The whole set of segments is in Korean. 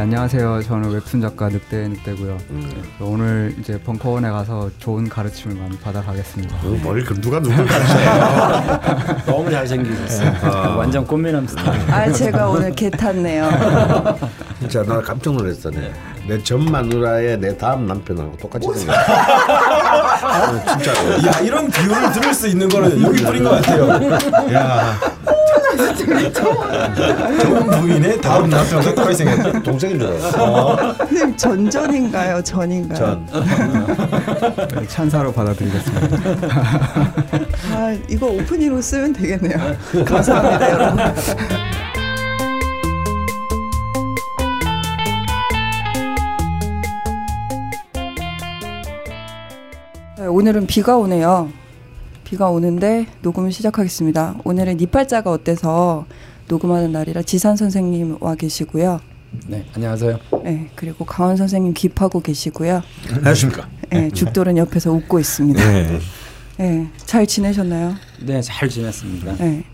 네, 안녕하세요. 저는 웹툰 작가 늑대 늑대고요. 음. 오늘 이제 벙커원에 가서 좋은 가르침을 많이 받아가겠습니다. 어, 뭘그 누가 누굴 가르쳐요? 너무 잘생기셨어요. 어. 완전 꽃미남 스타일. 아 제가 오늘 개 탔네요. 진짜 나 깜짝 놀랐어. 네. 내전 마누라의 내 다음 남편하고 똑같이 생겼어. 아, 진짜. 야 이런 비유를 들을 수 있는 거는 여기 뿌린 것 같아요. 야. 전 부인의 다음 남편과 똑같이 생겼다. 동생인 줄 알았어. 어. 전전인가요? 전인가요? 전. 네, 찬사로 받아들이겠습니다. 아 이거 오프닝으로 쓰면 되겠네요. 감사합니다 여러분. 네, 오늘은 비가 오네요. 비가 오는데 녹음을 시작하겠습니다. 오늘은 니팔자가 어때서 녹음하는 날이라 지산 선생님 와 계시고요. 네, 안녕하세요. 네, 그리고 강원 선생님 기파고 계시고요. 안녕하십니까. 네, 죽돌은 옆에서 웃고 있습니다. 네. 네, 잘 지내셨나요? 네, 잘 지냈습니다. 네.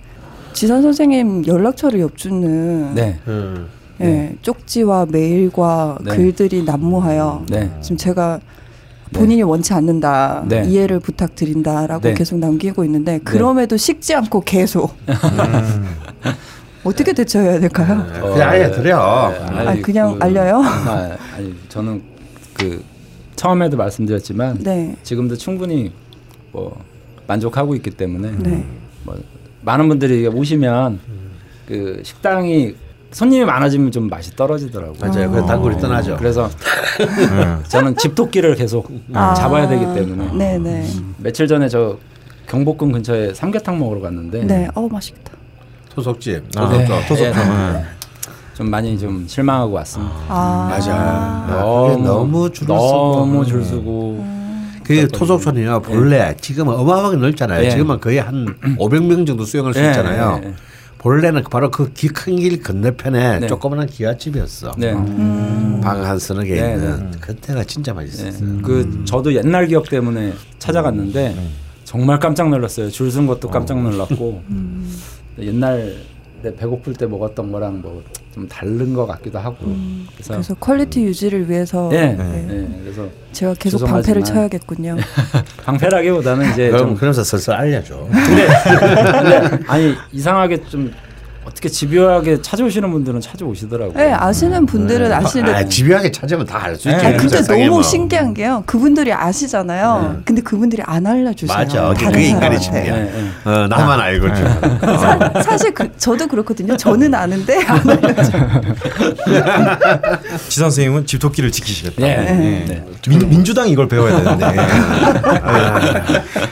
지산 선생님 연락처를 엿주는 네. 네. 네. 쪽지와 메일과 네. 글들이 난무하여 네. 지금 제가 네. 본인이 원치 않는다 네. 이해를 부탁드린다라고 네. 계속 남기고 있는데 네. 그럼에도 식지 않고 계속 음. 어떻게 대처해야 될까요? 어, 그냥 아예 드려. 아, 그냥 그, 알려요? 아, 아니 저는 그 처음에도 말씀드렸지만 지금도 충분히 뭐 만족하고 있기 때문에 뭐 많은 분들이 오시면 그 식당이 손님이 많아지면 좀 맛이 떨어지더라고요. 맞아요. 그 단골이 떠나죠. 그래서 저는 집토끼를 계속 아. 잡아야 되기 때문에. 네네. 며칠 전에 저 경복궁 근처에 삼계탕 먹으러 갔는데. 네, 어 맛있겠다. 토속집. 아, 네. 토속. 네. 좀 많이 좀 실망하고 왔습니다. 아. 맞아. 너무 너무 줄 너무 줄 서고. 그 토속촌이요 본래 네. 지금은 어마어마하게 넓잖아요. 네. 지금은 거의 한 500명 정도 수용할 수 네. 있잖아요. 네. 본래는 바로 그 큰 길 건너편에 네. 조그마한 기와집이었어. 네. 음. 방한 서너 개 네, 있는 네. 그때가 진짜 맛있었어요. 네. 음. 그 저도 옛날 기억 때문에 찾아갔는데 음. 정말 깜짝 놀랐어요. 줄쓴 것도 깜짝 놀랐고 음. 옛날 배고플 때 먹었던 거랑 뭐 좀 다른 것 같기도 하고 음. 그래서, 그래서, quality 유지를 위해서 네, 네. 네. 그래서 제가 계속 방패를 쳐야겠군요. 방패라기보다는 이제 그럼 그러면서 슬슬 알려줘. 근데, 근데 아니 이상하게 좀 어떻게 집요하게 찾아오시는 분들은 찾아오시더라고요. 네, 아시는 분들은 네. 아시는. 아, 집요하게 찾으면 다 알 수 있죠. 네. 근데 너무 뭐. 신기한 게요. 그분들이 아시잖아요. 네. 근데 그분들이 안 알려주세요. 맞아. 그게 인간의 집이야. 네, 네. 어, 나만 알고 네. 사, 사실 그, 저도 그렇거든요. 저는 아는데 안 알려줘. 지 선생님은 집토끼를 지키시겠다. 네. 민, 민주당 이걸 배워야 되는데.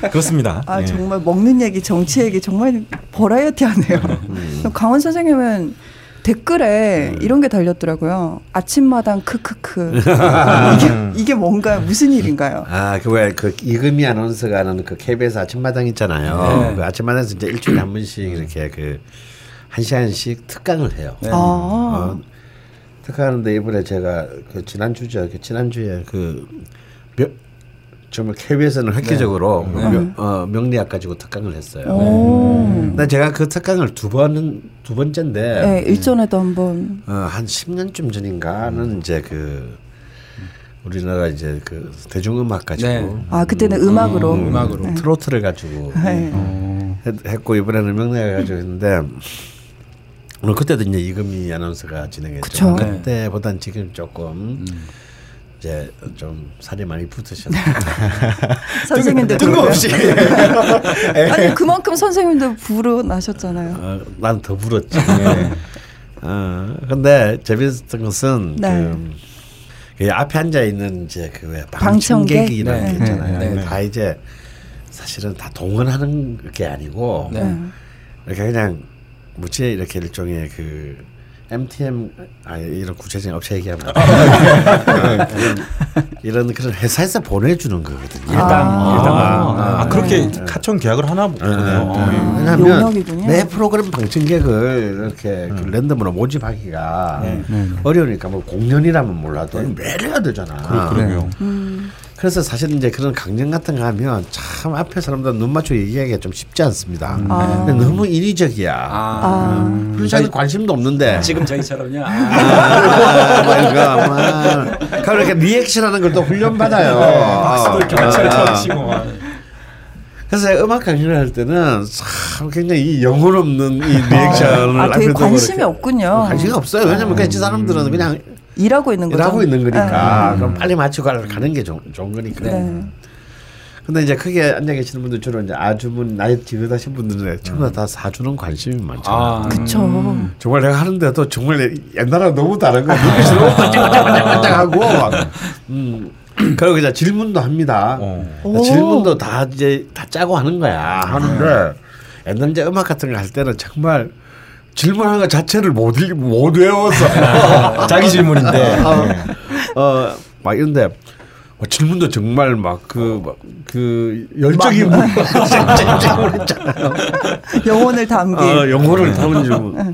그렇습니다. 아 정말 먹는 얘기, 정치 얘기 정말 버라이어티하네요. 음. 강원 선생님은 댓글에 음. 이런 게 달렸더라고요. 아침마당 크크크. 이게, 이게 뭔가 무슨 일인가요? 아, 그왜그 이금희 아나운서가 하는 그 KBS 아침마당 있잖아요. 네. 그 아침마당에서 이제 일주일에 한 번씩 이렇게 그 한 시간씩 특강을 해요. 네. 아. 어, 특강하는데 이번에 제가 그 지난주죠. 그 지난주에 그 몇, 정말 KBS는 획기적으로 네. 명, 어, 명리학 가지고 특강을 했어요. 네. 근 제가 그 특강을 두 번은 두 번째인데 네, 일전에도 한번 어, 한 10년쯤 전인가는 음. 이제 그 우리나라 이제 그 대중음악 가지고 네. 아 그때는 음, 악으로 음, 악으로 네. 트로트를 가지고 네. 어, 했고 이번에는 명리학 가지고 했는데 오늘 그때도 이제 이금희 아나운서가 진행했죠. 그쵸. 그때보단 지금 조금 음. 이제 좀 살이 많이 붙으셨네. 선생님들 뜬금없이. 아니 그만큼 선생님도 불어나셨잖아요. 어, 난더 불었지. 네. 어, 근데 재밌었던 것은 네. 그, 그 앞에 앉아 있는 이제 그 방청객이라는 네. 게 있잖아요. 네. 네. 다 이제 사실은 다 동원하는 게 아니고 네. 이렇게 그냥 무지 이렇게 일종의 그 MTM 아 이런 구체적인 업체 얘기하면 이런, 이런 그런 회사에서 보내주는 거거든요. 일당 아, 일당 아, 아, 아, 그렇게 네. 카청 계약을 하나 보군요. 네, 네. 왜냐하면 내 프로그램 방청객을 이렇게 그 랜덤으로 모집하기가 어려우니까 뭐 공연이라면 몰라도 매일 해야 되잖아. 그러요. 음. 그래서 사실 이제 그런 강연 같은 거 하면 참 앞에 사람들 눈 맞춰 얘기하기가 좀 쉽지 않습니다. 음. 아. 너무 인위적이야. 아. 음. 그런 자기 관심도 없는데. 지금 저희처럼요. 아. 아, 그러니까 리액션하는 걸 또 훈련 받아요. 박수도 이렇게 아. 치고. 그래서 음악 강연을 할 때는 참 굉장히 영혼 없는 이 리액션을 아, 되게 관심이 없군요. 관심이 없어요. 왜냐면 그 사람들은 그냥 일하고 있는 거죠. 일하고 있는 거니까 네. 그럼 빨리 맞추고 가는 게 좋, 좋은 거니까. 네. 근데 이제 크게 앉아 계시는 분들 주로 이제 아주분 나이 지긋하신 분들은 전부 다 사주는 관심이 많잖아요. 아, 그렇죠. 정말 내가 하는데도 정말 옛날하고 너무 다른 거야. 눈빛이 너무 반짝반짝반짝하고 음. 그리고 이제 질문도 합니다. 어. 질문도 다 이제 다 짜고 하는 거야. 하는데 옛날 이제 음악 같은 거 할 때는 정말 질문하는 것 자체를 못, 읽, 못 외워서 자기 질문인데 어, 어, 막 이런데 뭐 질문도 정말 막 그 그 열정이. 영혼을 담긴 어, 영혼을 담은 질문. 어,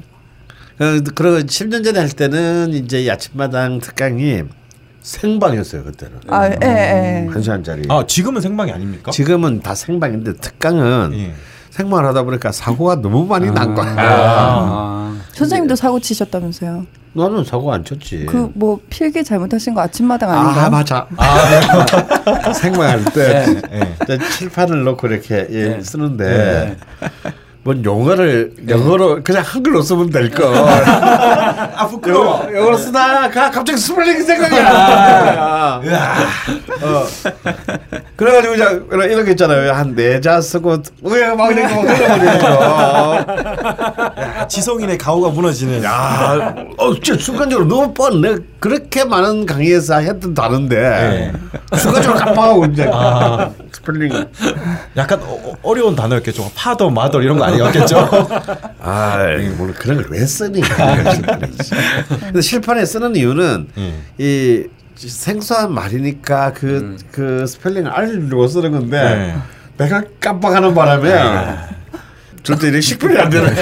그리고 10년 전에 할 때는 이제 아침마당 특강이 생방이었어요 그때는. 아, 예, 예. 한 시간짜리. 아 지금은 생방이 아닙니까? 지금은 다 생방인데 특강은 예. 생방을 하다 보니까 사고가 너무 많이 아. 난 거야. 아. 선생님도 사고 치셨다면서요? 나는 사고 안 쳤지. 그 뭐 필기 잘못하신 거 아침마당 아닌가? 아 맞아. 아, 생방할 때 네. 네. 칠판을 놓고 이렇게 예, 네. 쓰는데 네. 뭔 영어를 영어로 그냥 한글로 쓰면 될 거. 아 부끄러워. 영어로 쓰다 가 갑자기 스펠링 생각이 나. 어. 그래가지고 이제 이런 게 있잖아요. 한 네자 쓰고 왜막 이렇게 막 흘러버리는 거. 지성인의 가오가 무너지는. 야, 어, 진짜 순간적으로 너무 뻔. 내가 그렇게 많은 강의에서 했던 다른데 네. 순간적으로 깜빡하고 이제 아. 스펠링. 약간 어, 려운 단어였겠죠. father, mother 이런 거 아니었겠죠? 아, 물론 그런 걸 왜 쓰니? 근데 칠판에 쓰는 이유는 음. 이 생소한 말이니까 그그 음. 그 스펠링을 알려고 쓰는 건데 네. 내가 깜빡하는 바람에. 아. 절대 이렇게 식별이 안 되는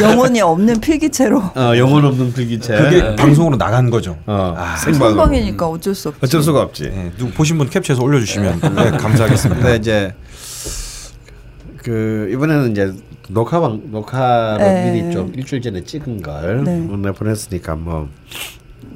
영혼이 없는 필기체로. 어, 영혼 없는 필기체. 그게 네. 방송으로 나간 거죠. 어, 아, 생방이니까 어쩔 수 없지. 어쩔 수가 없지. 네, 누구 보신 분 캡처해서 올려주시면 네, 감사하겠습니다. 네, 이제 그 이번에는 이제 녹화방 녹화로 네. 미리 좀 일주일 전에 찍은 걸 네. 보냈으니까 뭐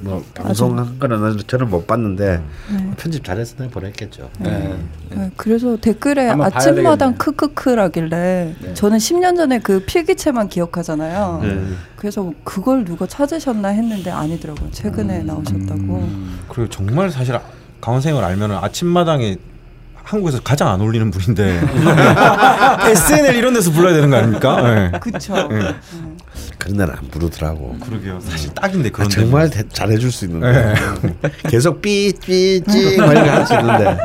뭐 방송한 거는 저는 못 봤는데 네. 편집 잘해서 내가 보냈겠죠. 네. 네. 네. 그래서 댓글에 아침마당 크크크라길래 네. 저는 10년 전에 그 필기체만 기억하잖아요. 네. 그래서 그걸 누가 찾으셨나 했는데 아니더라고요. 최근에 음. 나오셨다고. 음. 그리고 정말 사실 강원생을 알면 아침마당에 한국에서 가장 안 어울리는 분인데 SNL 이런 데서 불러야 되는 거 아닙니까? 네. 그렇죠. 네. 그런 데는 안 부르더라고. 그러게요. 사실 딱인데 그런 아, 정말 대, 잘해줄 수 있는데 네. 계속 삐삐찌 할수 있는데.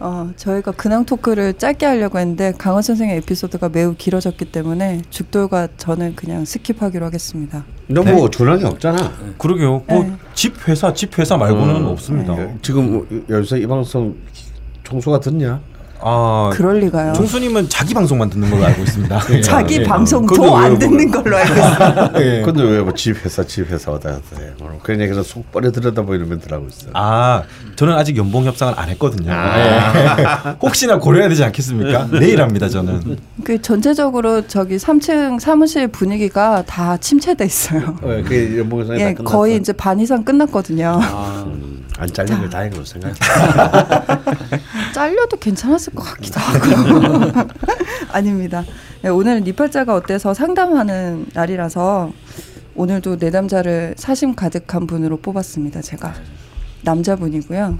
어, 저희가 근황 토크를 짧게 하려고 했는데 강헌 선생의 에피소드가 매우 길어졌기 때문에 죽돌과 저는 그냥 skip하기로 하겠습니다. 너뭐 네? 근황이 없잖아. 그러게요. 뭐집 네. 회사 집 회사 말고는 음, 없습니다. 네. 지금 여기서 이 방송 총수가 듣냐? 아, 그럴 리가요. 총수님은 자기 방송만 듣는 걸로 알고 있습니다. 예. 자기 예. 방송 더안 뭐 듣는 걸로 알고 있어요. 예. 근데 왜뭐집 회사 집 회사 왔다 갔다 해. 그런 얘기를 속 뻔히 들여다보이는 멘트를 하고 있어요. 아, 저는 아직 연봉 협상을 안 했거든요. 아. 혹시나 고려해야 되지 않겠습니까? 내일 합니다, 저는. 그 전체적으로 저기 3층 사무실 분위기가 다 침체돼 있어요. 어, 그 연봉 협상이 예, 거의 이제 반 이상 끝났거든요. 아. 음. 안 잘린 걸 다행으로 생각해. 잘려도 괜찮았을 것 같기도 하고. 아닙니다. 네, 오늘은 니팔자가 어때서 상담하는 날이라서 오늘도 내담자를 사심 가득한 분으로 뽑았습니다. 제가 남자분이고요.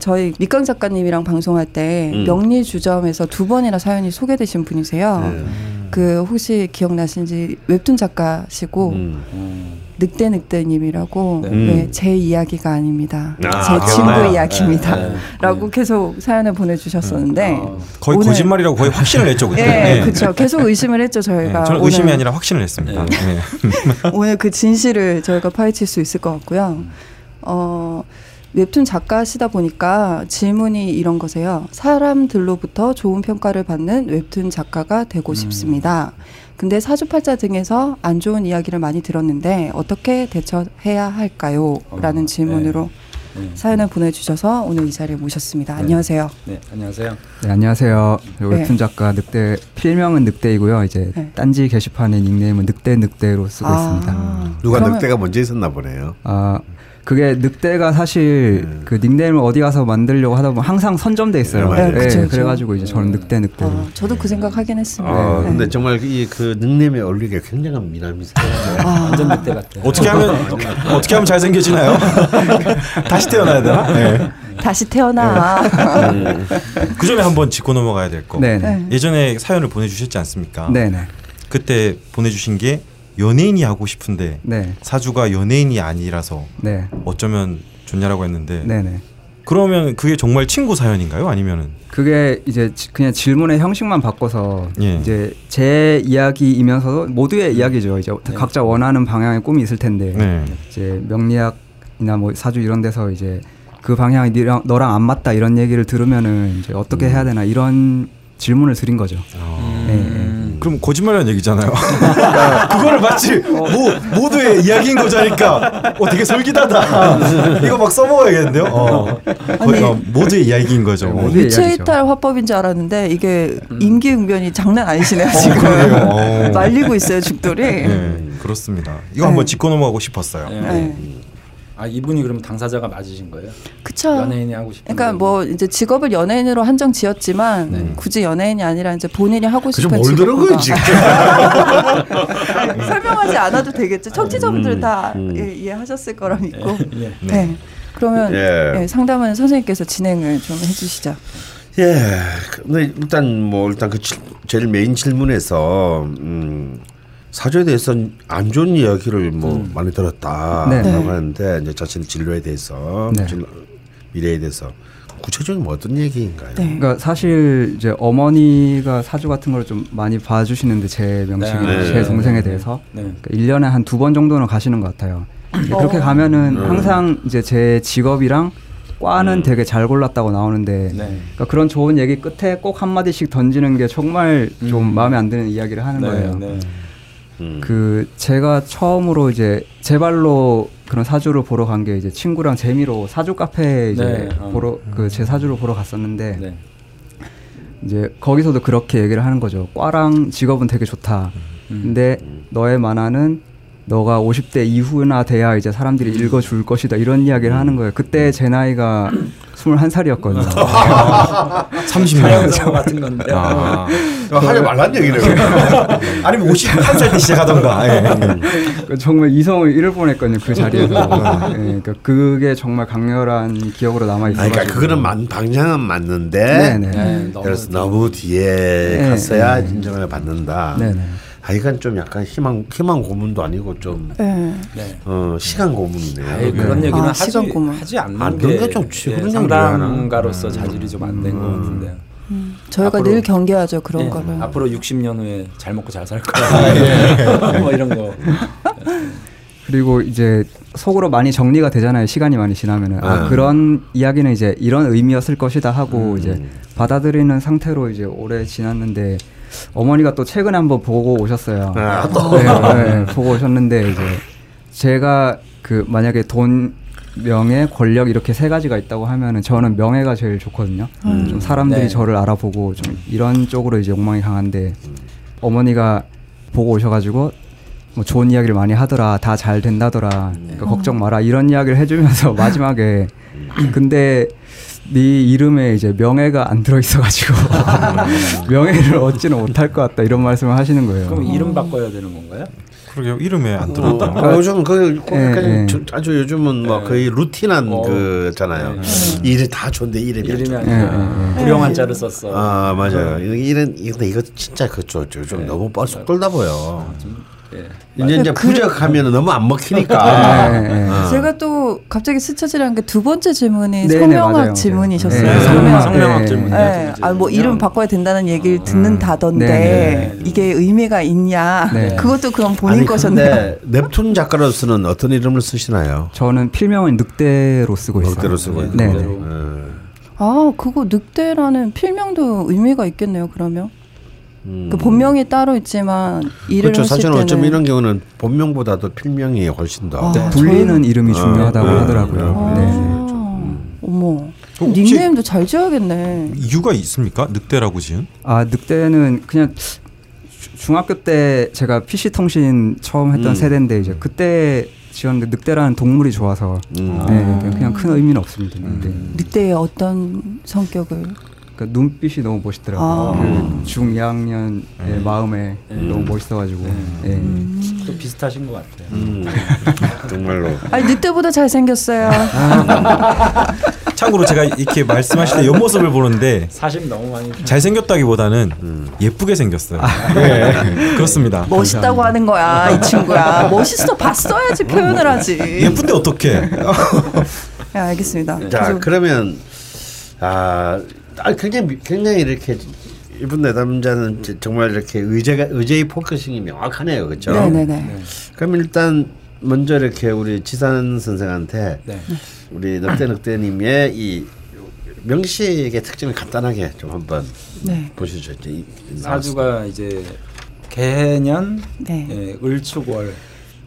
저희 밑강 작가님이랑 방송할 때 음. 명리 주점에서 두 번이나 사연이 소개되신 분이세요. 음. 그 혹시 기억나신지 웹툰 작가시고 음. 늑대 늑대님이라고 네. 네, 제 이야기가 아닙니다. 아, 제 친구 이야기입니다. 네, 네. 라고 계속 사연을 보내주셨었는데 아, 거의 오늘, 거짓말이라고 거의 확신을 했죠 그때. 네, 그렇죠. 계속 의심을 했죠 저희가. 저는 의심이 아니라 확신을 했습니다. 오늘 그 진실을 저희가 파헤칠 수 있을 것 같고요. 어. 웹툰 작가시다 보니까 질문이 이런 거세요. 사람들로부터 좋은 평가를 받는 웹툰 작가가 되고 음. 싶습니다. 근데 사주팔자 등에서 안 좋은 이야기를 많이 들었는데 어떻게 대처해야 할까요? 라는 어, 질문으로 네. 네. 사연을 보내주셔서 오늘 이 자리에 모셨습니다. 네. 안녕하세요. 네, 안녕하세요. 네, 안녕하세요. 웹툰 작가 늑대 필명은 늑대이고요. 이제 딴지 게시판의 닉네임은 늑대 늑대로 쓰고 아, 있습니다. 누가 그러면, 늑대가 먼저 있었나 보네요. 아 그게 늑대가 사실 음. 그 닉네임을 어디 가서 만들려고 하다 보면 항상 선점돼 있어요. 네, 네, 그쵸, 그래가지고 이제 저는 늑대 늑대. 아, 저도 그 생각 하긴 했습니다. 아, 네. 근데 정말 이 그 닉네임에 어울리게 굉장한 미남이 있어요. 아. 완전 늑대 같아. 어떻게 하면 어떻게 하면 잘 생겨지나요? 다시 태어나야 되나? 네. 다시 태어나. 네. 그 전에 한번 짚고 넘어가야 될 거. 네네. 예전에 사연을 보내주셨지 않습니까? 네네. 그때 보내주신 게 연예인이 하고 싶은데 네. 사주가 연예인이 아니라서 네. 어쩌면 좋냐라고 했는데 네네. 그러면 그게 정말 친구 사연인가요? 아니면은 그게 이제 그냥 질문의 형식만 바꿔서 예. 이제 제 이야기이면서도 모두의 이야기죠. 이제 네. 각자 원하는 방향의 꿈이 있을 텐데 네. 이제 명리학이나 뭐 사주 이런 데서 이제 그 방향이 니랑, 너랑 안 맞다 이런 얘기를 들으면은 이제 어떻게 음. 해야 되나 이런 질문을 드린 거죠. 아. 네, 네. 그럼 거짓말이라는 얘기잖아요. 그거를 마치 모, 모두의 이야기인 거자니까 어 되게 솔깃하다. 이거 막 써먹어야겠는데요. 어. 아니, 어, 모두의 이야기인 거죠. 유체이탈 화법인 줄 알았는데 이게 음. 임기응변이 장난 아니시네요 어, 지금. 어, 말리고 있어요 죽돌이. 네, 그렇습니다. 이거 한번 네. 짚고 넘어가고 싶었어요. 네. 네. 아 이분이 그러면 당사자가 맞으신 거예요? 그쵸. 연예인이 하고 싶은. 그러니까 뭐 이제 직업을 연예인으로 한정 지었지만 네. 굳이 연예인이 아니라 이제 본인이 하고 싶은 뭘 거야 지금? 설명하지 않아도 되겠죠. 청취자분들 음, 다 음. 예, 이해하셨을 거라 믿고. 예, 예. 네. 그러면 예. 예, 상담은 선생님께서 진행을 좀 해주시죠. 예. 근데 일단 뭐 일단 그 제일 메인 질문에서 음. 사주에 대해서 안 좋은 이야기를 뭐 음. 많이 들었다라고 네. 하는데 이제 자신의 진로에 대해서 네. 미래에 대해서 구체적인 뭐 어떤 얘기인가요? 네. 그러니까 사실 이제 어머니가 사주 같은 걸 좀 많이 봐주시는데 제 명칭, 네. 제 동생에 대해서 네. 그러니까 1년에 한 두 번 정도는 가시는 것 같아요. 그렇게 어. 가면은 음. 항상 이제 제 직업이랑 과는 음. 되게 잘 골랐다고 나오는데 네. 그러니까 그런 좋은 얘기 끝에 꼭 한마디씩 던지는 게 정말 좀 음. 마음에 안 드는 이야기를 하는 네, 거예요. 네. 음. 그 제가 처음으로 이제 제 발로 그런 사주를 보러 간 게 이제 친구랑 재미로 사주 카페 이제 네. 어. 보러 그제 사주를 보러 갔었는데 네. 이제 거기서도 그렇게 얘기를 하는 거죠. 과랑 직업은 되게 좋다. 음. 근데 너의 만화는 너가 50대 이후나 돼야 이제 사람들이 음. 읽어줄 것이다 이런 이야기를 하는 거예요. 그때 제 나이가 21살이었거든요. 30년 같은 건데. 아. 하지 말란 얘기네. 아니면 51살 때 시작하던가. 예. 그 정말 이성을 잃을 뻔했거든요. 그 자리에서. 예, 그러니까 그게 정말 강렬한 기억으로 남아 있어요. 그러니까 그거는 만, 방향은 맞는데. 네네. 네, 그래서 너무 뒤에 네, 갔어야 네. 인정을 받는다. 네네. 아 이건 좀 약간 희망 희망 고문도 아니고 좀 네. 어, 시간 고문이네요. 아이, 그런 얘기는 아, 하지. 하지 않는 아, 게, 좀 예, 상담가로서 음. 자질이 좀 안 된것 음. 같은데요. 음. 저희가 앞으로, 늘 경계하죠 그런 예, 거를. 앞으로 60년 후에 잘 먹고 잘 살 거야. 아, 예. 뭐 이런 거. 그리고 이제 속으로 많이 정리가 되잖아요. 시간이 많이 지나면은 아, 아 그런 이야기는 이제 이런 의미였을 것이다 하고 음. 이제 받아들이는 상태로 이제 오래 지났는데 어머니가 또 최근에 한번 보고 오셨어요. 아, 네, 네, 보고 오셨는데 이제 제가 그 만약에 돈 명예, 권력 이렇게 세 가지가 있다고 하면은 저는 명예가 제일 좋거든요. 음. 좀 사람들이 네. 저를 알아보고 좀 이런 쪽으로 이제 욕망이 강한데 어머니가 보고 오셔가지고 뭐 좋은 이야기를 많이 하더라, 다 잘 된다더라, 그러니까 걱정 마라 이런 이야기를 해주면서 마지막에 근데 네 이름에 이제 명예가 안 들어 있어가지고 명예를 얻지는 못할 것 같다 이런 말씀을 하시는 거예요. 그럼 이름 바꿔야 되는 건가요? 그러게요 이름에 안 들었다. 어, 요즘 그 네, 네. 아주 요즘은 막 네. 거의 루틴한 어, 그잖아요. 네. 일이 다 좋은데 이름이 이름이 아니라 불용한 자를 썼어. 아 맞아요. 이런 이거 이거 진짜 그죠 좀 너무 뻘썩 끓다 보여. 아, 예. 이제 이제 부적하면 너무 안 먹히니까. 네, 네. 어. 제가 또 갑자기 스쳐지는 게 두 번째 질문이 네, 성명학 네, 질문이셨어요. 네, 성명학, 성명학 질문. 네. 아 뭐 이름 바꿔야 된다는 얘기를 어. 듣는다던데 이게 의미가 있냐? 그것도 그럼 본인 아니, 거셨네요. 넵툰 작가로서는 어떤 이름을 쓰시나요? 저는 필명은 늑대로 쓰고 있어요. 늑대로 쓰고 있는 네. 아 그거 늑대라는 필명도 의미가 있겠네요. 그러면. 음. 그 본명이 따로 있지만 이름 그렇죠. 사실은 어쩌면 이런 경우는 본명보다도 필명이 훨씬 더 아, 네. 불리는 이름이 중요하다고 아, 하더라고요. 아, 네. 어머. 닉네임도 잘 지어야겠네. 이유가 있습니까? 늑대라고 지은? 아 늑대는 그냥 중학교 때 제가 PC 통신 처음 했던 음. 세대인데 이제 그때 지었는데 늑대라는 동물이 좋아서 음. 네, 그냥 큰 의미는 없습니다. 음. 늑대의 어떤 성격을? 그 눈빛이 너무 멋있더라고요. 아. 그 중2학년의 네. 마음에 네. 너무 멋있어가지고. 네. 네. 음. 또 비슷하신 것 같아요. 음. 정말로. 아니 늑대보다 잘 생겼어요. 참고로 제가 이렇게 말씀하실 때 옆모습을 보는데 사심 너무 많이 잘 생겼다기보다는 음. 예쁘게 생겼어요. 아. 네. 그렇습니다. 멋있다고 감사합니다. 하는 거야 이 친구야. 멋있어 봤어야지 표현을 하지. 예쁜데 어떻게? 네, 알겠습니다. 자 그러면 아 아, 굉장히 굉장히 이렇게 이번 내담자는 정말 이렇게 의제가 의제의 focusing이 명확하네요, 그렇죠? 네네네. 네. 그럼 일단 먼저 이렇게 우리 지산 선생한테 네. 우리 늑대 늑대님의 이 명식의 특징을 간단하게 좀 한번 네. 보시죠. 이제 사주가 이제 개년, 네. 예, 을축월,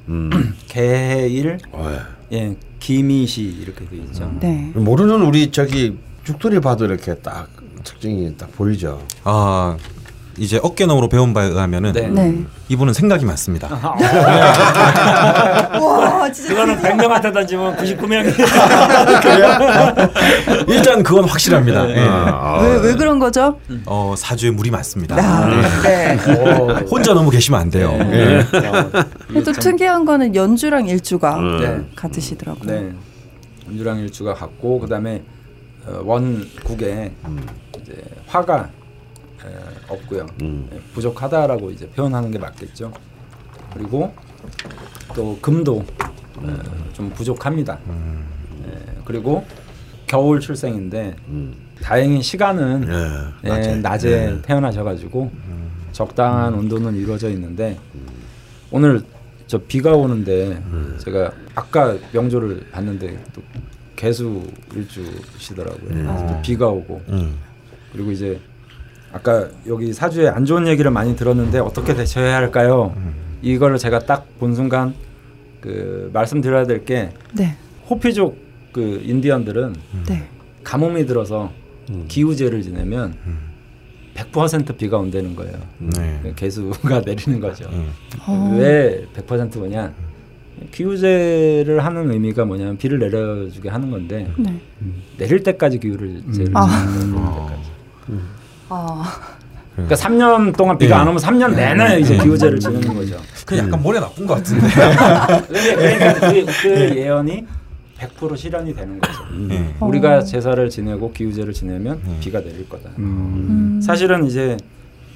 음. 개일, 어, 예, 기미시 이렇게 돼 있죠. 네. 모르는 우리 저기 죽돌이 봐도 이렇게 딱 특징이 딱 보이죠. 아 이제 어깨 너머로 배운 바에 의하면은 네. 네. 이분은 생각이 많습니다. 와 진짜 그거는 100명한테 던지면 99명이 일단 그건 확실합니다. 네. 네. 아, 왜, 왜 그런 거죠? 어 사주에 물이 많습니다. 아, 네. 혼자 너무 계시면 안 돼요. 네. 또 특이한 거는 연주랑 일주가 같으시더라고요. 연주랑 일주가 같고 그다음에 어, 원국에 음. 이제 화가 에, 없고요. 음. 예, 부족하다라고 이제 표현하는 게 맞겠죠. 그리고 또 금도 음. 에, 좀 부족합니다. 에, 음. 예, 그리고 겨울 출생인데 음. 다행히 시간은 예, 낮에, 낮에 예. 태어나셔가지고 음. 적당한 온도는 이루어져 있는데 오늘 저 비가 오는데 제가 아까 명조를 봤는데 또 개수 일주시더라고요. 음. 비가 오고 음. 그리고 이제 아까 여기 사주에 안 좋은 얘기를 많이 들었는데 어떻게 대처해야 할까요? 음. 이거를 제가 딱 본 순간 그 말씀드려야 될게 네. 호피족 그 인디언들은 음. 네. 가뭄이 들어서 음. 기우제를 지내면 100% 음. 비가 온다는 거예요. 네. 개수가 내리는 거죠. 어. 왜 100%냐? 기후제를 하는 의미가 뭐냐면 비를 내려주게 하는 건데 네. 내릴 때까지 기후를 제를 음. 아. 음. 아. 그러니까 3년 동안 비가 네. 안 오면 3년 내내 이제 기후제를 지내는 거죠. 그 약간 머리 나쁜 것 같은데. 그러니까 그, 그 예언이 100% 실현이 되는 거죠. 음. 우리가 제사를 지내고 기후제를 지내면 음. 비가 내릴 거다. 음. 사실은 이제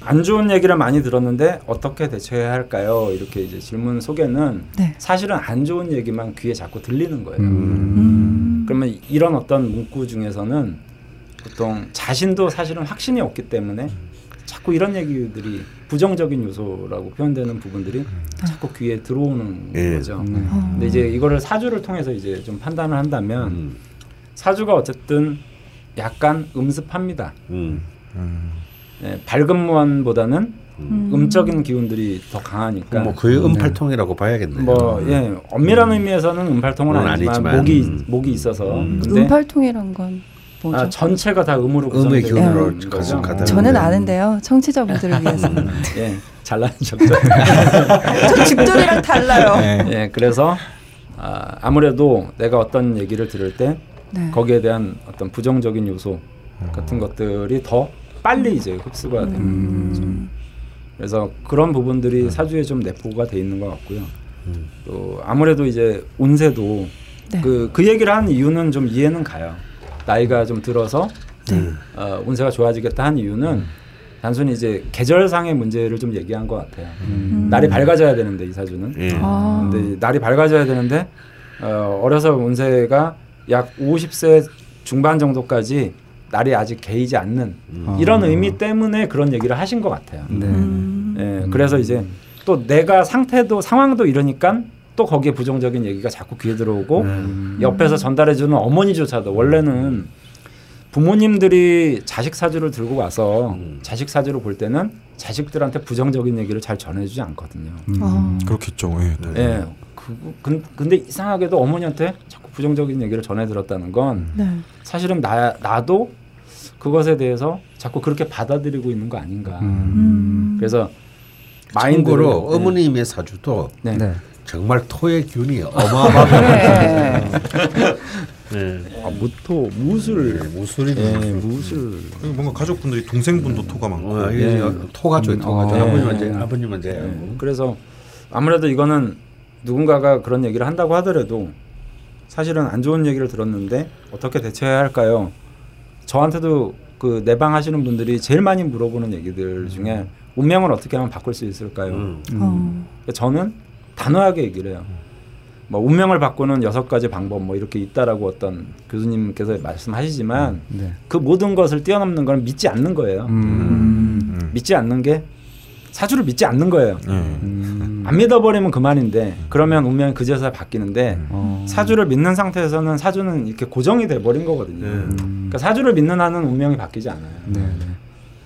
안 좋은 얘기를 많이 들었는데 어떻게 대처해야 할까요? 이렇게 이제 질문 속에는 네. 사실은 안 좋은 얘기만 귀에 자꾸 들리는 거예요. 음. 그러면 이런 어떤 문구 중에서는 보통 자신도 사실은 확신이 없기 때문에 자꾸 이런 얘기들이 부정적인 요소라고 표현되는 부분들이 자꾸 귀에 들어오는 예. 거죠. 음. 근데 이제 이거를 사주를 통해서 이제 좀 판단을 한다면 음. 사주가 어쨌든 약간 음습합니다. 음. 예, 밝은 무한보다는 음. 음적인 기운들이 더 강하니까 뭐 거의 음팔통이라고 봐야겠네요. 뭐 예, 엄밀한 음. 의미에서는 음팔통은 아니지만, 아니지만, 목이 음. 목이 있어서 음. 음팔통이란 건 뭐죠? 아, 전체가 다 음으로 음의 기운으로 네. 거죠. 저는 아는데요. 청취자분들을 위해서. 예, 잘난 척죠. 저 집돌이랑 달라요. 네. 예, 그래서 아, 아무래도 내가 어떤 얘기를 들을 때 네. 거기에 대한 어떤 부정적인 요소 같은 것들이 더 빨리 이제 흡수가 되는 음. 거죠. 그래서 그런 부분들이 음. 사주에 좀 내포가 돼 있는 것 같고요. 음. 또 아무래도 이제 운세도 네. 그, 그 얘기를 한 이유는 좀 이해는 가요. 나이가 좀 들어서 네. 어, 운세가 좋아지겠다 한 이유는 단순히 이제 계절상의 문제를 좀 얘기한 것 같아요. 음. 날이 밝아져야 되는데 이 사주는. 음. 아. 근데 날이 밝아져야 되는데 어, 어려서 운세가 약 50세 중반 정도까지 날이 아직 개이지 않는 음. 이런 의미 때문에 그런 얘기를 하신 것 같아요. 네. 음. 네. 그래서 이제 또 내가 상태도 상황도 이러니까 또 거기에 부정적인 얘기가 자꾸 귀에 들어오고 음. 옆에서 전달해주는 어머니조차도 원래는 부모님들이 자식 사주를 들고 와서 음. 자식 사주를 볼 때는 자식들한테 부정적인 얘기를 잘 전해주지 않거든요. 음. 아. 그렇겠죠. 예. 네. 네. 그, 근데 이상하게도 어머니한테 자꾸 부정적인 얘기를 전해 들었다는 건 네. 사실은 나 나도 그것에 대해서 자꾸 그렇게 받아들이고 있는 거 아닌가. 음. 그래서 마인드로 네. 어머님의 사주도 네. 네. 정말 토의 균이 어마어마하게 네. 아, 무토, 무술, 네, 무술이 네, 무술. 뭔가 가족분들이 동생분도 토가 많고. 어, 네. 토가죠, 음, 토가죠. 어, 아버님 이제 아버님 이제. 네. 그래서 아무래도 이거는 누군가가 그런 얘기를 한다고 하더라도 사실은 안 좋은 얘기를 들었는데 어떻게 대처해야 할까요? 저한테도 그 내방 하시는 분들이 제일 많이 물어보는 얘기들 중에 운명을 어떻게 하면 바꿀 수 있을까요? 음. 음. 저는 단호하게 얘기를 해요. 뭐 운명을 바꾸는 여섯 가지 방법 뭐 이렇게 있다라고 어떤 교수님께서 말씀하시지만 네. 그 모든 것을 뛰어넘는 건 믿지 않는 거예요. 음. 음. 믿지 않는 게 사주를 믿지 않는 거예요. 음. 안 믿어버리면 그만인데 그러면 운명이 그제서야 바뀌는데 음. 사주를 믿는 상태에서는 사주는 이렇게 고정이 돼 버린 거거든요. 음. 그러니까 사주를 믿는 한은 운명이 바뀌지 않아요. 네, 네.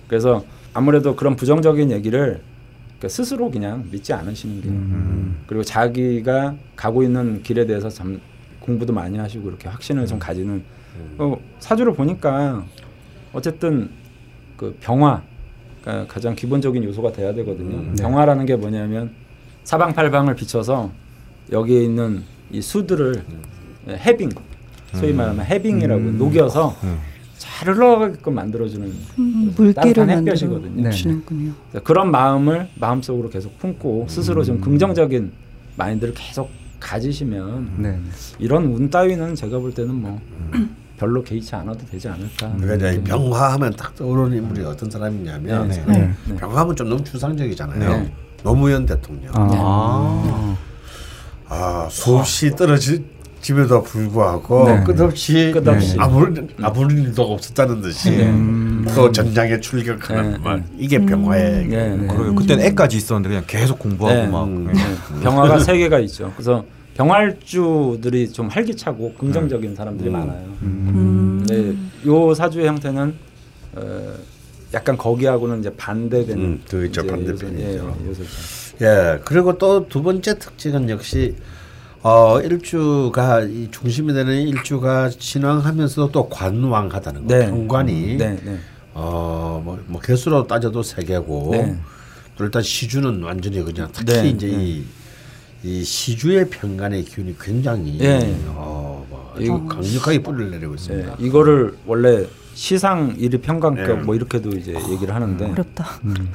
그래서 아무래도 그런 부정적인 얘기를 그러니까 스스로 그냥 믿지 않으시는 게 음. 그리고 자기가 가고 있는 길에 대해서 참 공부도 많이 하시고 이렇게 확신을 좀 가지는 음. 어, 사주를 보니까 어쨌든 그 병화 그러니까 가장 기본적인 요소가 돼야 되거든요. 음, 네. 병화라는 게 뭐냐면 사방팔방을 비춰서 여기에 있는 이 수들을 음. 해빙 소위 음. 말하면 해빙이라고 음. 녹여서 음. 잘 흘러가게끔 만들어주는 음, 물기를 햇볕이거든요. 주는군요. 그런 마음을 마음속으로 계속 품고 스스로 좀 음. 긍정적인 마인드를 계속 가지시면 네. 이런 운 따위는 제가 볼 때는 뭐 음. 별로 개의치 않아도 되지 않을까. 그러니까 이제 병화하면 딱 떠오르는 인물이 어떤 사람이냐면 네, 네. 네. 병화하면 좀 너무 추상적이잖아요. 네. 노무현 대통령. 아, 아 수없이 떨어지 집에도 불구하고 네. 끝없이, 끝없이. 아무 아무 일도 없었다는 듯이 음. 또 전장에 출격하는 네. 이게 병화의 네. 네. 그러게 그때는 애까지 있었는데 그냥 계속 공부하고 네. 막 음. 병화가 세 개가 있죠. 그래서 병활주들이 좀 활기차고 긍정적인 음. 사람들이 음. 많아요. 음. 네, 요 사주의 형태는 어, 약간 거기하고는 이제 반대되는 음, 그죠 반대편이죠. 예, 예, 그리고 또 두 번째 특징은 역시 어, 일주가 이 중심이 되는 일주가 진왕하면서도 또 관왕하다는 거. 네. 경관이 네, 네. 어, 뭐, 뭐 개수로 따져도 세 개고 네. 또 일단 시주는 완전히 그냥 특히 네, 이제 네. 이, 이 시주의 평간의 기운이 굉장히 어, 뭐 아주 이, 강력하게 뿌리를 내리고 있습니다. 이거를 원래 시상 일위 평강격 뭐 이렇게도 이제 얘기를 하는데 어렵다. 음.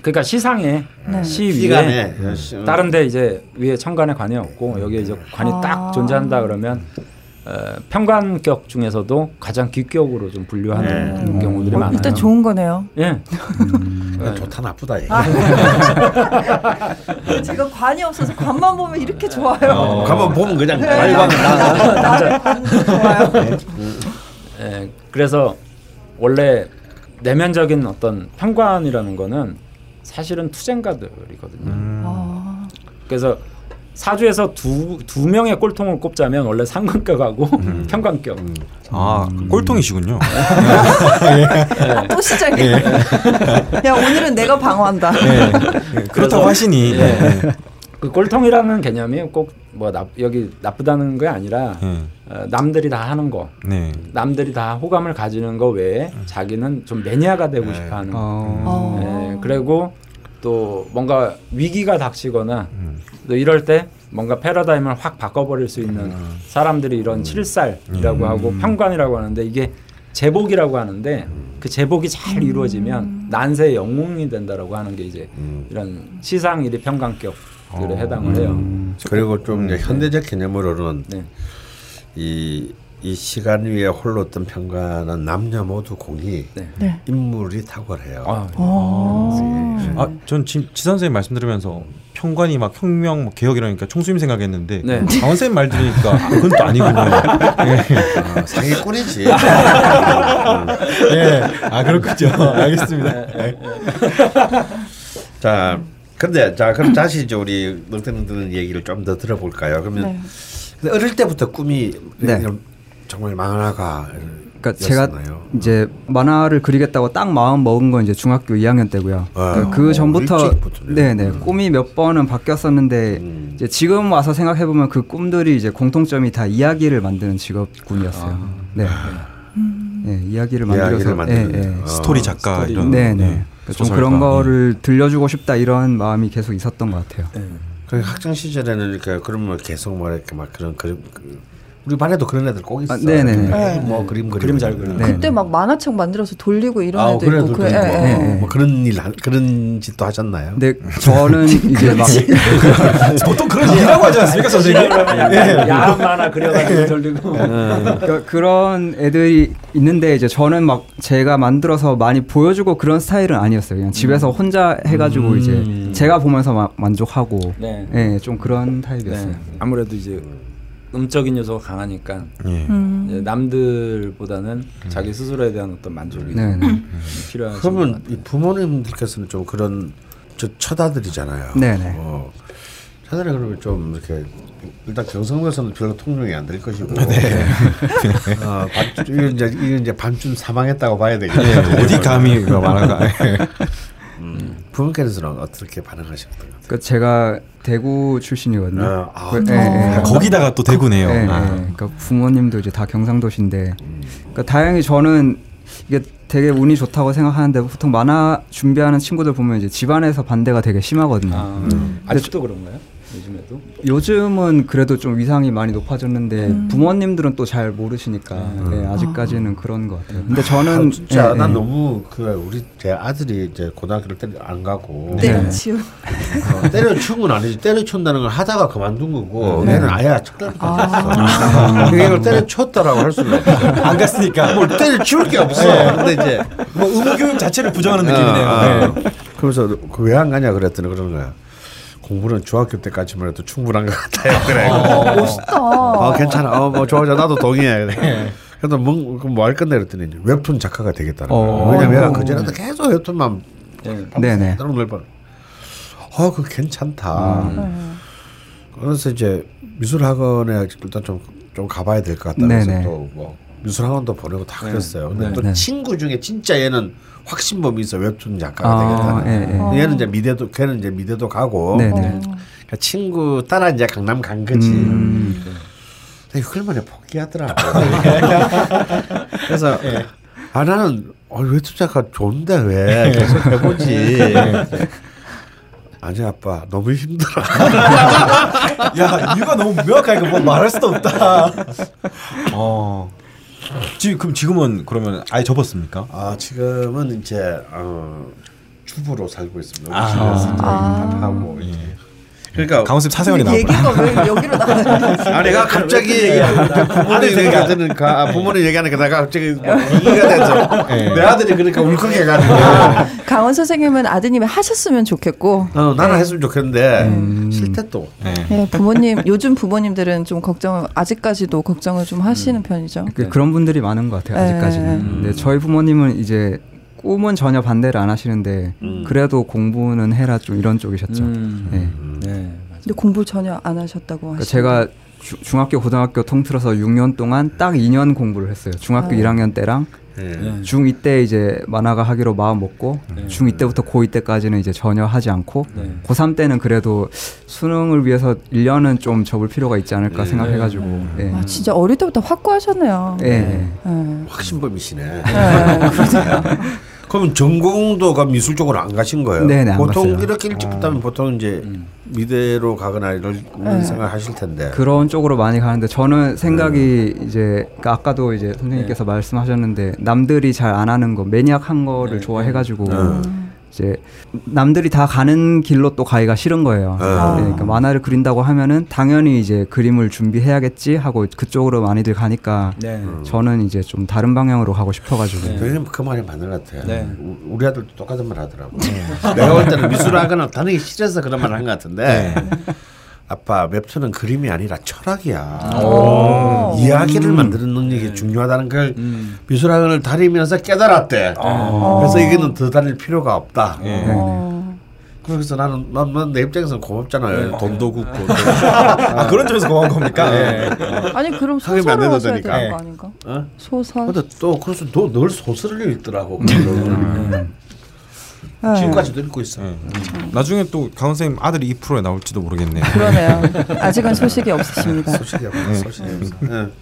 그러니까 시상에 네. 시 위에 음. 다른데 이제 위에 천간에 관이 없고 여기에 이제 관이 아. 딱 존재한다 그러면 어, 평관격 중에서도 가장 귀격으로 좀 분류하는 네. 음. 경우들이 어, 많아요. 일단 좋은 거네요. 예. 음, 네. 좋다 나쁘다. 아. 제가 관이 없어서 관만 보면 이렇게 좋아요. 어. 관만 보면 그냥 말관 나. 나를 좋아요. 예. 그래서 원래 내면적인 어떤 평관이라는 거는 사실은 투쟁가들이거든요. 음. 아. 그래서 사주에서 두, 두 명의 꼴통을 꼽자면 원래 상관격하고 음. 평관격. 음. 아 음. 꼴통이시군요. 네. 또 시작해. 네. 야 오늘은 내가 방어한다. 네. 그렇다고 하시니. 네. 그 꼴통이라는 개념이 꼭 뭐 여기 나쁘다는 게 아니라 네. 어, 남들이 다 하는 거, 네. 남들이 다 호감을 가지는 거 외에 자기는 좀 매니아가 되고 네. 싶어하는 거. 어. 네. 그리고 또 뭔가 위기가 닥치거나 음. 또 이럴 때 뭔가 패러다임을 확 바꿔버릴 수 있는 음. 사람들이 이런 음. 칠살이라고 하고 음. 평관이라고 하는데 이게 제복이라고 하는데 음. 그 제복이 잘 이루어지면 난세의 영웅이 된다라고 하는 게 이제 이런 시상 일이 평관격 들에 어. 해당을 해요. 음. 그리고 좀 네. 현대적 개념으로는 네. 이, 이 시간 위에 홀로 어떤 평가는 남녀 모두 공이 네. 네. 인물이 탁월해요. 아, 네. 아, 아전 지, 지 선생님 말씀 들으면서 평관이 막 혁명 뭐 개혁 이러니까 총수님 생각했는데 네. 강원 쌤말 들으니까 아, 그건 또 아니군요. 네. 아, 사기꾼이지. 네, 아 그렇군요. 알겠습니다. 자. 근데 자 그럼 다시 이제 우리 넉대능드는 얘기를 좀 더 들어볼까요? 그러면 네. 어릴 때부터 꿈이 네. 정말 만화가 그러니까 그러니까 제가 이제 만화를 그리겠다고 딱 마음 먹은 건 이제 중학교 2학년 때고요. 아, 그러니까 그 전부터 네네 음. 꿈이 몇 번은 바뀌었었는데 음. 이제 지금 와서 생각해 보면 그 꿈들이 이제 공통점이 다 이야기를 만드는 직업군이었어요. 아. 네. 음. 네, 이야기를 만들어서 네, 네. 스토리 작가 스토리. 이런 네네 네. 그러니까 좀 그런 거를 들려주고 싶다 이런 마음이 계속 있었던 것 같아요. 네. 그 학창 시절에는 이렇게 그러면 계속 뭐 이렇게 막 그런 그림 그 우리 반에도 그런 애들 꼭 있어. 아, 네네. 네. 뭐 그림 그림 잘 그리는. 네. 그때 막 만화책 만들어서 돌리고 이런 아, 애도 그래, 있고 그래. 네, 네. 뭐 그런 일 그런 짓도 하셨나요? 네, 저는 이제 막 보통 그런 일이라고 하지 않습니까, 선생님? 야한 만화 그려가지고 돌리고. 그러니까 그런 애들이 있는데 이제 저는 막 제가 만들어서 많이 보여주고 그런 스타일은 아니었어요. 그냥 집에서 음. 혼자 해가지고 음. 이제 제가 보면서 막 만족하고, 네, 네좀 그런 타입이었어요. 네. 아무래도 이제 음적인 요소가 강하니까 예. 음. 남들보다는 음. 자기 스스로에 대한 어떤 만족이 네. 네. 필요한. 그러면 이 부모님들께서는 좀 그런 저 처다들이잖아요. 네네. 네. 어, 처다들 그러면 좀 이렇게 일단 경성에서는 별로 통용이 안 될 것이고. 네. 어, 이건 이제 이건 이제 반쯤 사망했다고 봐야 되겠네요. 네, 어디 감히 말하가. 음, 부모께서는 어떻게 반응하셨던 것그 제가 대구 출신이거든요. 아, 아, 그, 네, 네. 거기다가 또 대구네요. 네, 아. 그러니까 부모님도 이제 다 경상도신데, 음. 그러니까 다행히 저는 이게 되게 운이 좋다고 생각하는데 보통 만화 준비하는 친구들 보면 이제 집안에서 반대가 되게 심하거든요. 아, 음. 아직도 그런가요? 요즘에도? 요즘은 그래도 좀 위상이 많이 높아졌는데 음. 부모님들은 또 잘 모르시니까 음. 네, 아직까지는 아. 그런 것 같아요. 근데 저는 아, 진짜 네, 난 네. 너무 그 우리 제 아들이 이제 고등학교를 때려 안 가고 때려치우 어, 때려치운 건 아니지 때려치운다는 걸 하다가 그만둔 거고 네. 얘는 아예 첫날부터 아. 이걸 때려쳤다라고 할 수는 없어. 안 갔으니까 뭘 때려치울 게 없어. 네. 근데 이제 뭐 의무 교육 자체를 부정하는 느낌이네요. 어, 네. 그래서 그 왜 안 가냐 그랬더니 그러는 거야. 공부는 중학교 때까지만 해도 충분한 것 같아요. 그래. 어, 멋있다. 어, 괜찮아. 어, 뭐 좋아, 나도 동의해. 그래. 그래서 뭐, 뭐할 건데 그랬더니 웹툰 작가가 되겠다는 어. 왜냐면 그 전에도 계속 웹툰만 네네. 늘 봐. 어, 그 괜찮다. 음. 그래서 이제 미술학원에 일단 좀, 좀 가봐야 될 것 같다. 그래서 또 뭐 미술학원도 보내고 다 네. 그랬어요. 근데 네. 또 네. 친구 중에 진짜 얘는 확신범이 있어 웹툰 작가가 아, 되겠다는. 예, 예. 얘는 이제 미대도 걔는 이제 미대도 가고. 네, 네. 그러니까 친구 따라 이제 강남 간 거지. 음. 얼마나 포기하더라고. 그래서 예. 아 나는 어, 웹툰 작가 좋은데 왜 계속 해보지. 아니 아빠 너무 힘들어. 야 이유가 너무 명확하니까 뭐 말할 수도 없다. 어. 지금 그럼 지금은 그러면 아예 접었습니까? 아 지금은 이제 어, 주부로 살고 있습니다. 아, 아. 하고 예. 그러니까 강원쌤 사생활이 나와. 얘기가 왜 여기로 나와? 아 내가 갑자기 부모님 얘기하는 아, 부모님 얘기하니까 내가 갑자기 뭐 이가 돼서 네. 내 아들이 그러니까 울컥해가지고. 아, 강원 선생님은 아드님이 하셨으면 좋겠고. 어 나는 네. 했으면 좋겠는데 음. 싫대 또. 네. 네. 부모님 요즘 부모님들은 좀 걱정 아직까지도 걱정을 좀 하시는 음. 편이죠. 그, 그런 분들이 많은 것 같아요 아직까지는. 음. 네, 저희 부모님은 이제 꿈은 전혀 반대를 안 하시는데 음. 그래도 공부는 해라 좀 이런 쪽이셨죠. 음. 네. 네. 근데 공부 전혀 안 하셨다고 그러니까 제가 주, 중학교 고등학교 통틀어서 6년 동안 딱 2년 공부를 했어요. 중학교 아. 1학년 때랑 네. 중2 때 이제 만화가 하기로 마음 먹고 네. 중2 때부터 고2 때까지는 이제 전혀 하지 않고 네. 고3 때는 그래도 수능을 위해서 1년은 좀 접을 필요가 있지 않을까 네. 생각해가지고 네. 네. 아, 진짜 어릴 때부터 확고하셨네요. 네. 확신범이시네. 그러면 전공도가 미술 쪽으로 안 가신 거예요? 네네, 보통 이렇게 일찍부터면 아. 보통 이제 음. 미대로 가거나 이런 네. 생각 하실 텐데 그런 쪽으로 많이 가는데 저는 생각이 음. 이제 그러니까 아까도 이제 선생님께서 네. 말씀하셨는데 남들이 잘 안 하는 거 매니악한 거를 네. 좋아해가지고 음. 이제 남들이 다 가는 길로 또 가기가 싫은 거예요. 아. 네, 그러니까 만화를 그린다고 하면은 당연히 이제 그림을 준비해야겠지 하고 그쪽으로 많이들 가니까 네. 저는 이제 좀 다른 방향으로 가고 싶어가지고. 네. 그 말이 맞는 것 같아요. 네. 우리 아들도 똑같은 말 하더라고. 네. 내가 볼 때는 미술학원을 다니기 싫어서 그런 말 한 것 같은데. 네. 아빠 웹툰은 그림이 아니라 철학이야. 이야기를 음. 만드는 능력이 네. 중요하다는 걸 음. 미술학원을 다니면서 깨달았대. 아. 그래서 이게는 더 다닐 필요가 없다. 네. 그래서 나는 난내 입장에서 고맙잖아요. 네. 돈도 굽고. 아, 그런 점에서 고마운 겁니까? 네. 아니 그럼 소설을 하셔야 되는 거 아닌가? 어? 소설. 근데 또 그래서 늘 소설을 읽더라고. 음. 네. 지금까지도 읽고 있어. 네. 음. 나중에 또 강원 선생님 아들이 이 프로에 나올지도 모르겠네요. 그러네요. 아직은 소식이 없으십니다. 소식이 없어. 네. 소식이 없어. 네.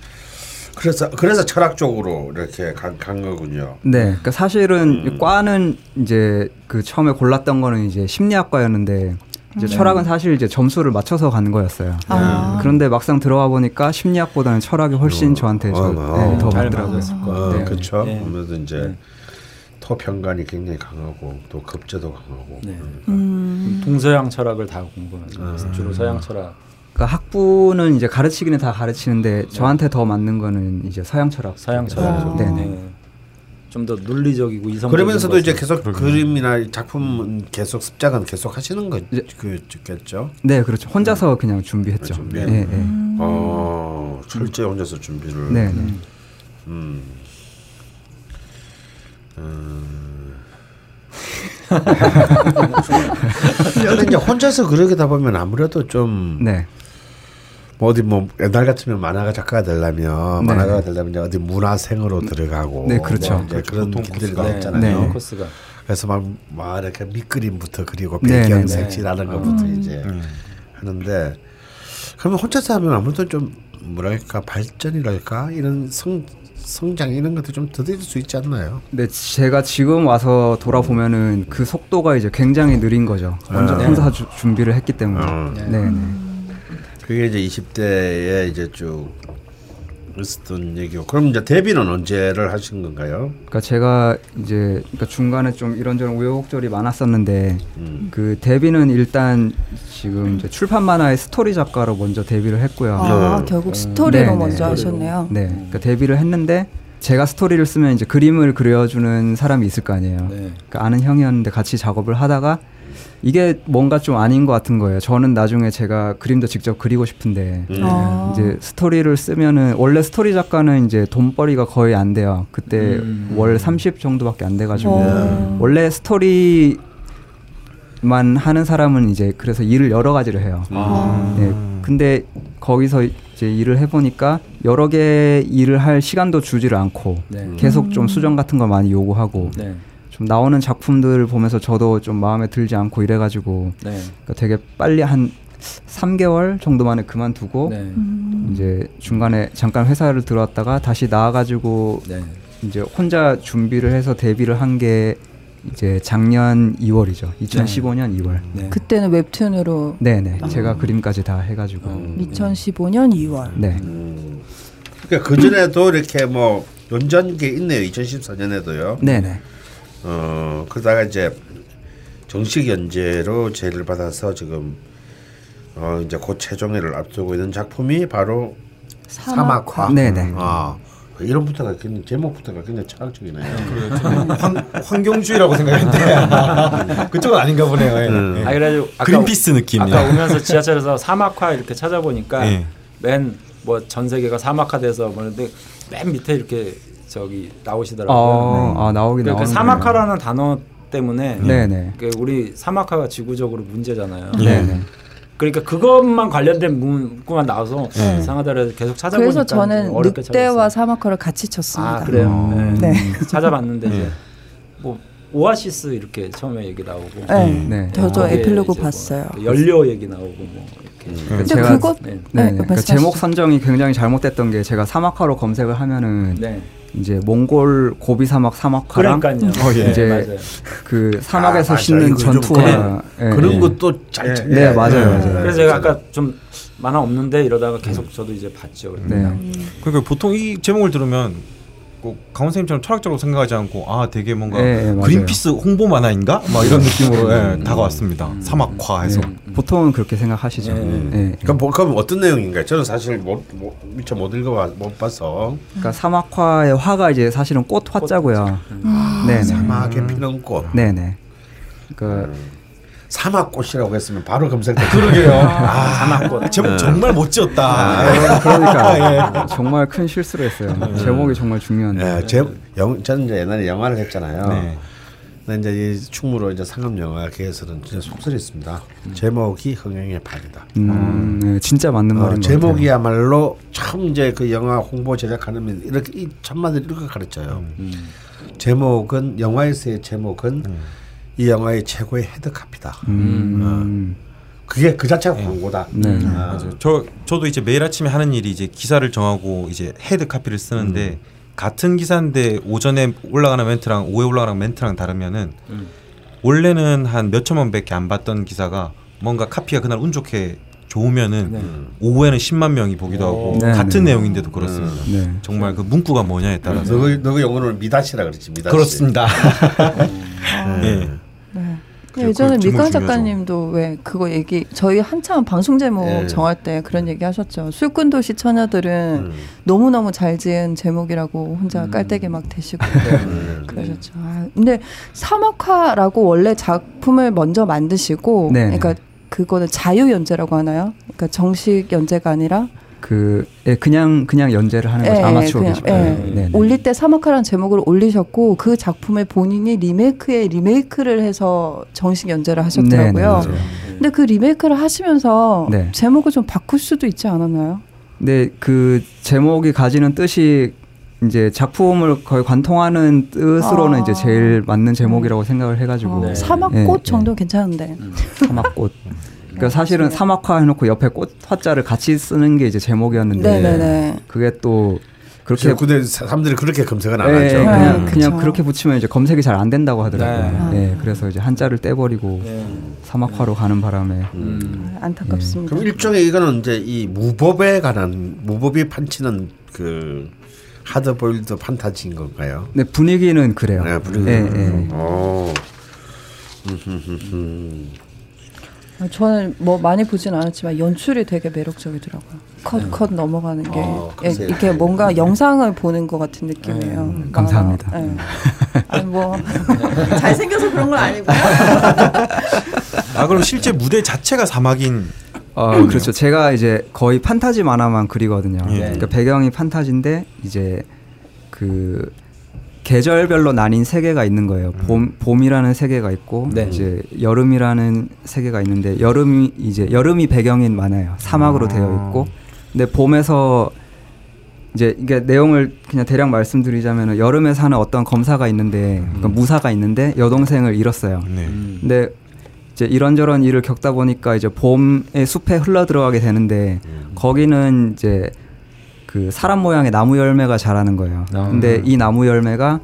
그래서 그래서 철학 쪽으로 이렇게 간, 간 거군요. 네, 그러니까 사실은 음. 과는 이제 그 처음에 골랐던 거는 이제 심리학과였는데 이제 네. 철학은 사실 이제 점수를 맞춰서 가는 거였어요. 아. 그런데 막상 들어와 보니까 심리학보다는 철학이 훨씬 어. 저한테 저, 어, 어, 네, 더 맞더라고요. 어, 네. 그렇죠. 네. 아무래도 이제 네. 토평관이 굉장히 강하고 또 급제도 강하고. 네. 음. 동서양 철학을 다 공부하죠. 아. 주로 서양 철학. 그러니까 학부는 이제 가르치기는 다 가르치는데 네. 저한테 더 맞는 거는 이제 서양 철학. 서양 철학. 네. 네. 좀 더 논리적이고 이성. 그러면서도 이제 계속 그림이나 작품 계속 습작은 계속 하시는 거겠죠. 네, 그렇죠. 혼자서 음. 그냥 준비했죠. 아, 준비. 네, 네. 음. 어, 철저히 혼자서 준비를. 네. 네. 음. 음. 근데 이제 혼자서 그러게다 보면 아무래도 좀 네. 뭐 어디 뭐 옛날 같으면 만화가 작가가 되려면 네. 만화가가 되려면 어디 문화생으로 들어가고 네 그렇죠 뭐 이제 그런 길들이 있잖아요. 네. 코스가. 그래서 막, 막 이렇게 밑그림부터 그리고 배경 네, 색칠하는 것부터 음. 이제 음. 하는데 그러면 혼자서 하면 아무래도 좀 뭐랄까 발전이랄까 이런 성 성장 이런 것도 좀 더딜 수 있지 않나요? 네, 제가 지금 와서 돌아보면은 그 속도가 이제 굉장히 느린 거죠. 먼저 아, 혼자 주, 준비를 했기 때문에. 어. 네. 네. 그게 이제 20대에 이제 쭉 있었던 얘기고 그럼 이제 데뷔는 언제를 하신 건가요? 그러니까 제가 이제 그러니까 중간에 좀 이런저런 우여곡절이 많았었는데 음. 그 데뷔는 일단 지금 이제 출판 만화의 스토리 작가로 먼저 데뷔를 했고요. 아 네. 결국 스토리로 네, 네. 먼저 네. 하셨네요. 네, 그러니까 데뷔를 했는데 제가 스토리를 쓰면 이제 그림을 그려주는 사람이 있을 거 아니에요. 네. 그러니까 아는 형이었는데 같이 작업을 하다가 이게 뭔가 좀 아닌 것 같은 거예요. 저는 나중에 제가 그림도 직접 그리고 싶은데 음. 아. 이제 스토리를 쓰면은 원래 스토리 작가는 이제 돈벌이가 거의 안 돼요. 그때 음. 월30 정도밖에 안 돼가지고 어. 원래 스토리 만 하는 사람은 이제 그래서 일을 여러 가지를 해요. 아. 네. 근데 거기서 이제 일을 해보니까 여러 개 일을 할 시간도 주지를 않고 네. 계속 좀 수정 같은 걸 많이 요구하고 네. 좀 나오는 작품들 보면서 저도 좀 마음에 들지 않고 이래가지고 네. 그러니까 되게 빨리 한 3개월 정도 만에 그만두고 네. 음. 이제 중간에 잠깐 회사를 들어왔다가 다시 나와가지고 네. 이제 혼자 준비를 해서 데뷔를 한 게 이제 작년 2월이죠. 2015년 2월. 네. 그때는 웹툰으로. 네네. 아. 제가 그림까지 다 해가지고. 음. 2015년 2월. 네. 음. 그러니까 그 전에도 이렇게 뭐 연전게 있네요. 2014년에도요. 네네. 어 그러다가 이제 정식 연재로 제의를 받아서 지금 어 이제 곧 최종회를 앞두고 있는 작품이 바로 사막화. 사막화. 네네. 아 이름부터가 굉장히 제목부터가 굉장히 철학적이네요. 환, 환경주의라고 생각했는데 그쪽은 아닌가 보네요. 예. 음. 아 그래가지고 그린피스 느낌. 아까 오면서 지하철에서 사막화 이렇게 찾아보니까 예. 맨뭐 전 세계가 사막화돼서 뭐는데 맨 밑에 이렇게 저기 나오시더라고요. 아, 네. 아 나오긴 그러니까 그 사막화라는 단어 때문에 네네. 그 우리 사막화가 지구적으로 문제잖아요. 네네. 그러니까 그것만 관련된 문구만 나와서 네. 이상하더라도 계속 찾아보니까 그래서 저는 늑대와 사막화를 같이 쳤습니다. 아 그래요. 음. 네. 네. 찾아봤는데 이제 뭐 오아시스 이렇게 처음에 얘기 나오고. 네. 네. 저도 에필로그 뭐 봤어요. 뭐 연료 얘기 나오고 뭐 이렇게. 음. 근데 제가, 그것 네. 네. 네. 그러니까 제목 선정이 굉장히 잘못됐던 게 제가 사막화로 검색을 하면은 네. 이제 몽골 고비 사막 사막화랑 어, 예. 이제 네, 그 사막에서 아, 싣는 전투와 예. 그런 것도 잘 네, 네 맞아요, 맞아요. 그래서 제가 아까 좀 만화 없는데 이러다가 계속 저도 이제 봤죠. 네. 그러니까 보통 이 제목을 들으면 꼭 강원 선생님처럼 철학적으로 생각하지 않고 아 되게 뭔가 네, 그린피스 홍보 만화인가 막 이런 느낌으로 예, 다가왔습니다. 음, 사막화해서 네, 보통은 그렇게 생각하시죠. 네. 네. 그럼, 뭐, 그럼 어떤 내용인가요? 저는 사실 못, 못 미처 못 읽어 못 봐서. 그러니까 사막화의 화가 이제 사실은 꽃 화자고요. 아, 네, 사막에 피는 꽃. 네네. 그러니까 음. 사막꽃이라고 했으면 바로 검색될 그러게요. 아, 사막꽃. 제목 네. 정말 못 지었다. 아, 그러니까 예. 정말 큰 실수를 했어요. 음. 제목이 정말 중요한데. 예, 제, 영, 저는 이제 옛날에 영화를 했잖아요. 네. 근데 이제 이 충무로 이제 상업 영화계에서는 진짜 속설했습니다. 음. 제목이 흥행의 판이다. 음, 음, 네, 진짜 맞는 어, 말인 제목이야말로 처음 이제 그 영화 홍보 제작하는 이렇게 이 천마들 이렇게 가르쳐요. 음. 제목은 영화에서의 제목은 음. 이 영화의 최고의 head copy다. 어. 그게 그 자체가 광고다. 네. 아. 맞아요. 저 저도 이제 매일 아침에 하는 일이 이제 기사를 정하고 이제 head copy를 쓰는데 음. 같은 기사인데 오전에 올라가는 멘트랑 오후에 올라가는 멘트랑 다르면은 음. 원래는 한 몇 천 명밖에 안 봤던 기사가 뭔가 카피가 그날 운 좋게 좋으면은 네. 오후에는 10만 명이 보기도 하고 네, 같은 네. 내용인데도 그렇습니다. 네. 정말 그 문구가 뭐냐에 따라서 너그 영어로 미다시라 그랬지 미다시. 그렇습니다. 네. 네. 예전에 미강 작가님도 왜 그거 얘기 저희 한참 방송 제목 네. 정할 때 그런 얘기 하셨죠. 술꾼 도시 처녀들은 음. 너무 너무 잘 지은 제목이라고 혼자 음. 깔때기 막 대시고 네. 그러셨죠. 아, 근데 사막화라고 원래 작품을 먼저 만드시고, 네. 그러니까 그거는 자유 연재라고 하나요? 그러니까 정식 연재가 아니라 그 예, 그냥 그냥 연재를 하는 거죠 예, 아마추어 게시판. 예. 네, 네. 올릴 때 사막화라는 제목을 올리셨고 그 작품을 본인이 리메이크에 리메이크를 해서 정식 연재를 하셨더라고요. 네, 네, 근데 그 리메이크를 하시면서 네. 제목을 좀 바꿀 수도 있지 않았나요? 네, 그 제목이 가지는 뜻이 이제 작품을 거의 관통하는 뜻으로는 아. 이제 제일 맞는 제목이라고 생각을 해가지고 아. 사막꽃 정도 괜찮은데 음. 사막꽃 그러니까 사실은 사막화 해놓고 옆에 꽃 화자를 같이 쓰는 게 이제 제목이었는데 네네네. 그게 또 그렇게 근데 사람들이 그렇게 검색은 안 네, 하죠. 그냥, 네. 그냥 그렇게 붙이면 이제 검색이 잘 안 된다고 하더라고요. 네. 네. 그래서 이제 한자를 떼버리고 네. 사막화로 가는 바람에 음. 음. 안타깝습니다. 그럼 일종의 이거는 이제 이 무법에 관한 무법이 판치는 그 하드보일드 판타지인 건가요? 네 분위기는 그래요. 네, 분위기. 네, 네. 아, 저는 뭐 많이 보진 않았지만 연출이 되게 매력적이더라고요. 컷컷 네. 넘어가는 게 어, 예, 이렇게 뭔가 영상을 보는 것 같은 느낌이에요. 음, 감사합니다. 아, 네. 아니 뭐 잘생겨서 그런 건 아니고요. 아 그럼 실제 무대 자체가 사막인 어, 그렇죠. 제가 이제 거의 판타지 만화만 그리거든요. 예. 그러니까 배경이 판타지인데 이제 그 계절별로 나뉜 세계가 있는 거예요. 음. 봄 봄이라는 세계가 있고 네. 이제 여름이라는 세계가 있는데 여름이 이제 여름이 배경인 만화예요. 사막으로 아. 되어 있고 근데 봄에서 이제 이게 내용을 그냥 대략 말씀드리자면 여름에 사는 어떤 검사가 있는데 그러니까 음. 무사가 있는데 여동생을 잃었어요. 네. 근데 이제 이런저런 일을 겪다 보니까 이제 봄에 숲에 흘러 들어가게 되는데 음. 거기는 이제 그 사람 모양의 나무 열매가 자라는 거예요. 아. 근데 이 나무 열매가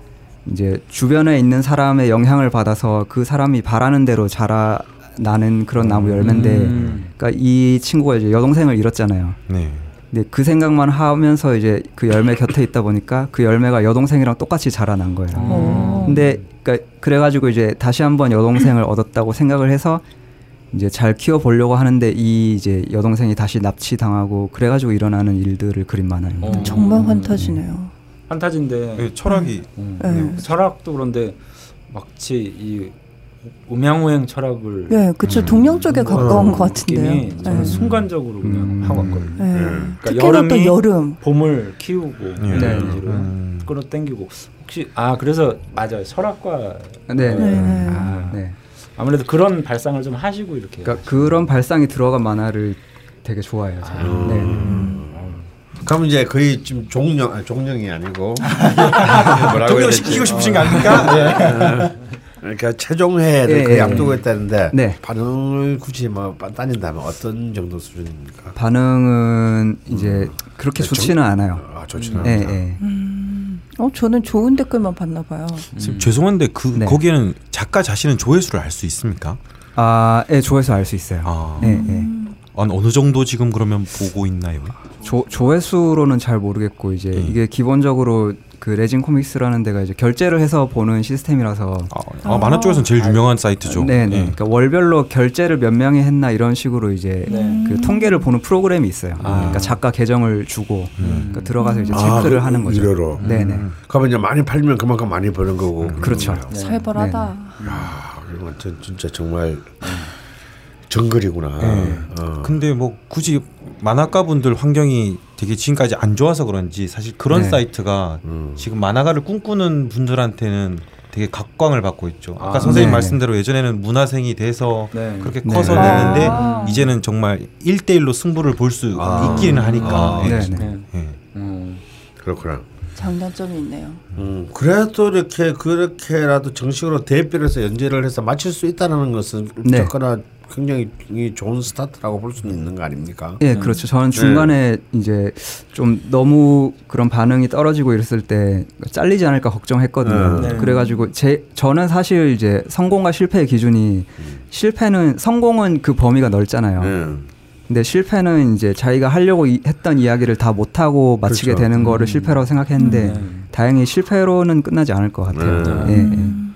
이제 주변에 있는 사람의 영향을 받아서 그 사람이 바라는 대로 자라 나는 그런 나무 열매인데, 음. 그러니까 이 친구가 이제 여동생을 잃었잖아요. 네. 근데 그 생각만 하면서 이제 그 열매 곁에 있다 보니까 그 열매가 여동생이랑 똑같이 자라난 거예요. 오. 근데 그러니까 그래가지고 이제 다시 한번 여동생을 얻었다고 생각을 해서 이제 잘 키워 보려고 하는데 이 이제 여동생이 다시 납치 당하고 그래가지고 일어나는 일들을 그린 만화예요. 어. 정말 환타지네요. 환타지인데 네, 철학이 음. 네. 네. 철학도 그런데 마치 이 음양오행 철학을 네, 그렇죠. 음. 동양 쪽에 가까운 어, 것 같은데요. 네. 순간적으로 그냥 음. 하고 왔거든요. 네. 그러니까 여름이 여름 봄을 키우고 네. 네. 음. 끌어당기고 혹시 아 그래서 맞아요 철학과 네. 네. 아, 네. 아무래도 그런 발상을 좀 하시고 이렇게. 그러니까 그런 발상이 들어간 만화를 되게 좋아해요. 아. 네. 음. 그럼 이제 거의 좀 종령 아, 종령이 아니고 종령 시키고 싶으신 거 아닙니까? 네. 그러니까 최종회를 네, 거의 앞두고 있다는데 네. 반응을 굳이 뭐 따진다면 어떤 정도 수준입니까? 반응은 이제 음. 그렇게 좋지는 않아요. 아, 좋지는 음. 않다. 네, 어 저는 좋은 댓글만 봤나 봐요. 음. 죄송한데 그 네. 거기에는 작가 자신은 조회수를 알 수 있습니까? 아, 예, 조회수 알 수 있어요. 아. 네, 네. 어느 정도 지금 그러면 보고 있나요? 조, 조회수로는 잘 모르겠고 이제 네. 이게 기본적으로 그 레진 코믹스라는 데가 이제 결제를 해서 보는 시스템이라서 아, 아 만화 쪽에서는 제일 유명한 사이트죠. 네, 네. 그러니까 월별로 결제를 몇 명이 했나 이런 식으로 이제 네. 그 통계를 보는 프로그램이 있어요. 아. 그러니까 작가 계정을 주고 음. 그러니까 들어가서 이제 체크를 아, 하는 거죠. 유료로. 네, 네. 그러면 이제 많이 팔면 그만큼 많이 버는 거고. 그렇죠. 네. 살벌하다. 네. 야, 이건 진짜 정말 정글이구나. 네. 어. 근데 뭐 굳이 만화가 분들 환경이 되게 지금까지 안 좋아서 그런지 사실 그런 네. 사이트가 음. 지금 만화가를 꿈꾸는 분들한테는 되게 각광을 받고 있죠. 아까 아, 선생님 네. 말씀대로 예전에는 문화생이 돼서 네. 그렇게 네. 커서 네. 됐는데 아. 이제는 정말 1대1로 승부를 볼수 아. 있기는 하니까. 아. 네. 네. 네. 음. 그렇구나. 장단점이 있네요. 음, 그래도 이렇게 그렇게라도 정식으로 대표를 해서 연재를 해서 마칠 수 있다는 것은 어쨌거나 굉장히 좋은 스타트라고 볼 수는 있는 거 아닙니까? 예, 네, 그렇죠. 저는 중간에 네. 이제 좀 너무 그런 반응이 떨어지고 이랬을 때 잘리지 않을까 걱정했거든요. 네. 그래가지고 제 저는 사실 이제 성공과 실패의 기준이 실패는 성공은 그 범위가 넓잖아요. 네. 근데 실패는 이제 자기가 하려고 이, 했던 이야기를 다 못하고 마치게 그렇죠. 되는 거를 음. 실패라고 생각했는데 음. 다행히 실패로는 끝나지 않을 것 같아요. 네. 예, 예.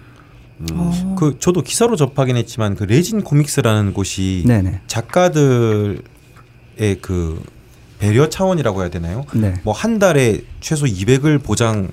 음. 어. 그 저도 기사로 접하긴 했지만 그 레진 코믹스라는 곳이 네네. 작가들의 그 배려 차원이라고 해야 되나요? 네. 뭐한 달에 최소 200을 보장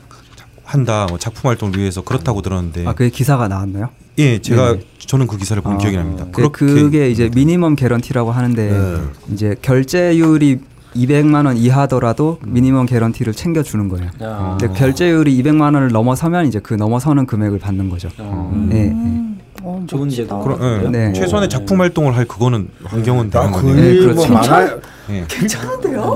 한다 뭐 작품 활동을 위해서 그렇다고 들었는데 아 그게 기사가 나왔나요? 예, 제가 네 저는 그 기사를 본 아, 기억이 납니다. 그, 그게 이제 미니멈 개런티라고 하는데 네. 이제 결제율이 200만 원 이하더라도 미니멈 개런티를 챙겨 주는 거예요. 아. 근데 결제율이 200만 원을 넘어서면 이제 그 넘어서는 금액을 받는 거죠. 아. 네, 네. 어, 좋은 제도. 그럼, 네. 네. 최소한의 작품 활동을 할 그거는 환경은 되는 거네요. 네, 그렇죠. 뭐 만화 네. 괜찮은데요?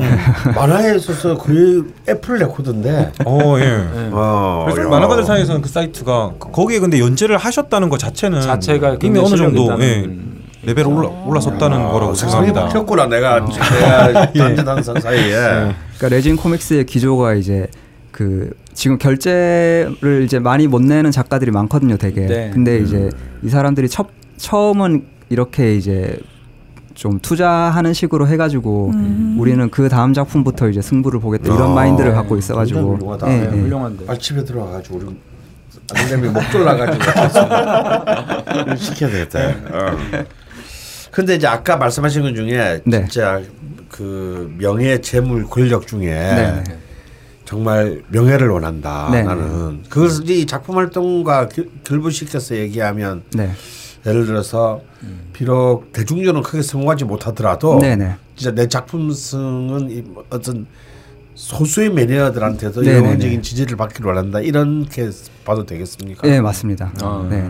만화에 있어서 거의 애플 레코드인데. 어, 예. 네. 어, 그래서 만화가들 사이에서는 그 사이트가 거기에 근데 연재를 하셨다는 것 자체는 자체가 이미 어느 정도 예. 레벨 올라 올라섰다는 아, 거라고 생각합니다. 폈구나 내가 어. 내가 딴짓하는 예. 사이에. 네. 그러니까 레진 코믹스의 기조가 이제 그 지금 결제를 이제 많이 못 내는 작가들이 많거든요, 되게. 네. 근데 음. 이제 이 사람들이 첫 처음은 이렇게 이제 좀 투자하는 식으로 해가지고 음. 우리는 그 다음 작품부터 이제 승부를 보겠다 이런 아, 마인드를 갖고 있어가지고. 예, 예. 훌륭한데. 빨집에 들어와가지고 우리 안되면 목 졸라가지고 시켜야 되겠다. 어. 근데 이제 아까 말씀하신 것 중에 네. 진짜 그 명예, 재물, 권력 중에 네. 정말 명예를 원한다. 네. 나는 그것을 이 작품 활동과 결부시켜서 얘기하면 네. 예를 들어서 비록 대중적으로 크게 성공하지 못하더라도 네, 네. 진짜 내 작품성은 어떤 소수의 매니아들한테도 영원적인 지지를 받기를 원한다 이렇게 봐도 되겠습니까? 네 맞습니다. 아, 네.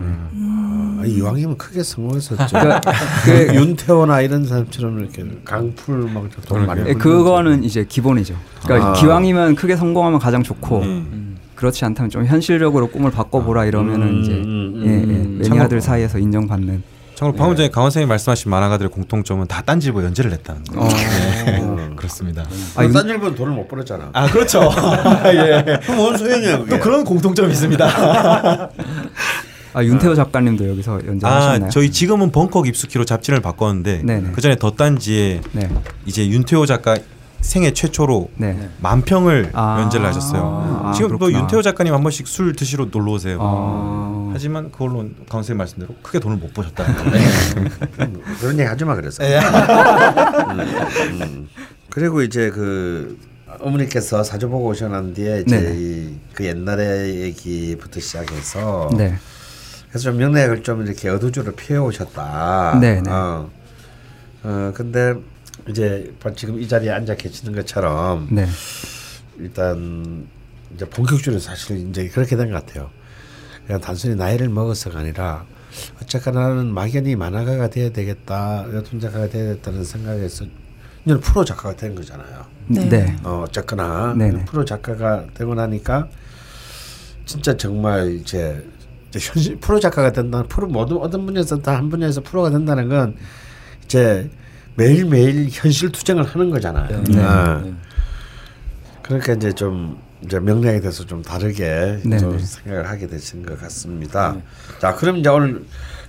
아, 이왕이면 크게 성공했었죠. 그러니까 그 윤태호나 이런 사람처럼 이렇게 강풀 막돈 많이. 네, 그거는 이제 기본이죠. 그러니까 아. 기왕이면 크게 성공하면 가장 좋고 음. 그렇지 않다면 좀 현실적으로 꿈을 바꿔보라 이러면은 음. 이제 음. 예, 예, 매니아들 사이에서 인정받는. 참고로 방금 전에 강원 선생님 말씀하신 만화가들의 공통점은 다 딴지보 연재를 냈다는 거. 어. 네. 그렇습니다. 아, 딴지보는 돈을 못 벌었잖아. 아 그렇죠. 예. 그럼 뭔 소용이야 그게. 또 그런 공통점이 있습니다. 아 윤태호 작가님도 여기서 연재하셨나요? 아 저희 지금은 벙커 깊숙이로 잡지를 바꿨는데 그 전에 덧단지에 네. 이제 윤태호 작가 생애 최초로 네. 만 평을 아~ 연재를 하셨어요. 아, 지금 뭐 윤태호 작가님 한 번씩 술 드시러 놀러 오세요. 아~ 하지만 그걸로 강 선생 말씀대로 크게 돈을 못 버셨다는 거예요. 그런 얘기 하지 마 그래서. 네. 음, 음. 그리고 이제 그 어머니께서 사주 보고 오셔난 뒤에 이제 네. 그 옛날의 얘기부터 시작해서 네. 그래서 좀 명맥을 좀 이렇게 어두줄을 피해 오셨다. 네. 네. 어. 어 근데 이제 지금 이 자리에 앉아 계시는 것처럼 네. 일단 이제 본격적으로 사실 이제 그렇게 된 것 같아요. 그냥 단순히 나이를 먹어서가 아니라 어쨌거나 나는 막연히 만화가가 돼야 되겠다, 여튼 작가가 돼야 되겠다는 생각에서 이제 프로 작가가 된 거잖아요. 네. 네. 어, 어쨌거나. 네. 프로 작가가 되고 나니까 진짜 정말 이제, 현실 프로 작가가 된다. 프로 모든 어떤 분야에서 다 한 분야에서 프로가 된다는 건 이제 매일 매일 현실 투쟁을 하는 거잖아요. 네. 네. 네. 그러니까 이제 좀 이제 명량에 대해서 좀 다르게 네. 좀 생각을 하게 되신 것 같습니다. 네. 자, 그럼 이제 오늘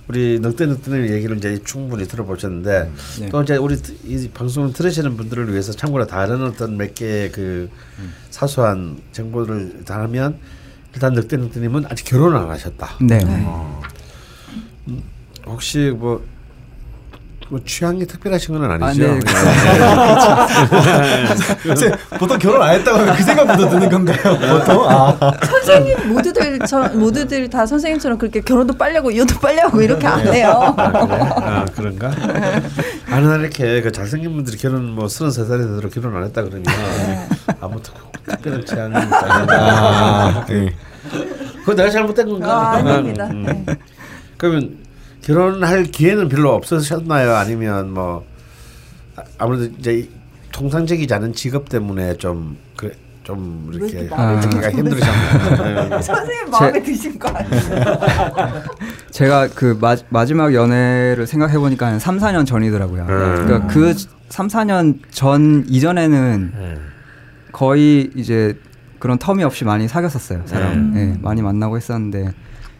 우리 넉대넉대의 얘기를 이제 충분히 들어보셨는데 네. 또 이제 우리 이 방송을 들으시는 분들을 위해서 참고로 다른 어떤 몇 개의 그 음. 사소한 정보를 다 하면 일단 넉대넉대님은 아직 결혼을 안 하셨다. 네. 어. 음, 혹시 뭐 뭐 취향이 특별하신 건 아니죠. 아, 네. 네. 보통 결혼 안 했다고 그 생각부터 드는 건가요? 보통 아. 선생님 모두들 저 모두들 다 선생님처럼 그렇게 결혼도 빨리 하고 이혼도 빨리 하고 이렇게 안 해요. 아, 그래? 아 그런가? 아니 나 이렇게 그 잘생긴 분들이 결혼 뭐 서른 세 살이 되도록 결혼 안 했다 그러면 아무튼 특별한 취향이 아, 네. 그거 내가 잘못된 건가? 아, 아닙니다. 음. 네. 그러면 결혼할 기회는 별로 없으셨나요? 아니면 뭐 아무래도 이제 통상적이지 않은 직업 때문에 좀 그래 좀 이렇게 하기가 아. 힘들으셨나요? 네. 선생님 마음에 드신 거 아니에요? 제가 그 마, 마지막 연애를 생각해 보니까 한 3, 4년 전이더라고요. 음. 그러니까 그 3, 4년 전 이전에는 음. 거의 이제 그런 텀이 없이 많이 사귀었었어요. 사람. 음. 네, 많이 만나고 했었는데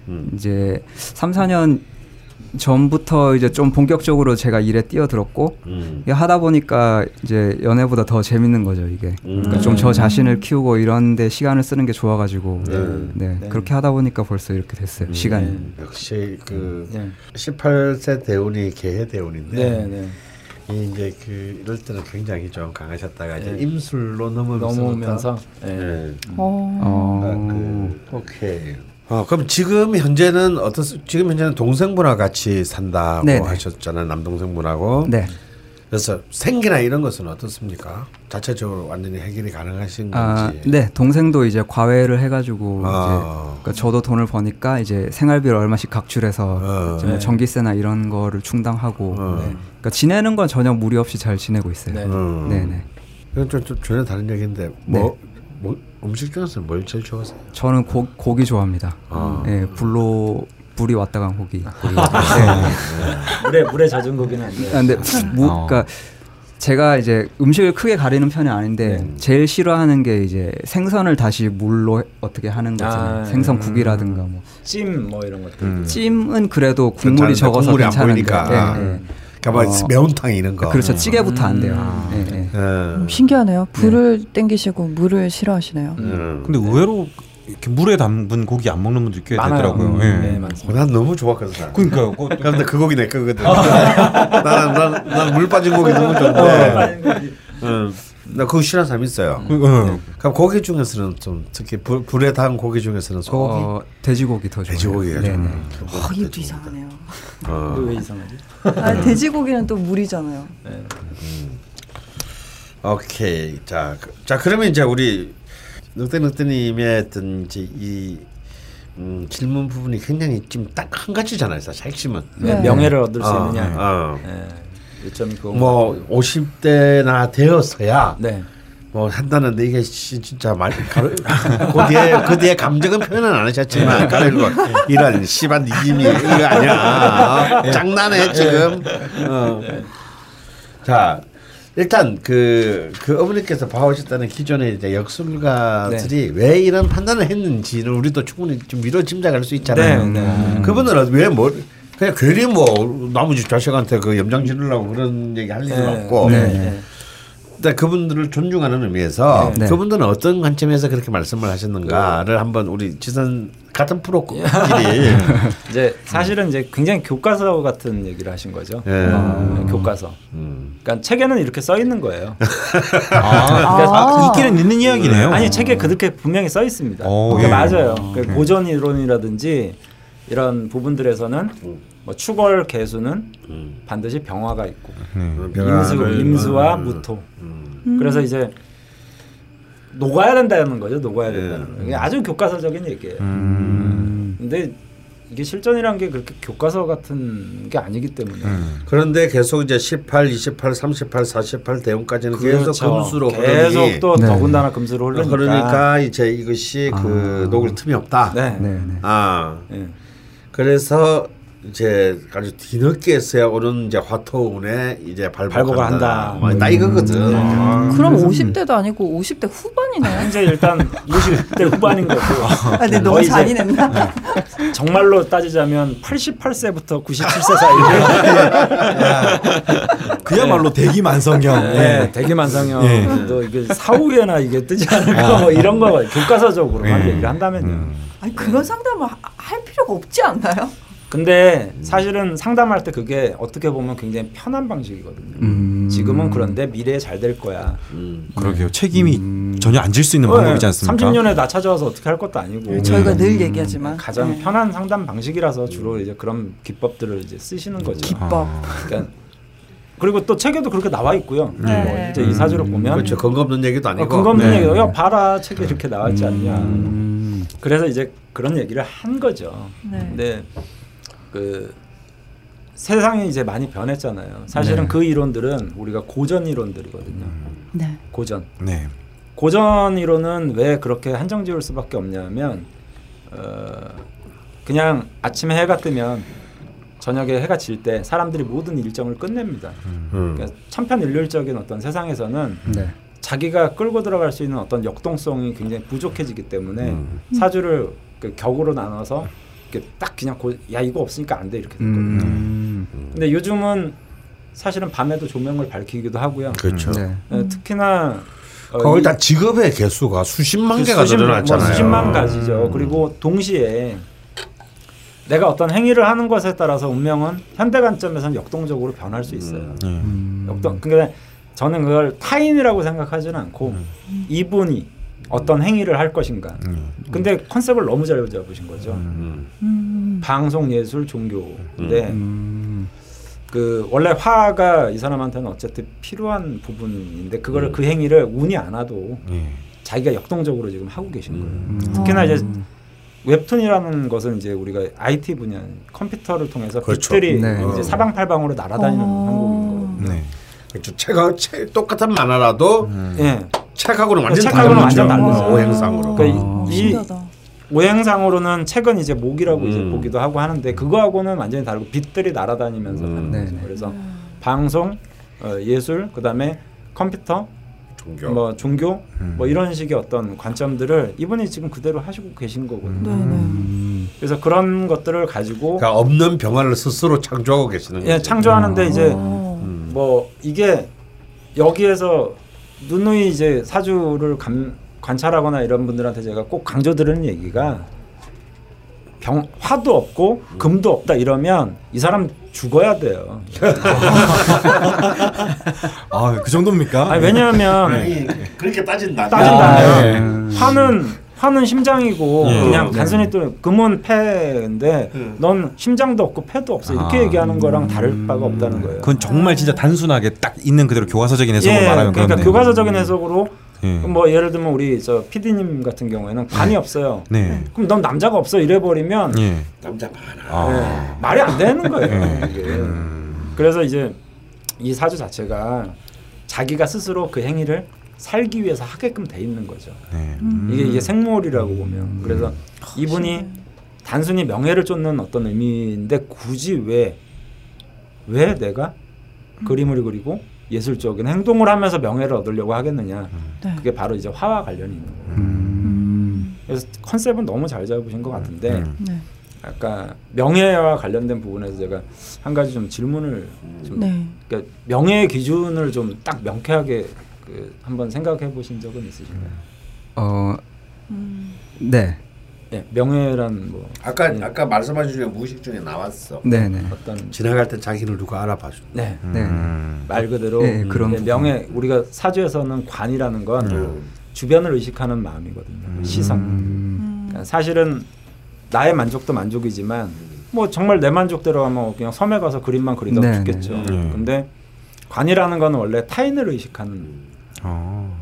음. 이제 3, 4년 전부터 이제 좀 본격적으로 제가 일에 뛰어들었고 음. 하다 보니까 이제 연애보다 더 재밌는 거죠 이게 음. 그러니까 좀 저 자신을 키우고 이런데 시간을 쓰는 게 좋아가지고 네. 네. 네. 그렇게 하다 보니까 벌써 이렇게 됐어요 음. 시간이 네. 역시 그 네. 18세 대운이 개해 대운인데 네, 네. 이제 그 이럴 때는 굉장히 좀 강하셨다가 이제 임술로 넘으면서 넘으면서 네. 어. 어. 아, 그, 오케이 어, 그럼 지금 현재는 어떻 지금 현재는 동생분하고 같이 산다고 네네. 하셨잖아요. 남동생분하고. 네. 그래서 생계나 이런 것은 어떻습니까? 자체적으로 완전히 해결이 가능하신 아, 건지. 아, 네, 동생도 이제 과외를 해가지고 아. 이제 그러니까 저도 돈을 버니까 이제 생활비를 얼마씩 각출해서 어. 뭐 네. 전기세나 이런 거를 충당하고. 어. 네. 그러니까 지내는 건 전혀 무리 없이 잘 지내고 있어요. 네, 음. 네, 네. 이건 좀, 좀 전혀 다른 얘기인데 뭐 네. 뭐 음식 중에서 뭘 제일 좋아하세요? 저는 고, 고기 좋아합니다. 아. 네, 불로 불이 왔다 간 고기. 아. 네. 물에 물에 젖은 고기는 안 돼요. 아, 근데 무, 어. 그러니까 제가 이제 음식을 크게 가리는 편이 아닌데 네. 제일 싫어하는 게 이제 생선을 다시 물로 어떻게 하는 거죠. 아, 생선국이라든가 뭐. 찜 뭐 이런 것들. 음. 찜은 그래도 국물이 적어서 괜찮은데. 네, 네. 그러니까 뭐 어. 매운탕 이런 거. 그렇죠. 찌개부터 안 돼요. 음. 네, 네. 음, 신기하네요. 불을 네. 땡기시고 물을 싫어하시네요. 음. 근데 의외로 이렇게 물에 담근 고기 안 먹는 분들 꽤 되더라고요. 음. 네. 네, 맞습니다. 난 너무 좋았거든. 그러니까요. 근데 그 고기 내 거거든. 나는 난물 빠진 고기 너무 좋은데. 어, 나 그거 싫어하는 사람 있어요. 음. 음. 그럼 고기 중에서는 좀 특히 불, 불에 닿은 고기 중에서는 소고기, 어, 돼지고기 더 좋아요. 돼지고기가 네. 어, 이것도 이상하네요. 어. 왜 이상하지? 아, 돼지고기는 또 물이잖아요. 네. 음. 오케이. 자, 그, 자 그러면 이제 우리 늑대늑대님의 어떤 이제 이 음, 질문 부분이 굉장히 지금 딱 한 가지잖아요. 사실 핵심은 네. 명예를 얻을 수 어, 있느냐. 어. 네. 뭐 50대나 되어서야 네. 뭐 한다는데 이게 진짜 말 가르, 그 뒤에 그 뒤에 감정은 표현은 안 하셨지만 가르고 이런 씨발 니짐이 이거 아니야 어? 장난해 지금 어. 자 일단 그, 그 어머니께서 봐오셨다는 기존의 이제 역술가들이 네. 왜 이런 판단을 했는지는 우리도 충분히 좀 미뤄 짐작할 수 있잖아요. 네, 네. 그분들은 왜뭐 그냥 괜히 뭐 나머지 자식한테 그 염장 지르려고 그런 얘기 할 일은 네. 없고. 네. 네. 근데 그분들을 존중하는 의미에서 네. 그분들은 어떤 관점에서 그렇게 말씀을 하셨는가를 한번 우리 지선 같은 프로끼리 이제 사실은 이제 굉장히 교과서 같은 얘기를 하신 거죠. 네. 어, 교과서. 음. 그러니까 책에는 이렇게 써 있는 거예요. 아, 그러니까 아, 있기는 있는 이야기네요. 아니 책에 그렇게 분명히 써 있습니다. 오, 예. 맞아요. 그 고전 이론이라든지 이런 부분들에서는 음. 뭐 추걸 개수는 음. 반드시 병화가 있고 음. 임수 임수와 음. 무토. 음. 그래서 이제 녹아야 된다는 거죠. 녹아야 된다는 거. 이게 아주 교과서적인 얘기예요. 음. 근데 이게 실전이란 게 그렇게 교과서 같은 게 아니기 때문에. 음. 그런데 계속 이제 18, 28, 38, 48 대운까지는 그렇죠. 계속 금수로 계속 또 네. 더군다나 금수로 흐르니까. 그러니까 이제 이것이 그 아. 그 녹을 틈이 없다. 네. 네. 네. 아. 네. 그래서 이제 아주 뒤늦게서야 오는 이제 화토운에 이제 발복을 한다. 뭐, 나 이거거든. 음. 아, 그럼 50대도 아니고 50대 후반이네요. 이제 일단 50대 후반인 거고. 아, 근데 너무 잔인했나? 정말로 따지자면 88세부터 97세 사이. 그야말로 네. 대기 만성형. 네, 네. 대기 만성형. 네. 또 이게 사후에나 이게 뜨지 않을까 뭐 이런 거 교과서적으로 네. 얘기를 한다면요. 음. 아니 그런 상담을 할 필요가 없지 않나요? 근데 사실은 상담할 때 그게 어떻게 보면 굉장히 편한 방식이거든요. 음. 지금은 그런데 미래에 잘 될 거야. 음. 그러게요. 책임이 음. 전혀 안 질 수 있는 네. 방법이지 않습니까? 30년에 나 찾아와서 어떻게 할 것도 아니고. 네, 저희가 늘 음. 얘기하지만 가장 네. 편한 상담 방식이라서 주로 이제 그런 기법들을 이제 쓰시는 거죠. 기법. 아. 그러니까 그리고 또 책에도 그렇게 나와 있고요. 네. 뭐 이제 이 사주를 보면 그렇죠. 근거 없는 얘기도 아니고. 어, 근거 없는 네. 얘기도 야 봐라 책에 이렇게 나와 있지 않냐. 그래서 이제 그런 얘기를 한 거죠. 네. 근데 그 세상이 이제 많이 변했잖아요. 사실은 네. 그 이론들은 우리가 고전 이론들이거든요. 네. 고전. 네. 고전 이론은 왜 그렇게 한정 지을 수밖에 없냐면 어, 그냥 아침에 해가 뜨면 저녁에 해가 질 때 사람들이 모든 일정을 끝냅니다. 음. 그러니까 천편일률적인 어떤 세상에서는 네. 자기가 끌고 들어갈 수 있는 어떤 역동성이 굉장히 부족해지기 때문에 음. 사주를 그 격으로 나눠서 딱 그냥 고, 야 이거 없으니까 안 돼 이렇게 됐거든요. 음. 근데 요즘은 사실은 밤에도 조명을 밝히기도 하고요. 그렇죠. 네. 네, 특히나 어, 일단 직업의 개수가 수십만 개가 수십, 늘어났잖아요. 뭐 수십만 가지죠. 음. 그리고 동시에 내가 어떤 행위를 하는 것에 따라서 운명은 현대 관점에서는 역동적으로 변할 수 있어요. 음. 음. 역동. 그러니까 저는 그걸 타인이라고 생각하지는 않고 음. 이분이 어떤 행위를 할 것인가. 음. 근데 컨셉을 너무 잘 잡으신 거죠. 음. 방송, 예술, 종교인데 음. 그 원래 화가 이 사람한테는 어쨌든 필요한 부분인데 그거를 그 행위를 운이 안 와도 자기가 역동적으로 지금 하고 계신 거예요. 특히나 이제 웹툰이라는 것은 이제 우리가 IT 분야 컴퓨터를 통해서 그렇죠. 빛들이 네. 이제 사방팔방으로 날아다니는 어. 한국인 거거든요. 네. 그렇죠. 책하, 책 똑같은 만화라도 음. 예. 책하고는 완전 책하고는 완전 다르죠. 어, 오행상으로. 그러니까 어. 이, 오행상으로는 책은 이제 모기라고 음. 이제 보기도 하고 하는데 그거하고는 완전히 다르고 빛들이 날아다니면서 음. 하는 거죠. 그래서 방송, 어, 예술, 그다음에 컴퓨터, 종교, 뭐 종교, 음. 뭐 이런 식의 어떤 관점들을 이분이 지금 그대로 하시고 계신 거거든요. 음. 그래서 그런 것들을 가지고 그러니까 없는 병화를 스스로 창조하고 계시는 예, 창조하는데 이제 음. 뭐 이게 여기에서 누누이 이제 사주를 감, 관찰하거나 이런 분들한테 제가 꼭 강조드리는 얘기가 병 화도 없고 금도 없다 이러면 이 사람 죽어야 돼요. 아, 그 정도입니까? 아니, 왜냐하면 아니, 그렇게 따진다. 따진다. 아, 네. 화는 화는 심장이고 네. 그냥 네. 단순히 또 금은 폐인데 네. 넌 심장도 없고 폐도 없어 이렇게 아, 얘기하는 거랑 다를 바가 없다는 거예요. 그건 정말 진짜 단순하게 딱 있는 그대로 교과서적인 해석으로 예, 말하면 그러니까 그렇네요. 교과서적인 해석으로 예. 뭐 예를 들면 우리 저 PD님 같은 경우에는 관이 네. 없어요. 네. 그럼 넌 남자가 없어 이래 버리면 예. 남자 많아. 아. 네. 말이 안 되는 거예요. 음. 그래서 이제 이 사주 자체가 자기가 스스로 그 행위를 살기 위해서 하게끔 돼 있는 거죠. 네. 음. 이게 이게 생물이라고 보면 그래서 음. 이분이 단순히 명예를 쫓는 어떤 의미인데 굳이 왜왜 내가 음. 그림을 그리고 예술적인 행동을 하면서 명예를 얻으려고 하겠느냐. 네. 그게 바로 이제 화와 관련이 있는 거예요. 음. 그래서 컨셉은 너무 잘 잡으신 것 같은데 음. 네. 아까 명예와 관련된 부분에서 제가 한 가지 좀 질문을 좀 네. 그러니까 명예의 기준을 좀 딱 명쾌하게 그 한번 생각해 보신 적은 있으신가요? 어, 음. 네. 네, 명예란 뭐 아까 네. 아까 말씀하신 중에 무의식 중에 나왔어. 네네. 네. 어떤 지나갈 때 자기를 누가 알아봐 준. 네. 네. 음. 말 그대로 네, 그런 네, 명예 우리가 사주에서는 관이라는 건 음. 주변을 의식하는 마음이거든요. 음. 시선. 음. 그러니까 사실은 나의 만족도 만족이지만 뭐 정말 내 만족대로 하면 그냥 섬에 가서 그림만 그리다 네, 죽겠죠. 네. 근데 관이라는 건 원래 타인을 의식하는. 어.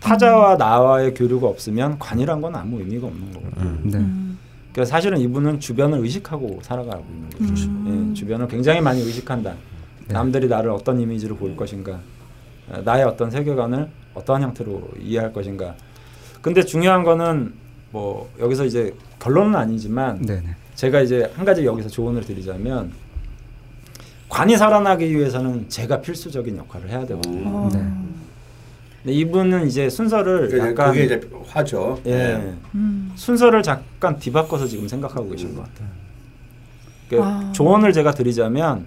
타자와 나와의 교류가 없으면 관이란 건 아무 의미가 없는 거거든요. 음. 네. 그러니까 사실은 이분은 주변을 의식하고 살아가고 있는 거죠. 음. 예, 주변을 굉장히 많이 의식한다. 네. 남들이 나를 어떤 이미지로 볼 것인가, 어, 나의 어떤 세계관을 어떠한 형태로 이해할 것인가. 근데 중요한 거는 뭐 여기서 이제 결론은 아니지만 네네. 제가 이제 한 가지 여기서 조언을 드리자면 관이 살아나기 위해서는 제가 필수적인 역할을 해야 되거든요. 네. 네, 이분은 이제 순서를 약간 그게 이제 화죠. 예. 네. 음. 순서를 잠깐 뒤바꿔서 지금 생각하고 계신 것 같아요. 그러니까 아. 조언을 제가 드리자면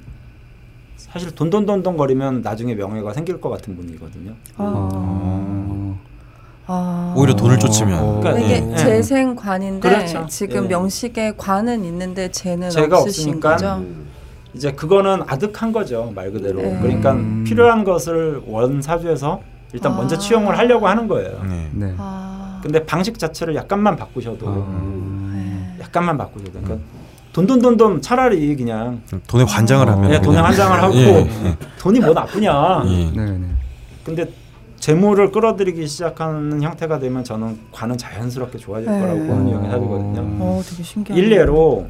사실 돈돈돈돈 거리면 나중에 명예가 생길 것 같은 분이거든요. 아. 아. 오히려 돈을 쫓으면. 그러니까 이게 네. 재생관인데 그렇죠. 지금 예. 명식에 관은 있는데 재는 제가 없으니까 거죠? 이제 그거는 아득한 거죠 말 그대로. 네. 그러니까 음. 필요한 것을 원사주에서 일단 아. 먼저 치용을 하려고 하는 거예요. 네. 네. 아. 근데 방식 자체를 약간만 바꾸셔도 아. 약간만 바꾸셔도 그러니까 돈돈돈돈 차라리 그냥 돈에 환장을 하면 네, 돈에 환장을 하고 예, 예. 돈이 뭐 나쁘냐. 예. 네, 네. 근데 재물을 끌어들이기 시작하는 형태가 되면 저는 관은 자연스럽게 좋아질 네. 거라고 보는 영역이거든요. 어, 되게 신기하네. 일례로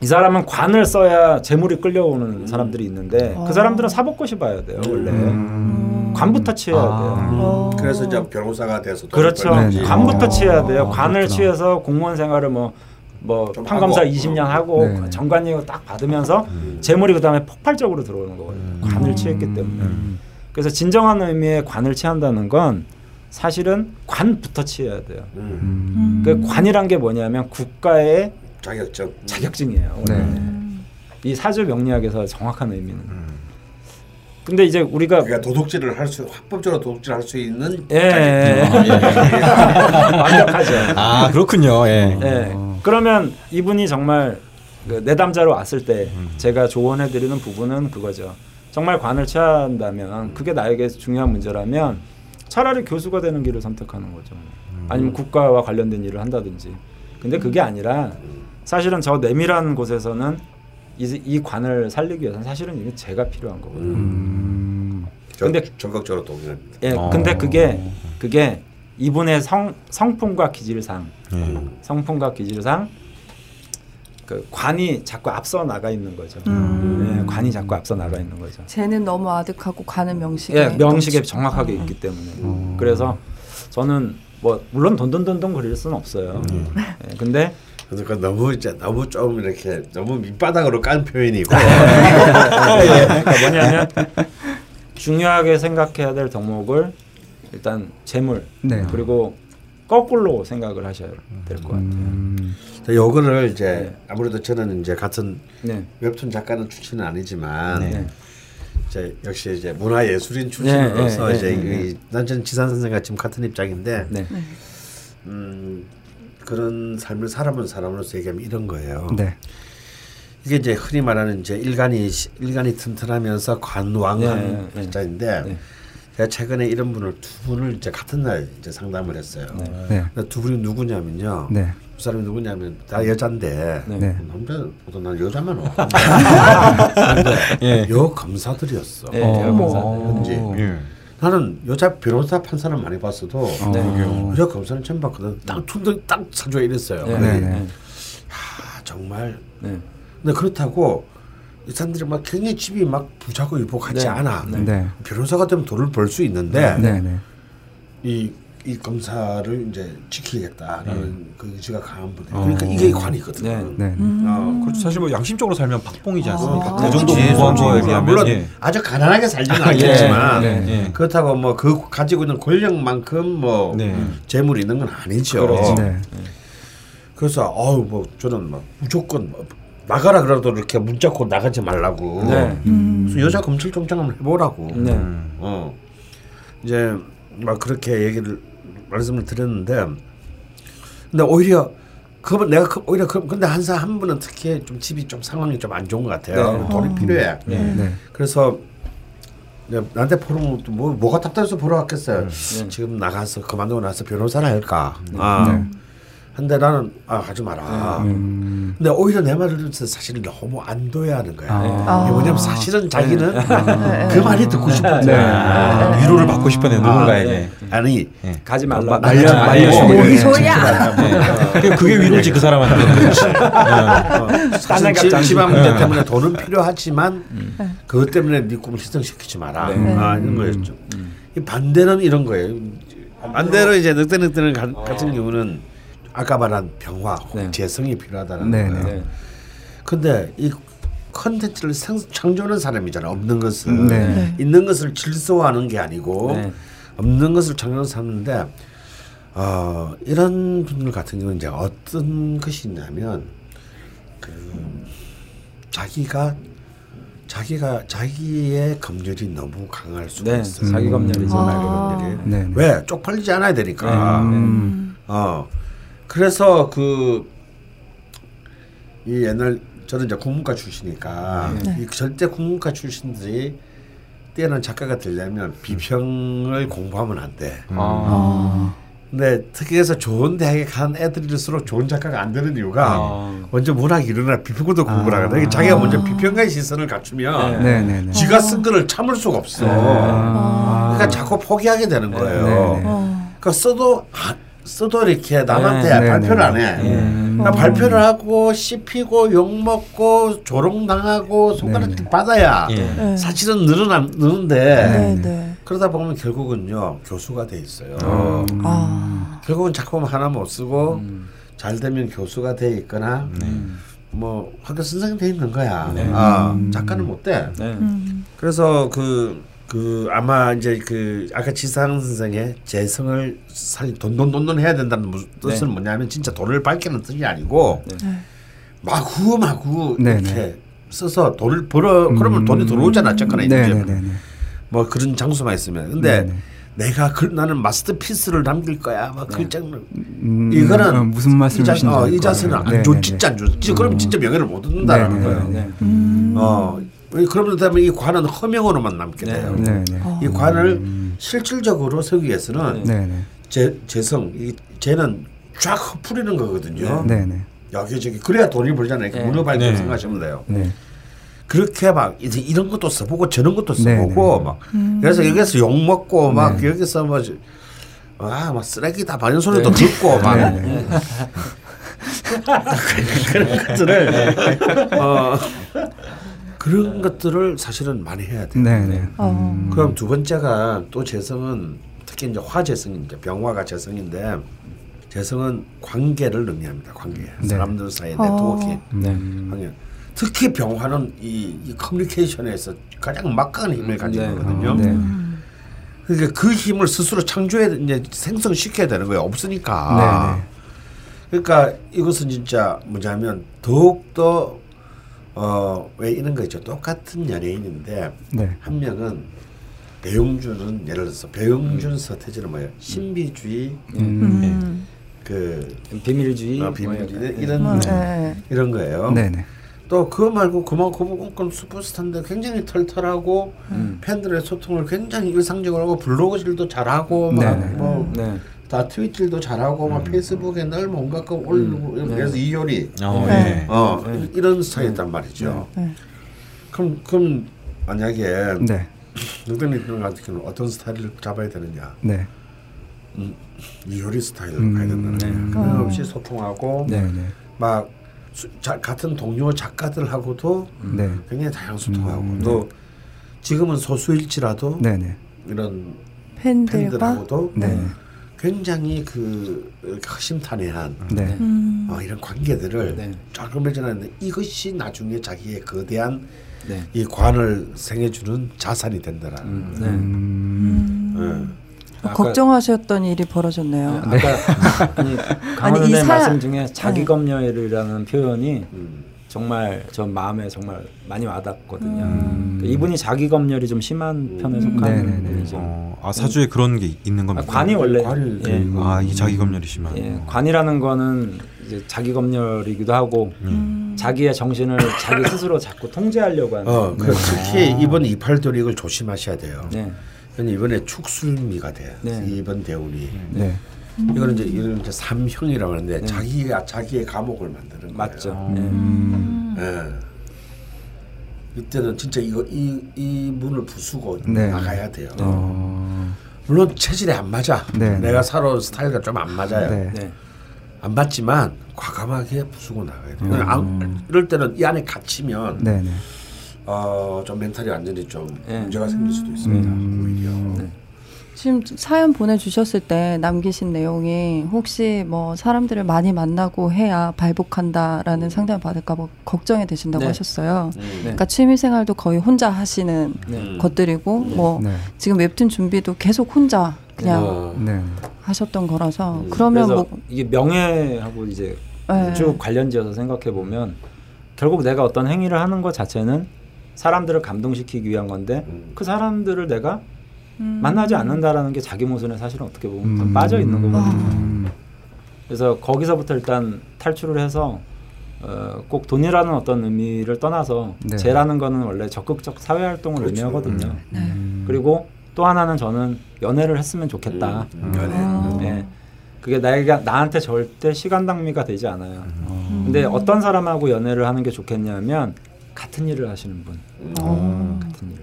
이 사람은 관을 써야 재물이 끌려오는 음. 사람들이 있는데 그 아. 그 사람들은 사법고시 봐야 돼요 원래 음. 관부터 취해야 아. 돼요. 음. 그래서 이제 변호사가 돼서 그렇죠. 관부터 아. 취해야 돼요. 관을 그렇구나. 취해서 공무원 생활을 뭐뭐 판검사 하고. 20년 하고 네. 정관이고 딱 받으면서 음. 재물이 그다음에 폭발적으로 들어오는 거예요. 음. 관을 취했기 음. 때문에. 음. 그래서 진정한 의미의 관을 취한다는 건 사실은 관부터 취해야 돼요. 음. 그 관이란 게 뭐냐면 국가의 자격증 자격증이에요. 네. 이 사주 명리학에서 정확한 의미는. 근데 이제 우리가 그러니까 도둑질을 할 수 합법적으로 도둑질 할 수 있는 예, 예. 완벽하죠. 아 그렇군요. 예. 예. 그러면 이분이 정말 그 내담자로 왔을 때 음. 제가 조언해 드리는 부분은 그거죠. 정말 관을 취한다면 그게 나에게 중요한 문제라면 차라리 교수가 되는 길을 선택하는 거죠. 음. 아니면 국가와 관련된 일을 한다든지. 근데 그게 아니라 사실은 저 내밀한 곳에서는 이, 이 관을 살리기 위해서는 사실은 이게 제가 필요한 거거든요. 음. 근데 적극적으로 동의합니다. 예, 근데 그게 그게 이분의 성 성품과 기질상 음. 성품과 기질상 그 관이 자꾸 앞서 나가 있는 거죠. 음. 네, 관이 자꾸 앞서 나가 있는 거죠. 쟤는 너무 아득하고 관은 명식에 예, 명식에 정확하게 음. 있기 때문에 음. 그래서 저는 뭐 물론 돈돈돈돈 그릴 수는 없어요. 음. 예, 근데 그러니까 너무 이제 너무 좀 이렇게 너무 밑바닥으로 깐 표현이고. 예, 그러니까 뭐냐면 중요하게 생각해야 될 덕목을 일단 재물 네. 그리고 거꾸로 생각을 하셔야 될 것 같아요. 음. 요거를 이제 네. 아무래도 저는 이제 같은 네. 웹툰 작가는 출신은 아니지만 네. 이제 역시 이제 문화 예술인 출신으로서 네, 네, 이제 네, 난 저는 지산 선생과 지금 같은 입장인데 음, 그런 삶을 살아본 사람으로서 얘기하면 이런 거예요. 이게 이제 흔히 말하는 이제 일간이 일간이 튼튼하면서 관왕한 글자인데 제가 최근에 이런 분을 두 분을 이제 같은 날 이제 상담을 했어요. 네. 네. 두 분이 누구냐면요. 네. 두 사람이 누구냐면 다 여잔데 네. 네. 남자보다 난 여자만 와. 예. 여 검사들이었어. 네, 현지. 예. 나는 여자 변호사 판사는 많이 봤어도 어. 네. 여자 검사는 처음 봤거든. 딱 툭, 딱 사주가 이랬어요. 네. 네. 네. 하, 정말. 네. 근데 그렇다고 이 사람들이 막 굉장히 집이 막 부자고 유복하지 네. 않아. 네. 네. 변호사가 되면 돈을 벌 수 있는데 네. 네. 이, 이 검사를 이제 지키겠다라는 네. 그 의지가 강한 분. 어. 그러니까 이게 관이거든요. 음. 어. 그렇죠. 사실 뭐 양심적으로 살면 박봉이지 않습니까? 아. 그 정도 공부한 거에 비하면 물론 예. 아주 가난하게 살지는 아, 않겠지만 예. 그렇다고 뭐 그 가지고 있는 권력만큼 뭐 재물이 있는 건 아니죠. 그렇죠. 그래서 어우 뭐 저는 막 무조건 뭐 나가라 그래도 이렇게 문자고 나가지 말라고. 네. 음. 그래서 여자 검찰총장 한번 해보라고. 네. 어 이제 막 그렇게 얘기를 말씀을 드렸는데, 근데 오히려 그 내가 그, 오히려 그 근데 한 사람 한 분은 특히 좀 집이 좀 상황이 좀 안 좋은 것 같아요. 네. 돈이 어. 필요해. 네. 네. 그래서 나한테 보러 뭐 뭐가 답답해서 보러 왔겠어요. 네. 지금 나가서 그만두고 나서 변호사를 할까. 아. 근데 나는 아 하지 마라. 음. 근데 오히려 내 말을 듣면서 사실은 너무 안도해하는 거야. 아. 이게 뭐냐면 사실은 자기는 네. 그 말이 듣고 싶은데 네. 아. 위로를 받고 싶은 누군가에게. 네. 아니 네. 가지 말라. 말려 말려 뭔 소리야? 그게 위로지 그 사람한테. 사실 집안 문제 때문에 돈은 필요하지만 음. 그것 때문에 네 꿈을 희생시키지 마라. 아 이런 거였죠. 음. 이 반대는 이런 거예요. 반대로 이제 늑대늑대는 같은 경우는 아까 말한 병화, 네. 재성이 필요하다는 네, 거예요. 네. 근데 이 컨텐츠를 창조하는 사람이잖아. 없는 것을 네. 네. 있는 것을 질서화하는 게 아니고 네. 없는 것을 창조하는 사람인데 어, 이런 분들 같은 경우는 이제 어떤 것이 있냐면 그 자기가 자기가 자기의 검열이 너무 강할 수가 네, 있어요. 자기 검열이죠. 음. 아. 검열이. 왜 쪽팔리지 않아야 되니까. 음. 어 그래서 그 이 옛날 저는 이제 국문과 출신이니까 네. 이 절대 국문과 출신들이 뛰어난 작가가 되려면 비평을 공부하면 안 돼. 아. 근데 특히해서 좋은 대학에 간 애들일수록 좋은 작가가 안 되는 이유가 아. 먼저 문학 이론이나 비평부터 공부를 하거든. 아. 자기가 먼저 비평가의 시선을 갖추면 네. 네, 네, 네. 지가 쓴 거를 참을 수가 없어. 아. 그러니까 자꾸 포기하게 되는 거예요. 네. 그러니까 써도 써도 이렇게 남한테 네. 발표를 안 해. 그러니까 발표를 하고 씹히고 욕 먹고 조롱 당하고 손가락 받아야 사실은 늘어나 느는데 그러다 보면 결국은요 교수가 돼 있어요. 어. 아. 결국은 작품 하나 못 쓰고 음. 잘 되면 교수가 돼 있거나 음. 뭐 학교 선생님 돼 있는 거야. 네. 아, 음. 작가는 못 돼. 네. 음. 그래서 그 그그 아마 이제 그 아까 지상 선생의 재성을 살리 돈돈돈돈 해야 된다는 뜻은 네. 뭐냐면 진짜 돈을 밝히는 뜻이 아니고 네. 마구 마구 네, 이렇게 네. 써서 돈을 벌어 그러면 돈이 들어오잖아. 어쨌거나 이제 뭐 그런 장소만 있으면 근데 네네. 내가 그, 나는 마스터피스를 남길 거야. 막 네. 글장을 음, 이거는 어, 무슨 말씀이신지 어, 이 자세는 안 좋, 진짜 안 좋. 음. 그러면 진짜 명예를 못 얻는다라는 거예요. 네. 음. 어, 그러면 다음에 이 관은 허명으로만 남게 돼요. 이 관을 음. 실질적으로 서기 위해서는 재, 재성, 이 재는 쫙 흩뿌리는 거거든요. 여기저기 그래야 돈이 벌잖아요. 네. 네. 생각하시면 돼요. 네. 그렇게 막 이제 이런 것도 써보고 저런 것도 써보고 네네. 막 음. 그래서 여기서 욕 먹고 막 네. 여기서 뭐 아, 막 쓰레기다 반연 소리도 네. 듣고 막 네. 그런 것들을 어, 그런 것들을 사실은 많이 해야 돼요. 네네. 어. 음. 그럼 두 번째가 또 재성은 특히 이제 화재성인데 병화가 재성인데 재성은 관계를 의미합니다. 관계. 네. 사람들 사이의 네트워킹. 어. 네. 관계. 특히 병화는 이, 이 커뮤니케이션에서 가장 막강한 힘을 가지고 네. 있거든요. 네. 그러니까 그 힘을 스스로 창조해 이제 생성시켜야 되는 거예요. 없으니까. 네, 네. 그러니까 이것은 진짜 뭐냐면 더욱 더 어, 왜 이런 거 있죠. 똑같은 연예인인데 네. 한 명은 배용준은 예를 들어서 배용준 음. 서태지는 뭐예요? 신비주의, 음. 네. 그 비밀주의, 어, 비밀주의 뭐 이런 네. 이런 거예요. 네네. 또 그거 말고 그만큼 슈퍼스타인데 굉장히 털털하고 음. 팬들의 소통을 굉장히 일상적으로 하고 블로그질도 잘하고 네. 막뭐 네. 다 트윗질도 잘하고 음. 막 페이스북에 늘 뭔가 그 올리고 음. 그래서 네. 이효리 어, 네. 어 네. 이런 스타일이단 말이죠. 네. 그럼 그럼 만약에 네. 누구님 같은 경우는 어떤 스타일을 잡아야 되느냐? 네. 음, 이효리 스타일로 음, 가야 된다는 네. 거예요. 없이 소통하고 막 자, 같은 동료 작가들하고도 네. 굉장히 다양한 소통하고 음, 또 네. 지금은 소수일지라도. 이런 팬들하고도 네. 굉장히 그 허심탄회한 네. 음. 어, 이런 관계들을 네. 조금 맺어놨는데 이것이 나중에 자기의 거대한 네. 이 관을 생해주는 자산이 된다라는 음, 네. 음. 음. 아, 걱정하셨던 일이 벌어졌네요. 네. 아까 아니 강원의 말씀 중에 자기 검열이라는 표현이 음. 정말 저 마음에 정말 많이 와닿거든요. 음. 그러니까 이분이 자기 검열이 좀 심한 편에 속한 음. 분이죠. 어, 아 사주에 음. 그런 게 있는 겁니까? 아, 관이 원래 관이, 예. 아이 자기 검열이 심한. 예. 관이라는 거는 이제 자기 검열이기도 하고 음. 자기의 정신을 자기 스스로 자꾸 통제하려고 하는. 어, 그 특히 이번 이팔돌이 이걸 조심하셔야 돼요. 네. 이번에 축술미가 돼. 네. 이번 대운이. 네. 이거는 이제 이런 이제 삼형이라고 하는데 네. 자기가 자기의 감옥을 만드는 맞죠. 거예요. 네. 음. 네. 이때는 진짜 이거 이, 이 문을 부수고 네. 나가야 돼요. 어. 물론 체질에 안 맞아. 네. 내가 살아온 스타일과 좀 안 맞아요. 네. 안 맞지만 과감하게 부수고 나가야 돼요. 음. 이럴 때는 이 안에 갇히면 어, 좀 멘탈이 완전히 좀 네. 문제가 생길 수도 있습니다. 음. 오히려. 네. 지금 사연 보내주셨을 때 남기신 내용이 혹시 뭐 사람들을 많이 만나고 해야 발복한다라는 음. 상담을 받을까 봐 걱정이 되신다고 네. 하셨어요. 네. 그러니까 취미생활도 거의 혼자 하시는 네. 것들이고 네. 뭐 네. 지금 웹툰 준비도 계속 혼자 그냥 하셨던 거라서 그러면 뭐 이게 명예하고 이제 쭉 관련지어서 생각해 보면 결국 내가 어떤 행위를 하는 것 자체는 사람들을 감동시키기 위한 건데 음. 그 사람들을 내가 음. 만나지 않는다라는 게 자기 모순에 사실은 어떻게 보면 음. 빠져 있는 거거든요. 음. 그래서 거기서부터 일단 탈출을 해서 어, 꼭 돈이라는 어떤 의미를 떠나서 네. 재라는 거는 원래 적극적 사회 활동을 그렇죠. 의미하거든요. 음. 네. 그리고 또 하나는 저는 연애를 했으면 좋겠다. 음. 연애. 아. 네. 그게 나가 나한테 절대 시간 낭비가 되지 않아요. 근데 어떤 사람하고 연애를 하는 게 좋겠냐면 같은 일을 하시는 분. 음. 같은 일.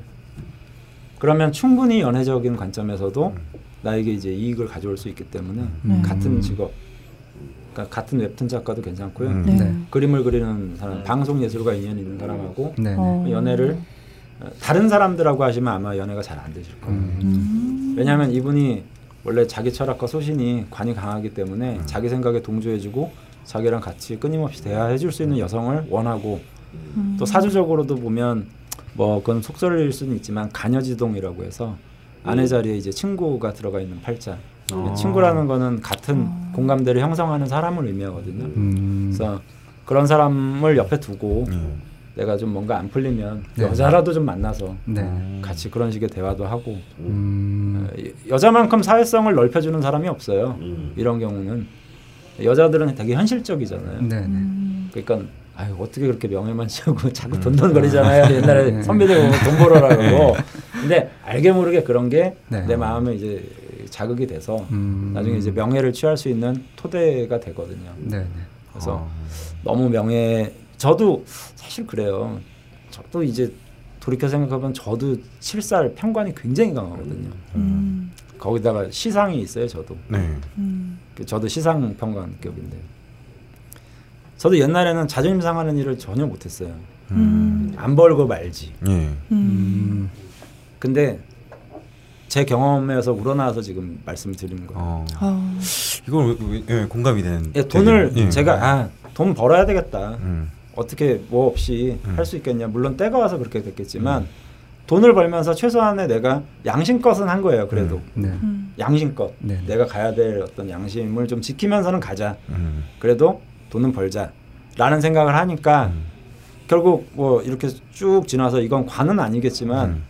그러면 충분히 연애적인 관점에서도 음. 나에게 이제 이익을 가져올 수 있기 때문에 음. 같은 직업 그러니까 같은 웹툰 작가도 괜찮고요. 음. 네. 그림을 그리는 사람, 방송 예술가 인연 있는 사람하고 네. 네. 어. 연애를 다른 사람들하고 하시면 아마 연애가 잘 안 되실 거예요. 음. 왜냐하면 이분이 원래 자기 철학과 소신이 관이 강하기 때문에 음. 자기 생각에 동조해주고 자기랑 같이 끊임없이 대화해줄 수 있는 여성을 원하고 음. 또 사주적으로도 보면 뭐 그건 속설일 수는 있지만 가녀지동이라고 해서 아내 음. 자리에 이제 친구가 들어가 있는 팔자. 아. 친구라는 거는 같은 아. 공감대를 형성하는 사람을 의미하거든요. 음. 그래서 그런 사람을 옆에 두고 음. 내가 좀 뭔가 안 풀리면 네. 여자라도 좀 만나서 네. 같이 그런 식의 대화도 하고 음. 어, 여자만큼 사회성을 넓혀주는 사람이 없어요. 음. 이런 경우는 여자들은 되게 현실적이잖아요. 네, 네. 음. 그러니까 아유 어떻게 그렇게 명예만 지고 자꾸 돈돈거리잖아요. 음. 옛날에 네. 선배들 보면 돈 벌어라고. 네. 근데 알게 모르게 그런 게 내 마음에 이제 자극이 돼서 음. 나중에 이제 명예를 취할 수 있는 토대가 되거든요. 그래서 어. 너무 명예 저도 사실 그래요. 저도 이제 돌이켜 생각하면 저도 칠살 평관이 굉장히 강하거든요. 음. 거기다가 시상이 있어요, 저도. 네. 음. 저도 시상 평관급인데. 저도 옛날에는 자존심 상하는 일을 전혀 못했어요. 음. 안 벌고 말지. 네. 음. 근데 제 경험에서 우러나와서 지금 말씀드리는 거예요. 어. 어. 이건 왜, 왜, 예, 공감이 되는. 예, 돈을 되게, 예. 제가 아, 돈 벌어야 되겠다. 음. 어떻게 뭐 없이 음. 할수 있겠냐. 물론 때가 와서 그렇게 됐겠지만 음. 돈을 벌면서 최소한의 내가 양심껏은 한 거예요. 그래도 음. 네. 음. 양심껏 네. 내가 가야 될 어떤 양심을 좀 지키면서는 가자. 음. 그래도 돈은 벌자라는 생각을 하니까 음. 결국 뭐 이렇게 쭉 지나서 이건 관은 아니겠지만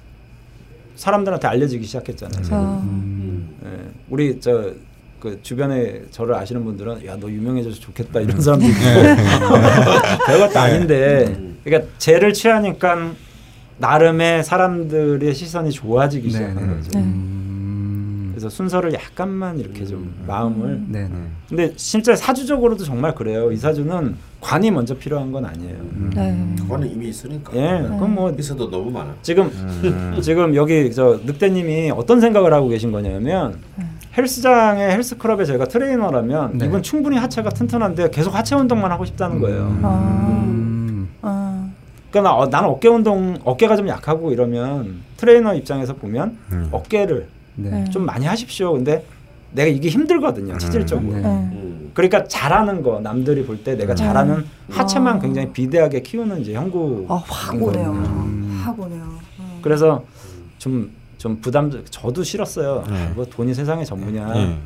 사람들한테 알려지기 시작했잖아요. 네. 우리 저 그 주변에 저를 아시는 분들은 야 너 유명해져서 좋겠다 이런 사람도 있고 네. 별것도 네. 아닌데 그러니까 죄를 취하니까 나름의 사람들의 시선이 좋아지기 네, 시작한 거죠. 음. 그래서 순서를 약간만 이렇게 좀 음. 마음을. 네네. 근데 실제 사주적으로도 정말 그래요. 이 사주는 관이 먼저 필요한 건 아니에요. 음. 네. 관은 이미 있으니까. 예, 그건 뭐 있어도 너무 많아. 지금 음. 지금 여기 저 늑대님이 어떤 생각을 하고 계신 거냐면 헬스장의 헬스클럽에 제가 트레이너라면 네. 이분 충분히 하체가 튼튼한데 계속 하체 운동만 하고 싶다는 거예요. 음. 음. 아. 그러니까 나, 어, 나는 어깨 운동 어깨가 좀 약하고 이러면 트레이너 입장에서 보면 음. 어깨를 네. 좀 많이 하십시오. 근데 내가 이게 힘들거든요, 음. 체질적으로. 네. 음. 그러니까 잘하는 거 남들이 볼 때 내가 음. 잘하는 하체만 아. 굉장히 비대하게 키우는 이제 형국. 아, 확 오네요. 확 오네요. 그래서 좀좀 부담 저도 싫었어요. 네. 뭐 돈이 세상의 전부냐 네.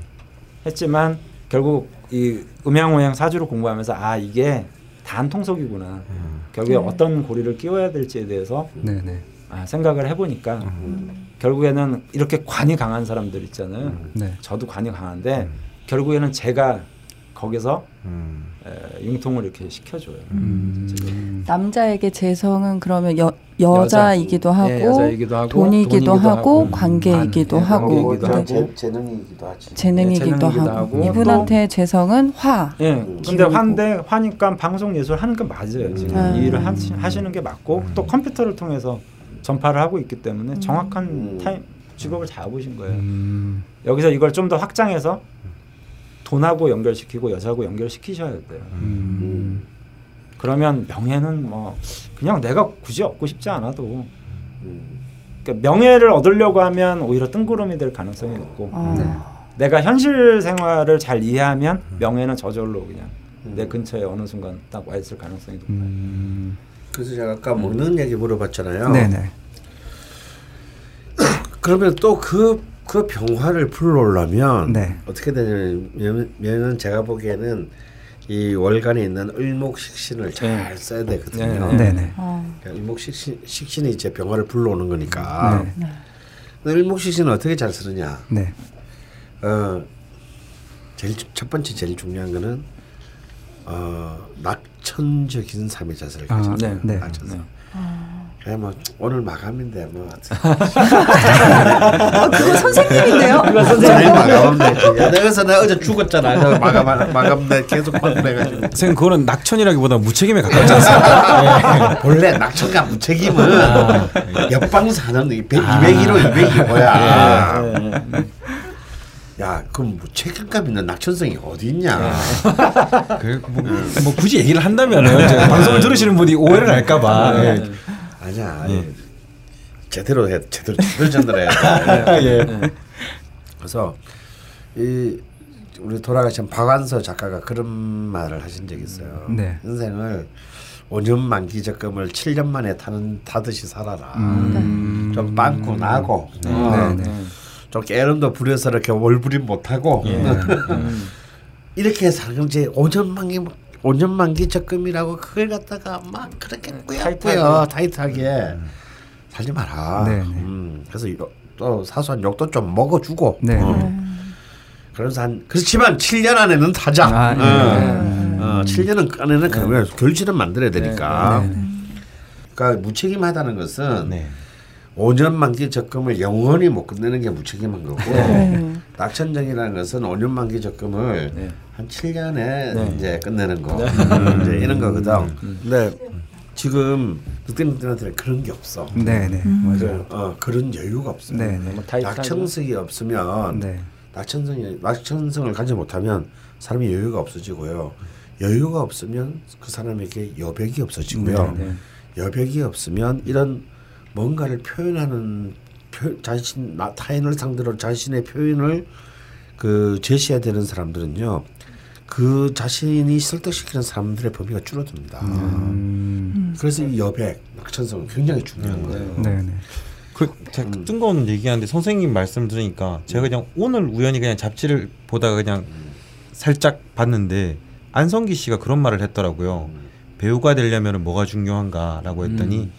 했지만 결국 이 음양오양 사주를 공부하면서 아 이게 단 통속이구나. 음. 결국에 네. 어떤 고리를 끼워야 될지에 대해서 네, 네. 아, 생각을 해보니까 음. 결국에는 이렇게 관이 강한 사람들 있잖아요. 음. 네. 저도 관이 강한데 음. 결국에는 제가 거기서 음. 에, 융통을 이렇게 시켜줘요. 음. 남자에게 재성은 그러면 여, 여자이기도 하고, 네, 여자이기도 하고 돈이기도, 돈이기도 하고, 하고, 관계이기도 관, 네, 하고 네. 재, 재능이기도 하지. 재능이기도, 네, 하고. 하고. 이분한테 재성은 화. 예. 네, 근데 화인데 화니까 방송 예술 하는 게 맞아요. 지금 음. 이 일을 하시, 하시는 게 맞고 또 컴퓨터를 통해서 전파를 하고 있기 때문에 음. 정확한 음. 타임 직업을 잡으신 거예요. 음. 여기서 이걸 좀 더 확장해서 돈하고 연결시키고 여자하고 연결시키셔야 돼요. 음. 그러면 명예는 뭐 그냥 내가 굳이 얻고 싶지 않아도 그러니까 명예를 얻으려고 하면 오히려 뜬구름이 될 가능성이 높고 아. 네. 내가 현실 생활을 잘 이해하면 명예는 저절로 그냥 음. 내 근처에 어느 순간 딱 와 있을 가능성이 높아요. 음. 그래서 제가 아까 음. 먹는 얘기 물어봤잖아요. 네네. 그러면 또그 그 병화를 풀어오려면 네. 어떻게 되냐면 제가 보기에는 이 월간에 있는 을목식신을 잘 네. 써야 되거든요. 네. 네. 네. 어. 그러니까 을목식신 식신이 이제 병화를 불러오는 거니까. 네. 을목식신은 어떻게 잘 쓰느냐? 네. 어 제일 첫 번째 제일 중요한 거는 어 낙천적인 삶의 자세를 아, 네. 낙천성. 아. 그래 뭐 오늘 마감인데 뭐. 아, 그거 선생님인데요? 그거 선생님 마감인데. 내가서 나 어제 죽었잖아. 마감 마감인데 계속 방문해가지고. 선생 그거는 낙천이라기보다 무책임에 가깝지 않습니까? 네. 원래 낙천과 무책임은 아. 옆방 사는 200, 201호 202호야. 아. 야, 그럼 뭐 책임감 있는 낙천성이 어디 있냐? 그, 뭐, 뭐, 굳이 얘기를 한다면은 방송을 들으시는 분이 오해를 할까봐. 네. 아니야. 예. 제대로 해 제대로 제대로 전달해야 돼. 예. 그래서 이 우리 돌아가신 박완서 작가가 그런 말을 하신 적이 있어요. 네. 인생을 5년 만기 적금을 7년 만에 타는 타듯이 살아라. 음. 좀 빵꾸 나고 네. 어. 네. 네. 좀 깨름도 부려서 이렇게 월부림 못하고 예. 음. 이렇게 사는 지 5년 만기 5년 만기 적금이라고 그걸 갖다가 막 그렇게 꾸역꾸역 타이트하게 음. 살지 마라. 네, 네. 음, 그래서 또 사소한 욕도 좀 먹어주고. 네. 어. 네. 그래서 한 그렇지만 7년 안에는 타자. 아, 네. 어, 어, 7년은 안에는 그러면 결실은 만들어야 되니까. 그러니까 무책임하다는 것은. 5년 만기 적금을 영원히 못 끝내는 게 무책임한 거고 네. 낙천정이라는 것은 5년 만기 적금을 네. 한 7년에 네. 이제 끝내는 거 네. 음, 이제 이런 거거든. 음. 근데 지금 늑대늑대한테는 그런 게 없어. 네네 음. 그, 어, 그런 여유가 없어. 네뭐 낙천성이 없으면 네. 낙천성이 낙천성을 가지 못하면 사람이 여유가 없어지고요. 여유가 없으면 그 사람에게 여백이 없어지고요. 네네. 여백이 없으면 이런 뭔가를 표현하는 표, 자신 나 타인을 상대로 자신의 표현을 그 제시해야 되는 사람들은요. 그 자신이 설득시키는 사람들의 범위가 줄어듭니다. 음. 그래서 이 여백, 낙천성 굉장히 중요한 음. 거예요. 네, 네. 그 제가 음. 뜬금없는 얘기하는데 선생님 말씀 들으니까 제가 그냥 오늘 우연히 그냥 잡지를 보다가 그냥 살짝 봤는데 안성기 씨가 그런 말을 했더라고요. 음. 배우가 되려면 뭐가 중요한가라고 했더니 음.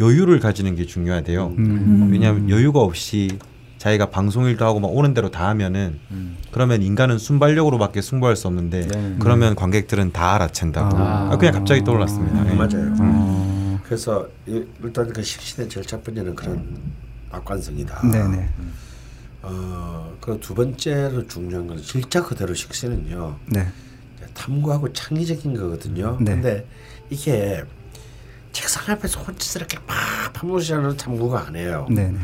여유를 가지는 게 중요하대요. 음. 왜냐하면 여유가 없이 자기가 방송일도 하고 막 오는 대로 다 하면은 음. 그러면 인간은 순발력으로밖에 승부할 수 없는데 네. 그러면 관객들은 다 알아챈다고 아. 아, 그냥 갑자기 떠올랐습니다. 아. 네. 맞아요. 음. 그래서 일단 그 식신의 제일 첫 번째는 그런 악관성이다. 네네. 어, 그 두 번째로 중요한 건 질자 그대로 식신은요. 네. 탐구하고 창의적인 거거든요. 네. 근데 이게 책상 앞에서 혼자서 이렇게 막 파묻으시는 탐구가 아니에요. 네네.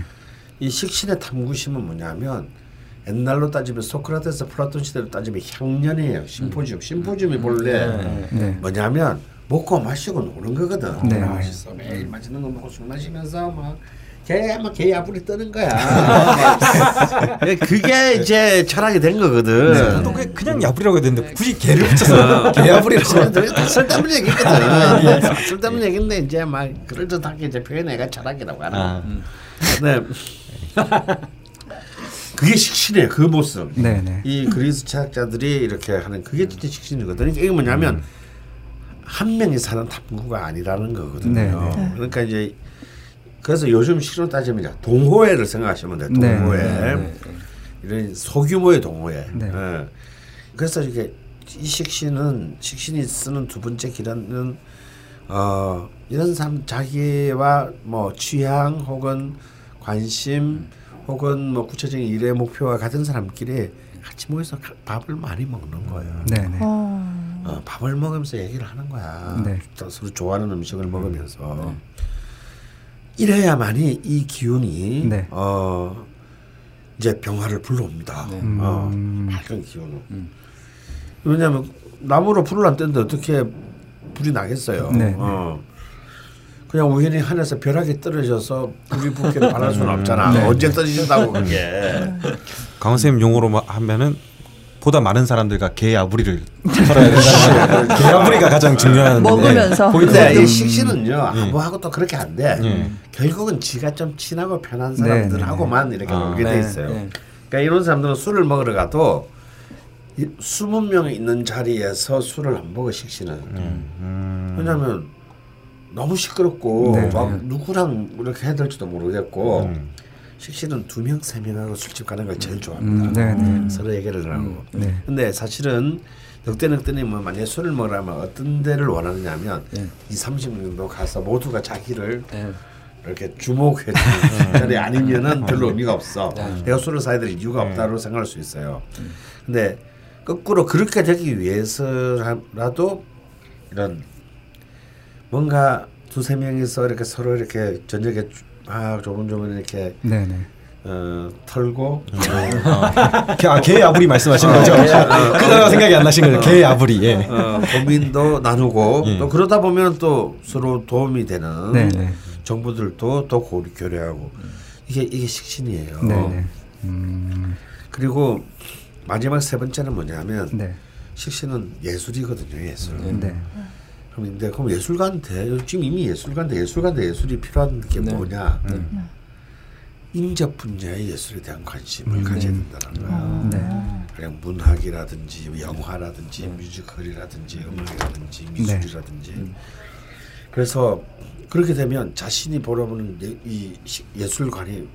이 식신의 탐구심은 뭐냐면 옛날로 따지면 소크라테스 플라톤 시대로 따지면 향연이에요. 심포지움. 음. 심포지움이 음. 본래 네. 네. 뭐냐면 먹고 마시고 노는 거거든. 네. 맛있어. 매일 맛있는 거 먹고 술 마시면서 막 걔막 개 야부리 뜨는 거야. 그게 이제 철학이 된 거거든. 네. 그냥 야부리라고 해야 되는데 굳이 개를 붙여서 개 야부리라고. 쓸데없는 얘기거든. 쓸데없는 얘기인데 이제 막 그럴듯하게 이제 표현해가 철학이라고 하는. 아. 네. 그게 식신이에요. 그 모습. 네네. 네. 이 그리스 철학자들이 이렇게 하는 그게 진짜 식신이거든요. 이게 뭐냐면 음. 한 명이 사는 탐구가 아니라는 거거든요. 네네. 네. 그러니까 이제 그래서 요즘 시로 따지면 동호회를 생각하시면 돼요. 네. 동호회. 네, 네, 이런 소규모의 동호회. 네. 예. 그래서 이게 이 식신은 식신이 쓰는 두 번째 길은 어 이런 사람 자기와 뭐 취향 혹은 관심 혹은 뭐 구체적인 일의 목표와 같은 사람끼리 같이 모여서 밥을 많이 먹는 거예요. 네. 어. 어, 밥을 먹으면서 얘기를 하는 거야. 네. 서로 좋아하는 음식을 먹으면서. 이래야만이 이 기운이 네. 어 이제 병화를 불러옵니다. 네. 어, 음. 밝은 기운은. 음. 왜냐하면 나무로 불을 안 떼는데 어떻게 불이 나겠어요. 네. 어. 그냥 우연히 하늘에서 벼락이 떨어져서 불이 붙기를 바랄 수는 없잖아. 네. 언제 떨어진다고 그게. 강 선생님 용어로 하면은 보다 많은 사람들과 개아부리를 털어야 된다. 개아부리가 가장 중요한 먹으면서. 근데 이 식신은요 네. 아무하고 또 그렇게 안 돼. 네. 결국은 지가 좀 친하고 편한 사람들하고만 네. 이렇게 아, 놀게 돼 있어요. 그러니까 이런 사람들은 술을 먹으러 가도 스무 명 있는 자리에서 술을 안 먹어 식신은. 음. 왜냐하면 너무 시끄럽고 네. 막 누구랑 이렇게 해야 될지도 모르겠고. 음. 식신은 두 명, 세 명하고 술집 가는 걸 제일 좋아합니다. 음, 네, 네. 서로 얘기를 하고. 음, 네. 근데 사실은 늑대늑대님 뭐 만약에 술을 먹으라면 어떤 데를 원하느냐면 네. 이 30명도 가서 모두가 자기를 네. 이렇게 주목해 주는 자리 아니면은 별로 의미가 없어. 네. 내가 술을 사야 될 이유가 네. 없다고 생각할 수 있어요. 근데 거꾸로 그렇게 되기 위해서라도 이런 뭔가 두세 명이서 이렇게 서로 이렇게 저녁에 아 조곤조곤 이렇게 네네. 어, 털고 어. 아, 개 아부리 말씀하시는 거죠? 그 단어 생각이 안 나신 거죠? 개 아부리. 예. 어, 고민도 나누고 예. 또 그러다 보면 또 서로 도움이 되는 네네. 정보들도 더 고리 교류하고 이게 이게 식신이에요. 네네. 음. 그리고 마지막 세 번째는 뭐냐면 네. 식신은 예술이거든요. 예술. 네. 그럼 근데 그럼 예술가한테 지금 이미 예술가인데 예술가인데 예술이 필요한 게 네. 뭐냐? 네. 인접 분야의 예술에 대한 관심을 음, 가져야 된다는 거야. 음, 네. 그냥 문학이라든지 영화라든지 음. 뮤지컬이라든지 음악이라든지 네. 미술이라든지. 네. 그래서 그렇게 되면 자신이 보려보는 이 예술관이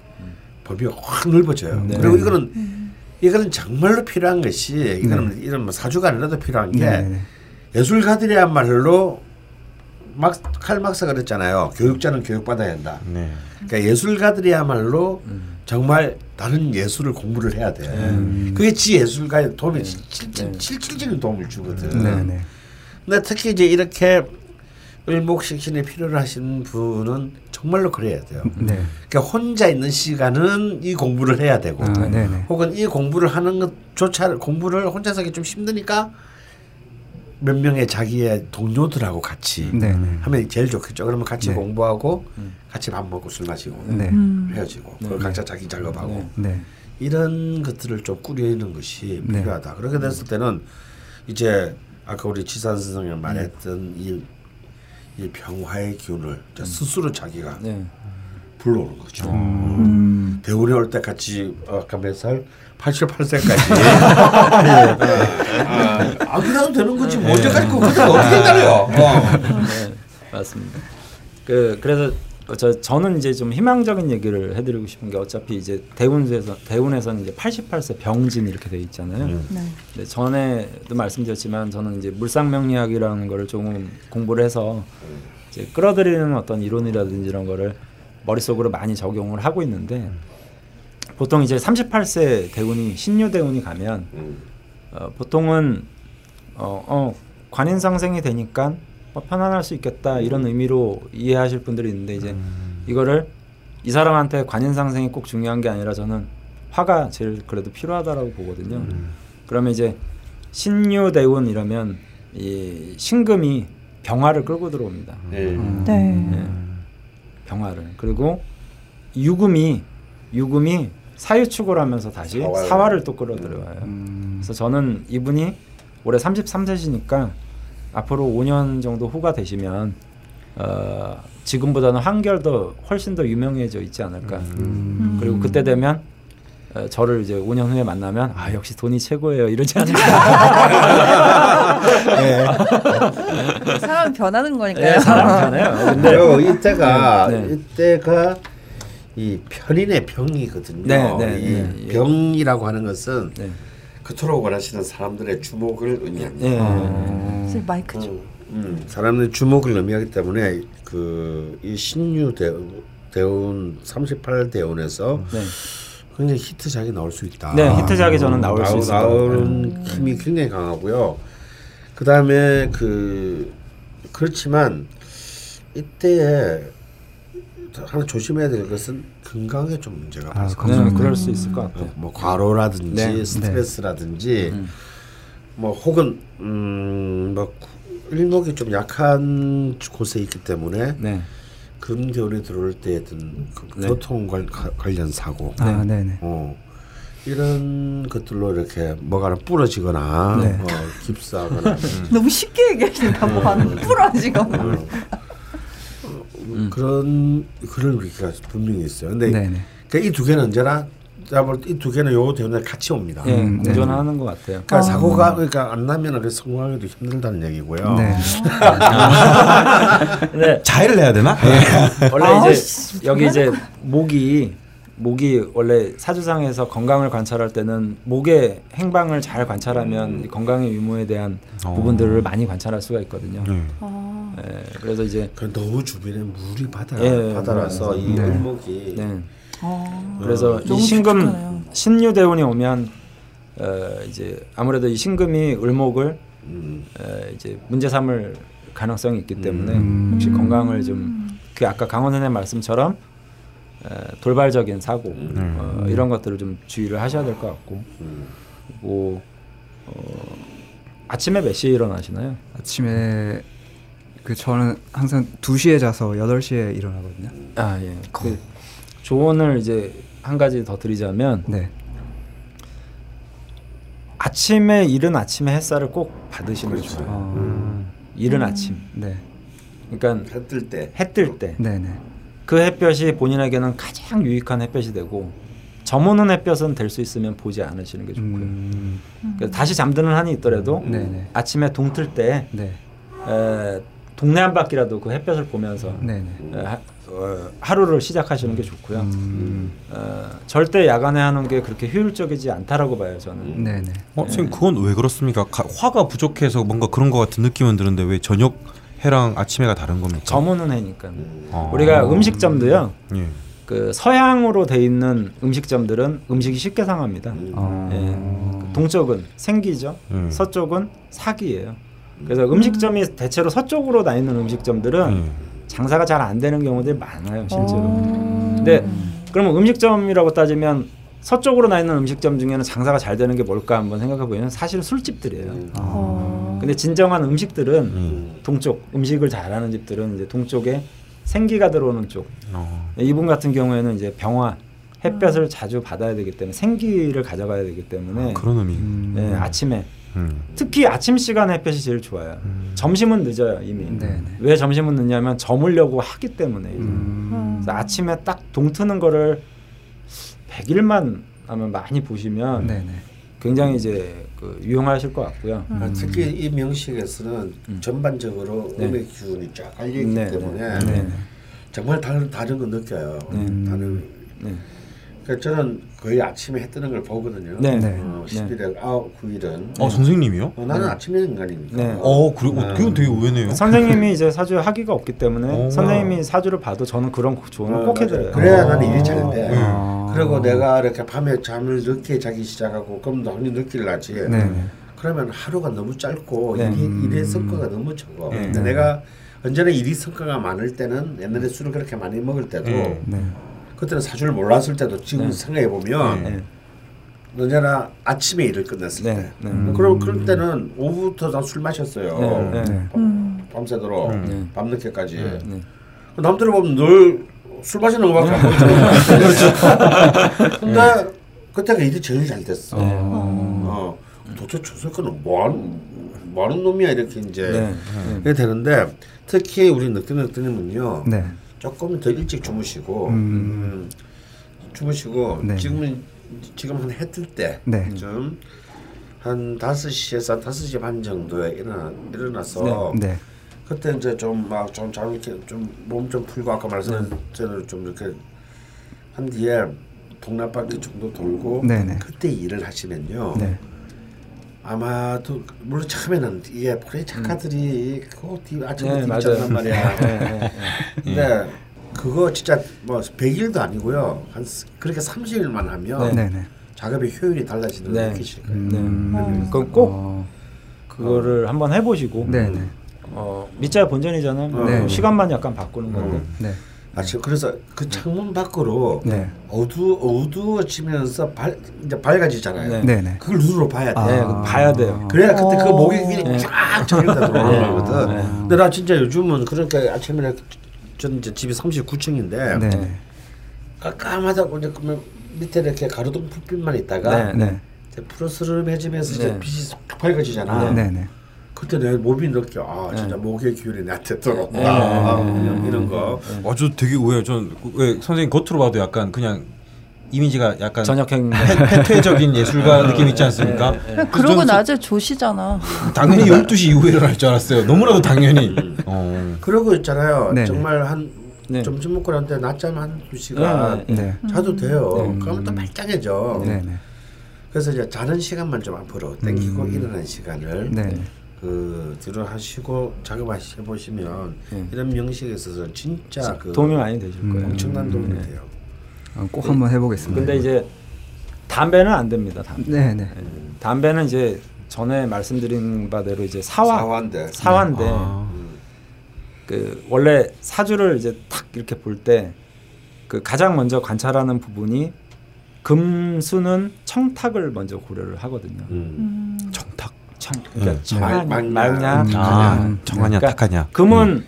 범위가 확 넓어져요. 네. 그리고 이거는 이거는 정말로 필요한 것이 이거는 이런 뭐 사주가 아니라도 필요한 게 예술가들이야말로 막 칼막스가 그랬잖아요. 교육자는 교육받아야 한다. 네. 그러니까 예술가들이야말로 음. 정말 다른 예술을 공부를 해야 돼. 음. 그게 지 예술가에 도움이 네. 실질, 네. 실질적인 도움을 주거든. 네. 네. 근데 특히 이제 이렇게 을목식신에 필요로 하시는 분은 정말로 그래야 돼요. 네. 그러니까 혼자 있는 시간은 이 공부를 해야 되고, 아, 혹은 이 공부를 하는 것조차 공부를 혼자서 하기 좀 힘드니까 몇 명의 자기의 동료들하고 같이 네네. 네. 하면 제일 좋겠죠. 그러면 같이 네. 공부하고 음. 같이 밥 먹고 술 마시고 네. 음. 헤어지고 네. 각자 자기 작업하고 네. 네. 이런 것들을 좀 꾸려있는 것이 필요하다. 그렇게 됐을 때는 이제 아까 우리 지산 선생님 말했던 이, 이 병화의 기운을 음. 스스로 자기가 불러오는 거죠. 음. 대운에 올때 같이 아까 몇 살? 88세까지. 아, 아, 그래도 되는 거지. 뭐 언제까지 그 어떻게 기다려? 어. 네, 맞습니다. 그 그래서 저 저는 이제 좀 희망적인 얘기를 해드리고 싶은 게 어차피 이제 대운에서 대운에서는 이제 88세 병진 이렇게 돼 있잖아요. 음. 네. 근데 전에도 말씀드렸지만 저는 이제 물상명리학이라는 거를 조금 공부를 해서 이제 끌어들이는 어떤 이론이라든지 이런 거를 머릿속으로 많이 적용을 하고 있는데 보통 이제 38세 대운이 신유 대운이 가면 음. 어, 보통은 어, 어, 관인 상생이 되니까 뭐 편안할 수 있겠다 이런 의미로 이해하실 분들이 있는데 이제 음. 이거를 이 사람한테 관인 상생이 꼭 중요한 게 아니라 저는 화가 제일 그래도 필요하다라고 보거든요. 음. 그러면 이제 신유 대운 이러면 이 신금이 병화를 끌고 들어옵니다. 네. 네. 네. 병화를 그리고 유금이 유금이 사유축을 하면서 다시 사활. 사활을 또 끌어들여와요. 음. 그래서 저는 이분이 올해 33세시니까 앞으로 5년 정도 후가 되시면 어, 지금보다는 한결 더 훨씬 더 유명해져 있지 않을까. 음. 그리고 그때 되면 어, 저를 이제 5년 후에 만나면 아 역시 돈이 최고예요 이러지 않을까. 네. 사람 변하는 거니까요. 네, 사람 변해요. 근데 이때가 네. 이때가 이 편인의 병이거든요. 네, 네, 이 네, 병이라고 하는 것은 네. 그토록 원하시는 사람들의 주목을 의미합니다. 네. 아. 마이크 좀. 음, 음, 사람들의 주목을 의미하기 때문에 그 이 신유 대운, 대운 38 대운에서 네. 굉장히 히트작이 나올 수 있다. 네, 히트작이 저는 나올 나오, 수 있을 나오는 힘이 굉장히 강하고요. 그 다음에 그 그렇지만 이때에 하나 조심해야 될 것은 건강에 좀 문제가 아, 건강 그럴 수 있을 것 같아요. 뭐 과로라든지 네. 스트레스라든지 네. 뭐 혹은 음뭐 일목이 좀 약한 곳에 있기 때문에 네. 금겨울에 들어올 때 어떤 그 네. 교통 관, 관련 사고 아, 네. 어, 이런 것들로 이렇게 뭐가 부러지거나 네. 어, 깁스하거나 너무 쉽게 얘기하신다 뭐 하나 부러지거나 어. 음. 그런 그런 우리가 분명히 있어요. 근데 그러니까 이 두 개는 언제나 이두 개는 요 대운에 같이 옵니다. 네, 공존하는 것 같아요. 그러니까 아. 사고가 그러니까 안 나면 그 성공하기도 힘들다는 얘기고요. 네. 네. 자해를 해야 되나? 네. 원래 이제 여기 이제 목이 목이 원래 사주상에서 건강을 관찰할 때는 목의 행방을 잘 관찰하면 음. 건강의 유무에 대한 어. 부분들을 많이 관찰할 수가 있거든요. 음. 아. 예, 그래서 이제 너무 주변에 물이 바다 예, 바다라서 이 네. 목이 네. 아. 그래서 이 신금 신유대운이 오면 어, 이제 아무래도 이 신금이 을목을 음. 어, 이제 문제 삼을 가능성이 있기 때문에 음. 혹시 건강을 좀 그 아까 강원 선생 말씀처럼 돌발적인 사고 음. 어, 이런 것들을 좀 주의를 하셔야 될 것 같고 음. 그리고 어, 아침에 몇 시에 일어나시나요? 아침에 그 저는 항상 2시에 자서 8시에 일어나거든요. 아, 예. 그 조언을 이제 한 가지 더 드리자면 네. 아침에 이른 아침에 햇살을 꼭 받으시는 게 좋아요. 아. 음. 이른 아침. 네. 그러니까 해 뜰 때. 해 뜰 때. 네네. 그 햇볕이 본인에게는 가장 유익한 햇볕이 되고 저무는 햇볕은 될 수 있으면 보지 않으시는 게 좋고요. 음. 다시 잠드는 한이 있더라도 음. 아침에 동틀 때 네. 에, 동네 한 바퀴라도 그 햇볕을 보면서 에, 하, 어, 하루를 시작하시는 게 좋고요. 음. 어, 절대 야간에 하는 게 그렇게 효율적이지 않다라고 봐요 저는. 네네. 어, 선생님 그건 왜 그렇습니까? 가, 화가 부족해서 뭔가 그런 것 같은 느낌은 드는데 왜 저녁 해랑 아침해가 다른 겁니까? 저무는 해니까. 아. 우리가 음식점도요. 예. 그 서양으로 돼 있는 음식점들은 음식이 쉽게 상합니다. 아. 예. 동쪽은 생기죠. 음. 서쪽은 사기예요. 그래서 음식점이 대체로 서쪽으로 나 있는 음식점들은 음. 장사가 잘 안 되는 경우들이 많아요, 실제로. 근데 그러면 음식점이라고 따지면 서쪽으로 나 있는 음식점 중에는 장사가 잘 되는 게 뭘까 한번 생각해 보면 사실은 술집들이에요. 아. 근데 진정한 음식들은 음. 동쪽 음식을 잘하는 집들은 이제 동쪽에 생기가 들어오는 쪽. 어. 이분 같은 경우에는 이제 병화 햇볕을 음. 자주 받아야 되기 때문에 생기를 가져가야 되기 때문에 아, 그런 의미. 음. 네, 아침에 음. 특히 아침 시간 햇볕이 제일 좋아요. 음. 점심은 늦어요 이미. 네네. 네. 왜 점심은 늦냐면 저물려고 하기 때문에. 음. 아침에 딱 동트는 거를 100일만 하면 많이 보시면 네네. 굉장히 이제 그 유용하실 것 같고요. 음. 특히 이 명식에서는 음. 전반적으로 네. 음의 기운이 쫙 깔려 있기 네. 때문에 네. 정말 다른 다른 거 느껴요. 네. 다른 네. 그러니까 저는 거의 아침에 해 뜨는 걸 보거든요. 네. 어, 11일, 아홉, 9일은. 어, 선생님이요? 어, 나는 네. 아침 인간이니까. 네. 어, 그래, 어, 그건 되게 의외네요. 선생님이 이제 사주에 학위가 없기 때문에 오. 어. 선생님이 사주를 봐도 저는 그런 조언을 어, 꼭 해드려요. 그래야 나는 일이 잘 돼. 아. 그리고 내가 이렇게 밤에 잠을 늦게 자기 시작하고 그럼 너무 늦게 나지. 네. 그러면 하루가 너무 짧고 네. 일이, 일의 성과가 너무 적어. 네. 내가 언제나 일이 성과가 많을 때는 옛날에 술을 그렇게 많이 먹을 때도 네. 그때는 사주를 몰랐을 때도 지금 네. 생각해 보면 네. 언제나 아침에 일을 끝냈을 네. 때. 네. 음. 그럼 그럴 때는 오후부터 다 술 마셨어요. 네. 네. 밤, 밤새도록 음. 밤늦게까지. 남들을 보면 늘 술 마시는 거밖에 안 보이잖아. 그렇죠. 근데 그때가 일이 제일 잘 됐어. 어. 도대체 조석은 뭐하는 뭐하는 놈이야 이렇게 이제 네. 되는데 특히 우리 늑대늑대님은요. 네. 조금 더 일찍 주무시고 음. 음, 주무시고 네. 지금은 지금 한 해 뜰 때좀 한 다섯 시에서 다섯 시 반 정도에 일어나 일어나서 네. 네. 그때 이제 좀 막 좀잘 이렇게 좀 몸 좀 풀고 아까 말씀드린 네. 좀 이렇게 한 뒤에 동네 바퀴 정도 돌고 네네. 네. 그때 일을 하시면요. 네. 아마도 물론 처음에는 이게 프레 작가들이 음. 그뒤 아침에 네, 있단 말이야. 네, 네, 네. 근데 그거 진짜 뭐 100일도 아니고요. 한 그렇게 30일만 하면 네, 네, 작업의 효율이 달라지는 걸 느끼실 거예요. 네. 음. 그럼 꼭 어. 그거를 어. 한번 해보시고 어, 밑자 본전이잖아요. 뭐 시간만 약간 바꾸는 건데. 음. 아, 그래서 그 창문 밖으로 네. 어두 어두워지면서 밝 이제 밝아지잖아요. 네. 네. 네. 그걸 눈으로 봐야 돼. 아. 네, 봐야 돼요. 그래야 그때 그 목이 위에 쫙 저기다 들어오는 거거든. 근데 나 진짜 요즘은 그러니까 아침에 저는 이제 집이 39층인데 네. 깜깜하다고 이제 그러면 밑에 이렇게 가로등 불빛만 있다가 네. 푸르스름해지면서 이제 빛이 쏙 밝아지잖아. 그때 내 몸이 느껴 아 네. 진짜 네. 목의 기운이 나한테 들어온다 네. 아, 이런 거. 아주 되게 의외. 전왜 선생님 겉으로 봐도 약간 그냥 이미지가 약간 전역형 폐퇴적인 예술가 네. 느낌 있지 않습니까? 네, 네. 그러고 낮에 조시잖아. 당연히 12시 이후에 일어날 줄 알았어요. 너무나도 당연히. 어. 그러고 있잖아요. 네네. 정말 한 네. 점심 먹고 난데 낮잠 한두 시간 네. 네. 자도 돼요. 네. 그러면 또 말짱해져. 네. 네. 그래서 이제 자는 시간만 좀 앞으로 당기고 음. 일어나는 시간을 그 뒤로 하시고 작업하시 보시면 이런 명식에 있어서 진짜 그 도움이 많이 되실 거예요. 엄청난 도움이 돼요. 어, 꼭 한번 해보겠습니다. 근데 이제 담배는 안 됩니다. 담배. 네, 담배는 이제 전에 말씀드린 바대로 이제 사화 사화인데 사화인데 아. 그 원래 사주를 이제 탁 이렇게 볼 때 그 가장 먼저 관찰하는 부분이 금수는 청탁을 먼저 고려를 하거든요. 음. 청탁. 청, 그러니까 음. 청하냐, 말, 냐 아, 청하냐, 그러니까 탁하냐. 금은 음.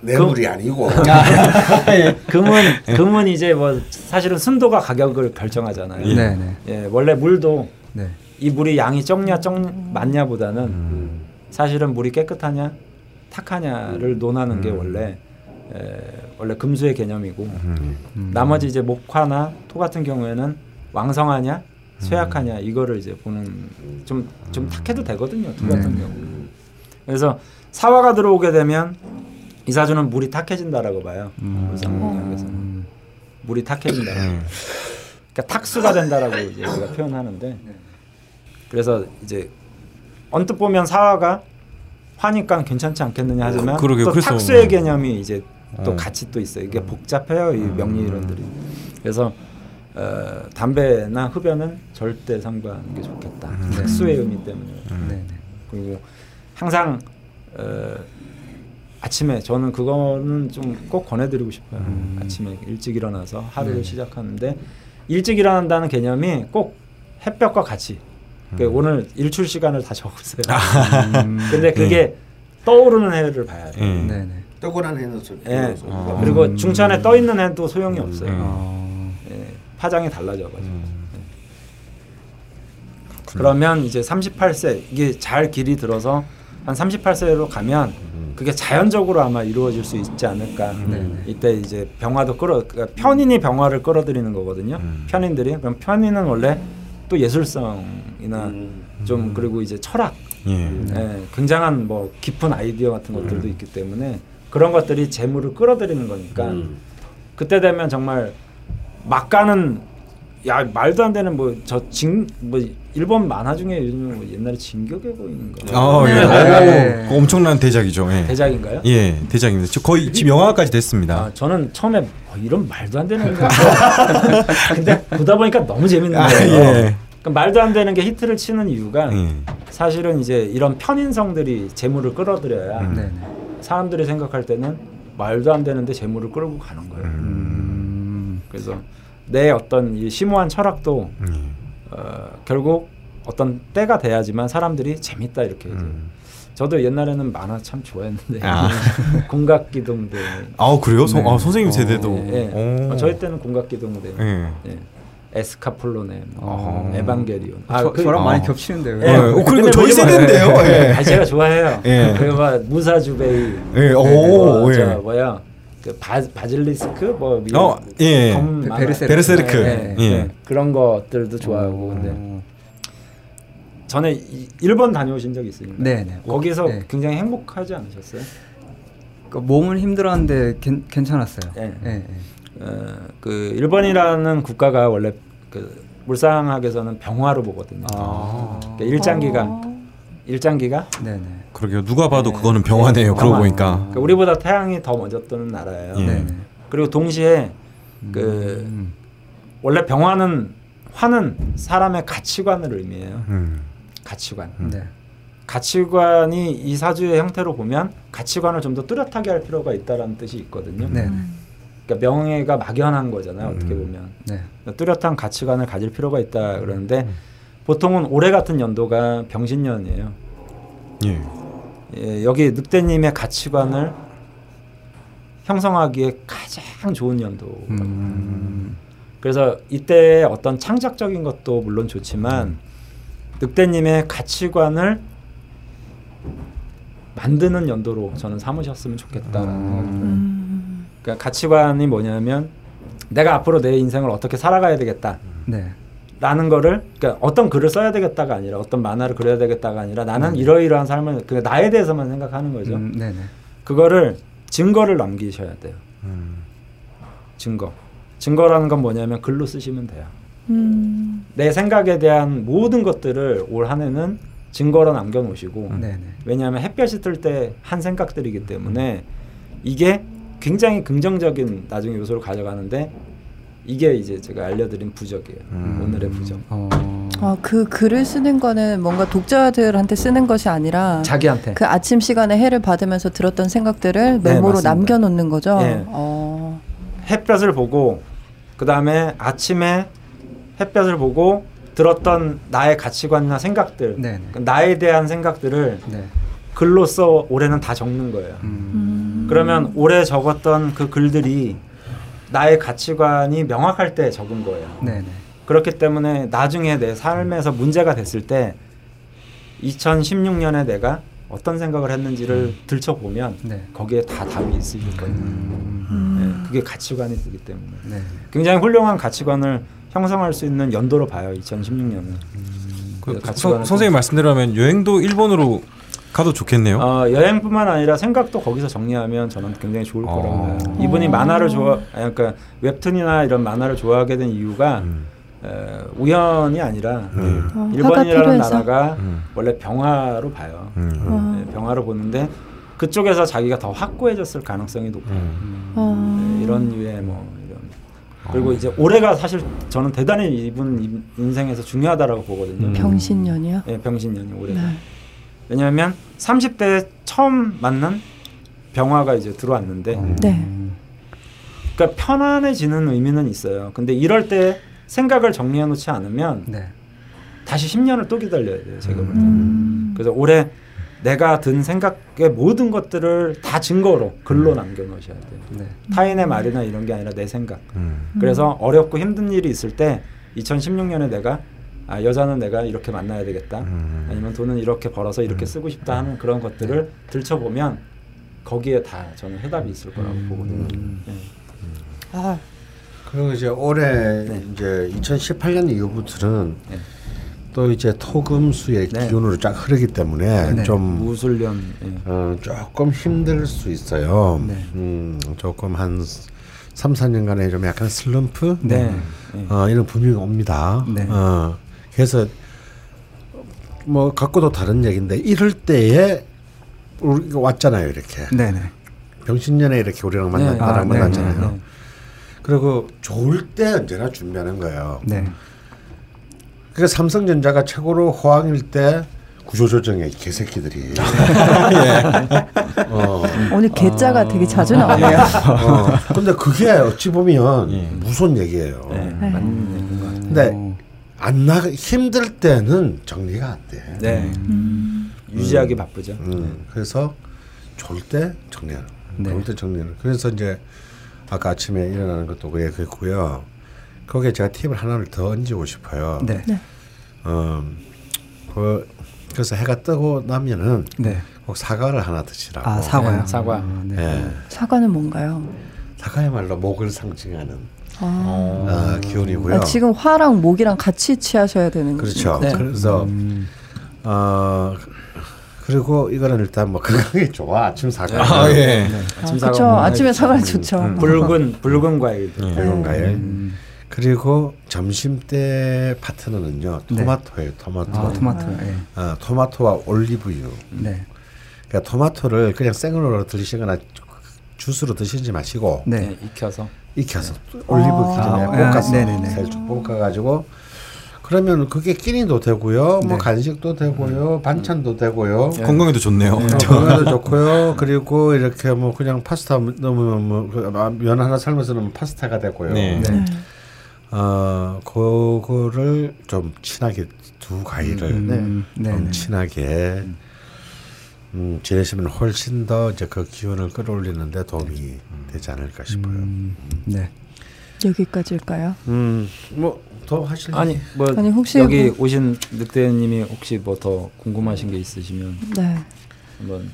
뇌물이 금, 아니고 금은 금은 이제 뭐 사실은 순도가 가격을 결정하잖아요. 예. 네, 네. 예, 원래 물도 네. 이 물이 양이 적냐 적 많냐보다는 음. 사실은 물이 깨끗하냐 탁하냐를 논하는 게 음. 원래 에, 원래 금수의 개념이고 음. 음. 나머지 이제 목화나 토 같은 경우에는 왕성하냐 쇠약하냐 이거를 이제 보는 좀좀 좀 탁해도 되거든요 토 같은 네. 경우 그래서 사화가 들어오게 되면 이 사주는 물이 탁해진다라고 봐요 물상공학에서는 물이 탁해진다 그러니까 탁수가 된다라고 이제 우리가 표현하는데 네. 그래서 이제 언뜻 보면 사화가 하니까 괜찮지 않겠느냐 하지만 그러게요. 또 탁수의 개념이 이제 또 어. 같이 또 있어요. 이게 복잡해요 이 음. 명리 이론들이. 그래서 어, 담배나 흡연은 절대 삼가하는 게 좋겠다. 음. 탁수의 의미 때문에. 음. 네, 네. 그리고 항상 어, 아침에 저는 그거는 좀 꼭 권해드리고 싶어요. 음. 아침에 일찍 일어나서 하루를 네. 시작하는데 일찍 일어난다는 개념이 꼭 햇볕과 같이 그 오늘 일출 시간을 다 적으세요. 음. 근데 그게 네. 떠오르는 해를 봐야 돼요. 음. 네. 떠오르는 해는 네. 아. 그리고 중천에 떠 있는 해도 소용이 없어요. 음. 네. 파장이 달라져가지고. 음. 네. 그러면 이제 38세 이게 잘 길이 들어서 한 38세로 가면 그게 자연적으로 아마 이루어질 수 있지 않을까. 음. 이때 이제 병화도 끌어 그러니까 편인이 병화를 끌어들이는 거거든요. 음. 편인들이 그럼 편인은 원래 또 예술성이나 음. 좀 그리고 이제 철학, 예. 예, 굉장한 뭐 깊은 아이디어 같은 것들도 음. 있기 때문에 그런 것들이 재물을 끌어들이는 거니까 음. 그때 되면 정말 막 가는 야 말도 안 되는 뭐 저징뭐 일본 만화 중에 요즘 뭐 옛날에 진격의 거인가. 아, 예. 네. 오, 엄청난 대작이죠. 예. 대작인가요? 예, 대작입니다. 저 거의 지금 영화까지 됐습니다. 아, 저는 처음에 어, 이런 말도 안 되는 거. 근데 보다 보니까 너무 재밌는 아, 거예요. 아, 예. 그러니까 말도 안 되는 게 히트를 치는 이유가 예. 사실은 이제 이런 편인성들이 재물을 끌어들여야 음. 사람들이 생각할 때는 말도 안 되는데 재물을 끌고 가는 거예요. 음. 그래서 내 어떤 이 심오한 철학도 음. 어, 결국 어떤 때가 돼야지만 사람들이 재밌다 이렇게 음. 저도 옛날에는 만화 참 좋아했는데 아. 공각기동대. 아 그래요? 네. 아, 선생님 세대도. 네. 네. 아, 저희 때는 공각기동대. 네. 네. 에스카폴로네, 뭐, 아. 에반게리온. 아, 저, 그, 랑 아. 많이 겹치는데요. 예. 어, 그리고 저희 세대인데요. 예. 아, 제가 좋아해요. 예. 그리고 무사주베이. 예. 오, 예. 뭐야? 그 바, 바질리스크 뭐 어, 예. 베르세르크, 베르세르크. 네, 예. 네. 그런 것들도 좋아하고 근데 전에 일본 다녀오신 적 있으니까 네, 네. 거기서 네. 굉장히 행복하지 않으셨어요? 그 몸은 힘들었는데 괜, 괜찮았어요. 네. 네. 어, 그 일본이라는 국가가 원래 그 물상학에서는 병화로 보거든요. 아. 그러니까 일장기가 아. 일장기가 네네. 그러게요. 누가 봐도 네. 그거는 병화네요. 네. 그러고 보니까. 그러니까 우리보다 태양이 더 먼저 뜨는 나라예요. 예. 그리고 동시에 그 음. 원래 병화는 화는 사람의 가치관을 의미해요. 음. 가치관. 음. 네. 가치관이 이 사주의 형태로 보면 가치관을 좀 더 뚜렷하게 할 필요가 있다라는 뜻이 있거든요. 네. 그러니까 명예가 막연한 거잖아요. 어떻게 음. 보면 네. 뚜렷한 가치관을 가질 필요가 있다 그러는데 음. 보통은 올해 같은 연도가 병신년이에요. 예. 예, 여기 늑대님의 가치관을 형성하기에 가장 좋은 연도. 음. 그래서 이때 어떤 창작적인 것도 물론 좋지만 음. 늑대님의 가치관을 만드는 연도로 저는 삼으셨으면 좋겠다. 음. 그러니까 가치관이 뭐냐면 내가 앞으로 내 인생을 어떻게 살아가야 되겠다. 네. 라는 거를 그러니까 어떤 글을 써야 되겠다가 아니라 어떤 만화를 그려야 되겠다가 아니라 나는 네. 이러이러한 삶을 그 나에 대해서만 생각하는 거죠. 음, 그거를 증거를 남기셔야 돼요. 음. 증거. 증거라는 건 뭐냐면 글로 쓰시면 돼요. 음. 내 생각에 대한 모든 것들을 올 한해는 증거로 남겨 놓으시고 음. 왜냐하면 햇볕이 뜰때한 생각들이기 때문에 이게 굉장히 긍정적인 나중에 요소를 가져가는데 이게 이제 제가 알려드린 부적이에요. 음. 오늘의 부적. 어. 아, 그 글을 쓰는 거는 뭔가 독자들한테 쓰는 것이 아니라 자기한테 그 아침 시간에 해를 받으면서 들었던 생각들을 네, 메모로 네, 남겨놓는 거죠. 네. 어. 햇볕을 보고 그 다음에 아침에 햇볕을 보고 들었던 나의 가치관이나 생각들, 네, 네. 그 나에 대한 생각들을 네. 글로써 올해는 다 적는 거예요. 음. 그러면 올해 적었던 그 글들이 나의 가치관이 명확할 때 적은 거예요. 네네. 그렇기 때문에 나중에 내 삶에서 문제가 됐을 때 2016년에 내가 어떤 생각을 했는지를 음. 들춰보면 네. 거기에 다 답이 있을 거예요. 음. 네, 그게 가치관이 되기 때문에 네. 굉장히 훌륭한 가치관을 형성할 수 있는 연도로 봐요. 2016년은. 음. 그, 그 선생님 말씀대로하면 여행도 일본으로 가도 좋겠네요. 어, 여행뿐만 아니라 생각도 거기서 정리하면 저는 굉장히 좋을 어. 거라고 봐요. 이분이 만화를 좋아, 그러니까 웹툰이나 이런 만화를 좋아하게 된 이유가 음. 에, 우연이 아니라 음. 어, 일본이라는 나라가 음. 원래 병화로 봐요. 음. 네, 병화로 보는데 그쪽에서 자기가 더 확고해졌을 가능성이 높아요. 음. 어. 네, 이런 류의 뭐 이런 그리고 어. 이제 올해가 사실 저는 대단히 이분 인생에서 중요하다라고 보거든요. 병신년이요? 네, 병신년이 올해가. 네. 왜냐하면 30대 처음 만난 병화가 이제 들어왔는데 음. 네. 그러니까 편안해지는 의미는 있어요. 근데 이럴 때 생각을 정리해 놓지 않으면 네. 다시 10년을 또 기다려야 돼요. 제가 볼 때는. 음. 그래서 올해 내가 든 생각의 모든 것들을 다 증거로 글로 음. 남겨 놓으셔야 돼요. 네. 타인의 말이나 이런 게 아니라 내 생각. 음. 그래서 어렵고 힘든 일이 있을 때 2016년에 내가 아 여자는 내가 이렇게 만나야 되겠다 음. 아니면 돈은 이렇게 벌어서 이렇게 음. 쓰고 싶다 하는 그런 것들을 들춰보면 거기에 다 저는 해답이 있을 거라고 음. 보거든요. 네. 아. 그리고 이제 올해 네. 이제 2018년 이후부터는 네. 또 이제 토금수의 네. 기운으로 쫙 흐르기 때문에 네. 좀 무술년 네. 어, 조금 힘들 수 있어요. 음, 조금 한 3, 4년간의 좀 약간 슬럼프 어, 이런 분위기가 옵니다. 어, 그래서 뭐 갖고도 다른 얘기인데 이럴 때에 우리가 왔잖아요 이렇게. 네네. 병신년에 이렇게 우리랑 만났 네. 나랑 아, 만났잖아요. 네, 네. 그리고 좋을 때 언제나 준비하는 거예요. 네. 그러니까 삼성전자가 최고로 호황일 때 구조조정의 개새끼들이. 예. 어. 오늘 개자가 어. 되게 자주 나오네요. 어. 근데 그게 어찌 보면 예. 무슨 얘기예요. 네. 근데 안 나, 힘들 때는 정리가 안 돼. 네. 음. 유지하기 바쁘죠. 음. 네. 그래서 좋을 때 정리하는. 네. 좋을 때 정리하는. 그래서 이제 아까 아침에 일어나는 것도 그랬고요. 거기에 제가 팁을 하나를 더 얹고 싶어요. 네. 네. 어, 그, 그래서 해가 뜨고 나면은 네. 꼭 사과를 하나 드시라고. 아 사과요? 네. 사과. 아, 네. 네. 사과는 뭔가요? 사과야말로 목을 상징하는 아. 아, 기운이고요. 아, 지금 화랑 목이랑 같이 취하셔야 되는 거죠. 그렇죠. 네. 그래서 음. 어 그리고 이거는 일단 뭐 건강에 좋아 아침 사과. 아, 예. 네. 아침 사과. 그렇죠. 아침에 사과 좋죠. 음, 붉은 붉은 과일. 네. 붉은 과일. 음. 그리고 점심 때 파트너는요 네. 토마토예요. 토마토. 아, 토마토. 예. 아, 토마토와 올리브유. 네. 그러니까 토마토를 그냥 생으로 드시거나 주스로 드시지 마시고 네. 익혀서 익혀서 올리브 기름에 아, 볶아서 살짝 볶아가지고 그러면 그게 끼니도 되고요, 뭐 네. 뭐 간식도 되고요, 반찬도 되고요. 네. 건강에도 좋네요. 네, 건강에도 좋고요. 그리고 이렇게 뭐 그냥 파스타 넣으면 뭐면 그 하나 삶아서 넣으면 파스타가 되고요. 네. 네. 어 그거를 좀 친하게 두 과일을 음, 네. 좀 친하게 음, 지내시면 훨씬 더 이제 그 기운을 끌어올리는데 도움이 되지 않을까 싶어요. 음, 네. 여기까지일까요? 음, 뭐 더 하실 아니 뭐 아니, 혹시 여기 뭐... 오신 늑대님이 혹시 뭐 더 궁금하신 게 있으시면 네. 한번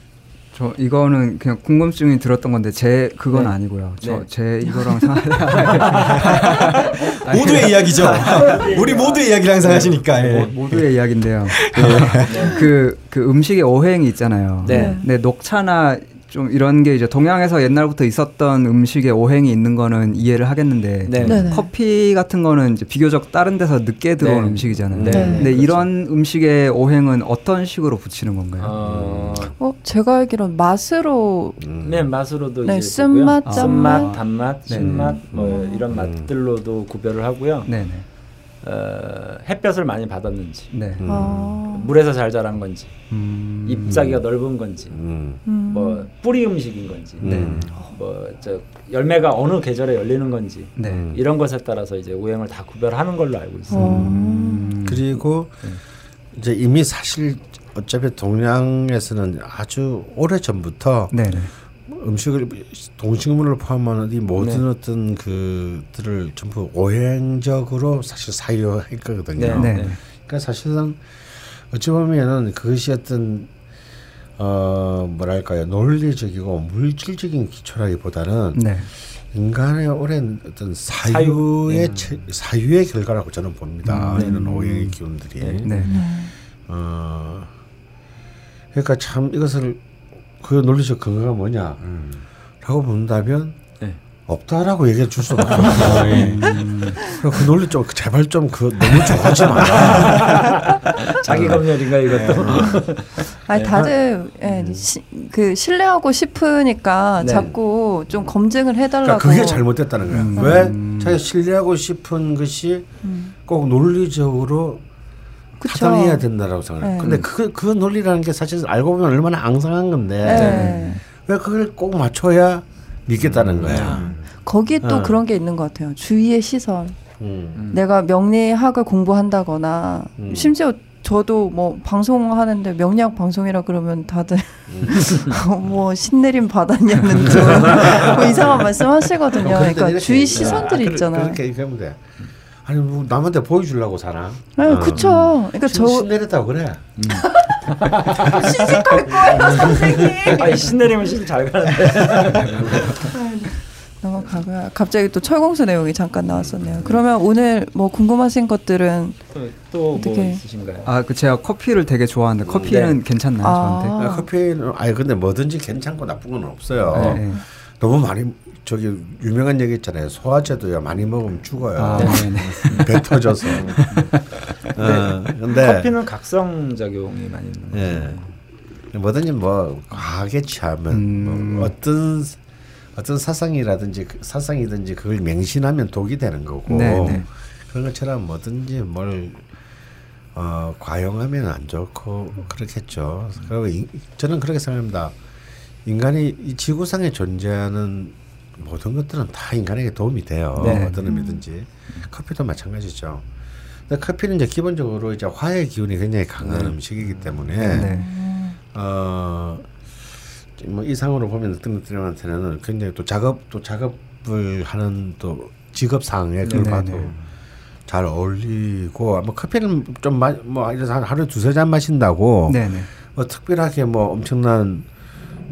저 이거는 그냥 궁금증이 들었던 건데 제 그건 네. 아니고요. 저제 네. 이거랑 상 모두의 이야기죠. 우리 모두의 이야기를 항상 하시니까 예. 모 두의 이야기인데요. 그, 그, 그 음식의 오행이 있잖아요. 네. 네 녹차나 좀 이런 게 이제 동양에서 옛날부터 있었던 음식에 오행이 있는 거는 이해를 하겠는데 네. 커피 같은 거는 이제 비교적 다른 데서 늦게 들어온 네. 음식이잖아요. 네. 근데 그렇죠. 이런 음식의 오행은 어떤 식으로 붙이는 건가요? 어, 어 제가 알기로는 맛으로 음. 네 맛으로도 네, 쓴맛, 아. 쓴맛, 단맛, 네. 신맛 뭐 음. 이런 맛들로도 구별을 하고요. 네. 어, 햇볕을 많이 받았는지, 네. 음. 아. 물에서 잘 자란 건지, 음. 잎사귀가 넓은 건지, 음. 뭐 뿌리 음식인 건지, 네. 뭐저 열매가 어느 계절에 열리는 건지 네. 이런 것에 따라서 이제 오행을 다 구별하는 걸로 알고 있습니다. 음. 그리고 네. 이제 이미 사실 어차피 동양에서는 아주 오래 전부터 네, 네. 음식을 동식물을 포함한 이 모든 네. 어떤 그들을 전부 오행적으로 사실 사유했거든요. 네. 네. 그러니까 사실상 어찌 보면은 그것이 어떤 어 뭐랄까요 논리적이고 물질적인 기초라기보다는 네. 인간의 오랜 어떤 사유의 사유. 네. 사유의 결과라고 저는 봅니다. 음. 이런 오행의 기운들이. 네. 어 그러니까 참 이것을 그 논리적 근거가 뭐냐? 음. 라고 본다면 네. 없다라고 얘기해 줄 수밖에 없어. 음. 그 논리 좀 제발 좀 그 너무 좋아하지 마라. 자기 검열인가 이것도. 네. 아니 다들 예, 음. 시, 그 신뢰하고 싶으니까 네. 자꾸 좀 검증을 해달라고. 그러니까 그게 잘못됐다는 거야. 음. 왜 음. 자기 신뢰하고 싶은 것이 음. 꼭 논리적으로 타당해야 된다라고 생각해요. 네. 근데 그, 그 논리라는 게 사실 알고 보면 얼마나 앙상한 건데 네. 왜 그걸 꼭 맞춰야 믿겠다는 음. 거야. 거기에 또 어. 그런 게 있는 것 같아요. 주위의 시선. 음. 내가 명리학을 공부한다거나 음. 심지어 저도 뭐 방송하는데 명리학 방송이라 그러면 다들 음. 뭐 신내림 받았냐는 뭐 이상한 말씀 하시거든요. 그러니까 주위 시선들이 아, 있잖아요. 그렇게 얘기하면 돼. 아니 뭐 남한테 보여주려고 사나? 네, 어. 그쵸. 그러니까 저 신내렸다고 그래. 음. 시집 갈 거예요, 선생님. 아니 신내리면 시집 잘 가는데. 넘어가고요. 갑자기 또 철공수 내용이 잠깐 나왔었네요. 그러면 오늘 뭐 궁금하신 것들은 또뭐 있으신가요? 아, 그 제가 커피를 되게 좋아하는데 커피는 네. 괜찮나요, 아. 저한테? 아, 커피는 아니 근데 뭐든지 괜찮고 나쁜 건 없어요. 네. 너무 많이 저기 유명한 얘기 있잖아요. 소화제도야 많이 먹으면 죽어요. 아, 배 터져서. 어, 근데 커피는 각성 작용이 많이 있는 거죠. 예. 뭐든지 뭐 과하게 취하면 음. 뭐 어떤 어떤 사상이라든지 그 사상이든지 그걸 맹신하면 독이 되는 거고 네네. 그런 것처럼 뭐든지 뭘 어, 과용하면 안 좋고 그렇겠죠. 그리고 이, 저는 그렇게 생각합니다. 인간이 이 지구상에 존재하는 모든 것들은 다 인간에게 도움이 돼요. 네. 어떤 의미든지. 커피도 마찬가지죠. 근데 커피는 이제 기본적으로 이제 화의 기운이 굉장히 강한 네. 음식이기 때문에 네. 어, 뭐 이상으로 보면 어떤 것들한테는 굉장히 또 작업 또 작업을 하는 또 직업 상에 그걸 네, 봐도 네. 잘 어울리고 뭐 커피는 좀뭐 하루에 두세 잔 마신다고 네, 뭐 특별하게 뭐 엄청난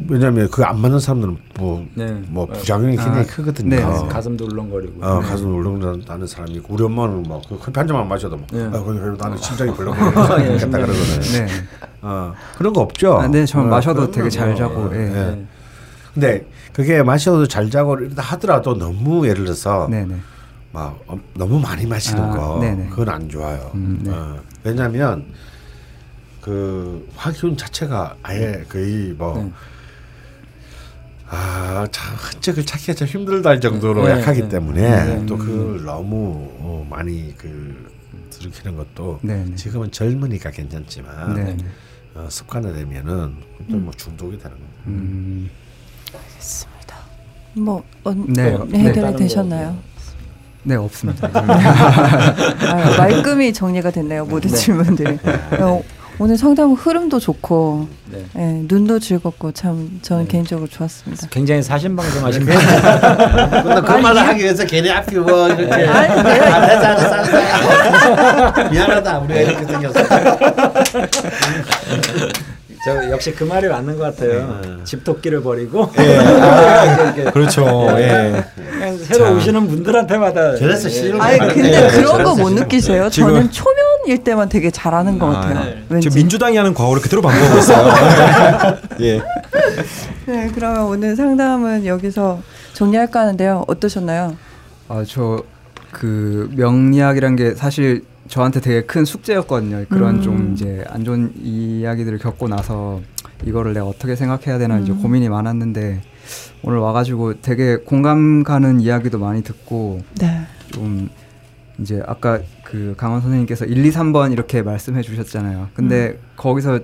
왜냐하면 그 안 맞는 사람들은 뭐, 네. 뭐 부작용이 굉장히 아, 크거든요. 네. 어. 가슴도 울렁거리고. 어, 가슴 울렁거리는 사람이 있고 우리 엄마는 막 그 커피 한 잔만 마셔도 막 네. 아, 그래 나는 심장이 벌렁거리겠다 네. 그러거든. 네. 어, 그런 거 없죠. 아, 네, 저 어, 마셔도 되게 잘 자고. 예. 네. 근데 그게 마셔도 잘 자고 하더라도 너무 예를 들어서 네, 네. 막 어, 너무 많이 마시는 아, 거 네네. 그건 안 좋아요. 음, 네. 어, 왜냐하면 그 화기운 자체가 아예 거의 뭐 아, 참 흔적을 찾기가 참 힘들다 할 정도로 네, 약하기 네, 때문에 네, 또 그걸 너무 어, 많이 그 들이키는 것도 네, 네. 지금은 젊으니까 괜찮지만 네, 어, 습관화되면은 또뭐 음. 중독이 되는 거예요. 음. 알겠습니다. 뭐 어, 네, 해결이 되셨나요? 네 없습니다. 아, 말끔히 정리가 됐네요 모든 질문들이. 어, 오늘 상담 흐름도 좋고 네. 네, 눈도 즐겁고 참 저는 네. 개인적으로 좋았습니다. 굉장히 사신 방송하신 거. 근데 그 말을 하기 위해서 괜히 앞이 뭐 이렇게 안되잖아 미안하다 우리가 이렇게 생겼어. 저 역시 그 말이 맞는 것 같아요. 네. 집토끼를 버리고. 예. 아, 그렇죠. 예. 새로 자. 오시는 분들한테마다. 그래서 싫은 아니 근데 그런 거 못 느끼세요? 저는 초면일 때만 되게 잘하는 것 아, 같아요. 네. 지금 민주당이 하는 과오를 그대로 반복하고 있어요. 예. 네, 그러면 오늘 상담은 여기서 정리할까 하는데요. 어떠셨나요? 아, 저 그 명리학이란 게 사실 저한테 되게 큰 숙제였거든요. 그런 음. 좀 이제 안 좋은 이야기들을 겪고 나서 이거를 내가 어떻게 생각해야 되나 음. 이제 고민이 많았는데 오늘 와가지고 되게 공감 가는 이야기도 많이 듣고 네. 좀 이제 아까 그 강원 선생님께서 1, 2, 3번 이렇게 말씀해 주셨잖아요. 근데 음. 거기서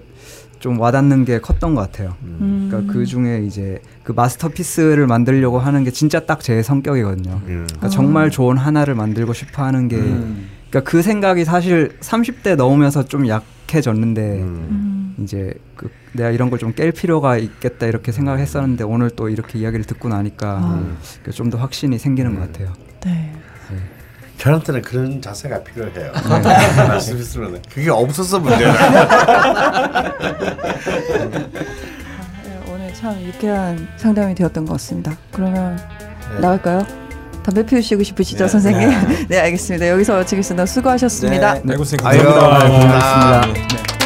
좀 와닿는 게 컸던 것 같아요. 음. 그러니까 그 중에 이제 그 마스터피스를 만들려고 하는 게 진짜 딱 제 성격이거든요. 음. 그러니까 정말 좋은 하나를 만들고 싶어 하는 게 음. 그러니까 그 생각이 사실 30대 넘으면서 좀 약해졌는데 음. 이제 그 내가 이런 걸 좀 깰 필요가 있겠다 이렇게 생각했었는데 오늘 또 이렇게 이야기를 듣고 나니까 아. 좀더 확신이 생기는 것 같아요. 네. 네. 저한테는 그런 자세가 필요해요. 말씀했으면 그게 없어서 문제야. 네, 오늘 참 유쾌한 상담이 되었던 것 같습니다. 그러면 네. 나갈까요? 담배 피우시고 싶으시죠, 네. 선생님? 네. 네, 알겠습니다. 여기서 마치겠습니다. 수고하셨습니다. 네, 네 고생하셨습니다. 고맙습니다.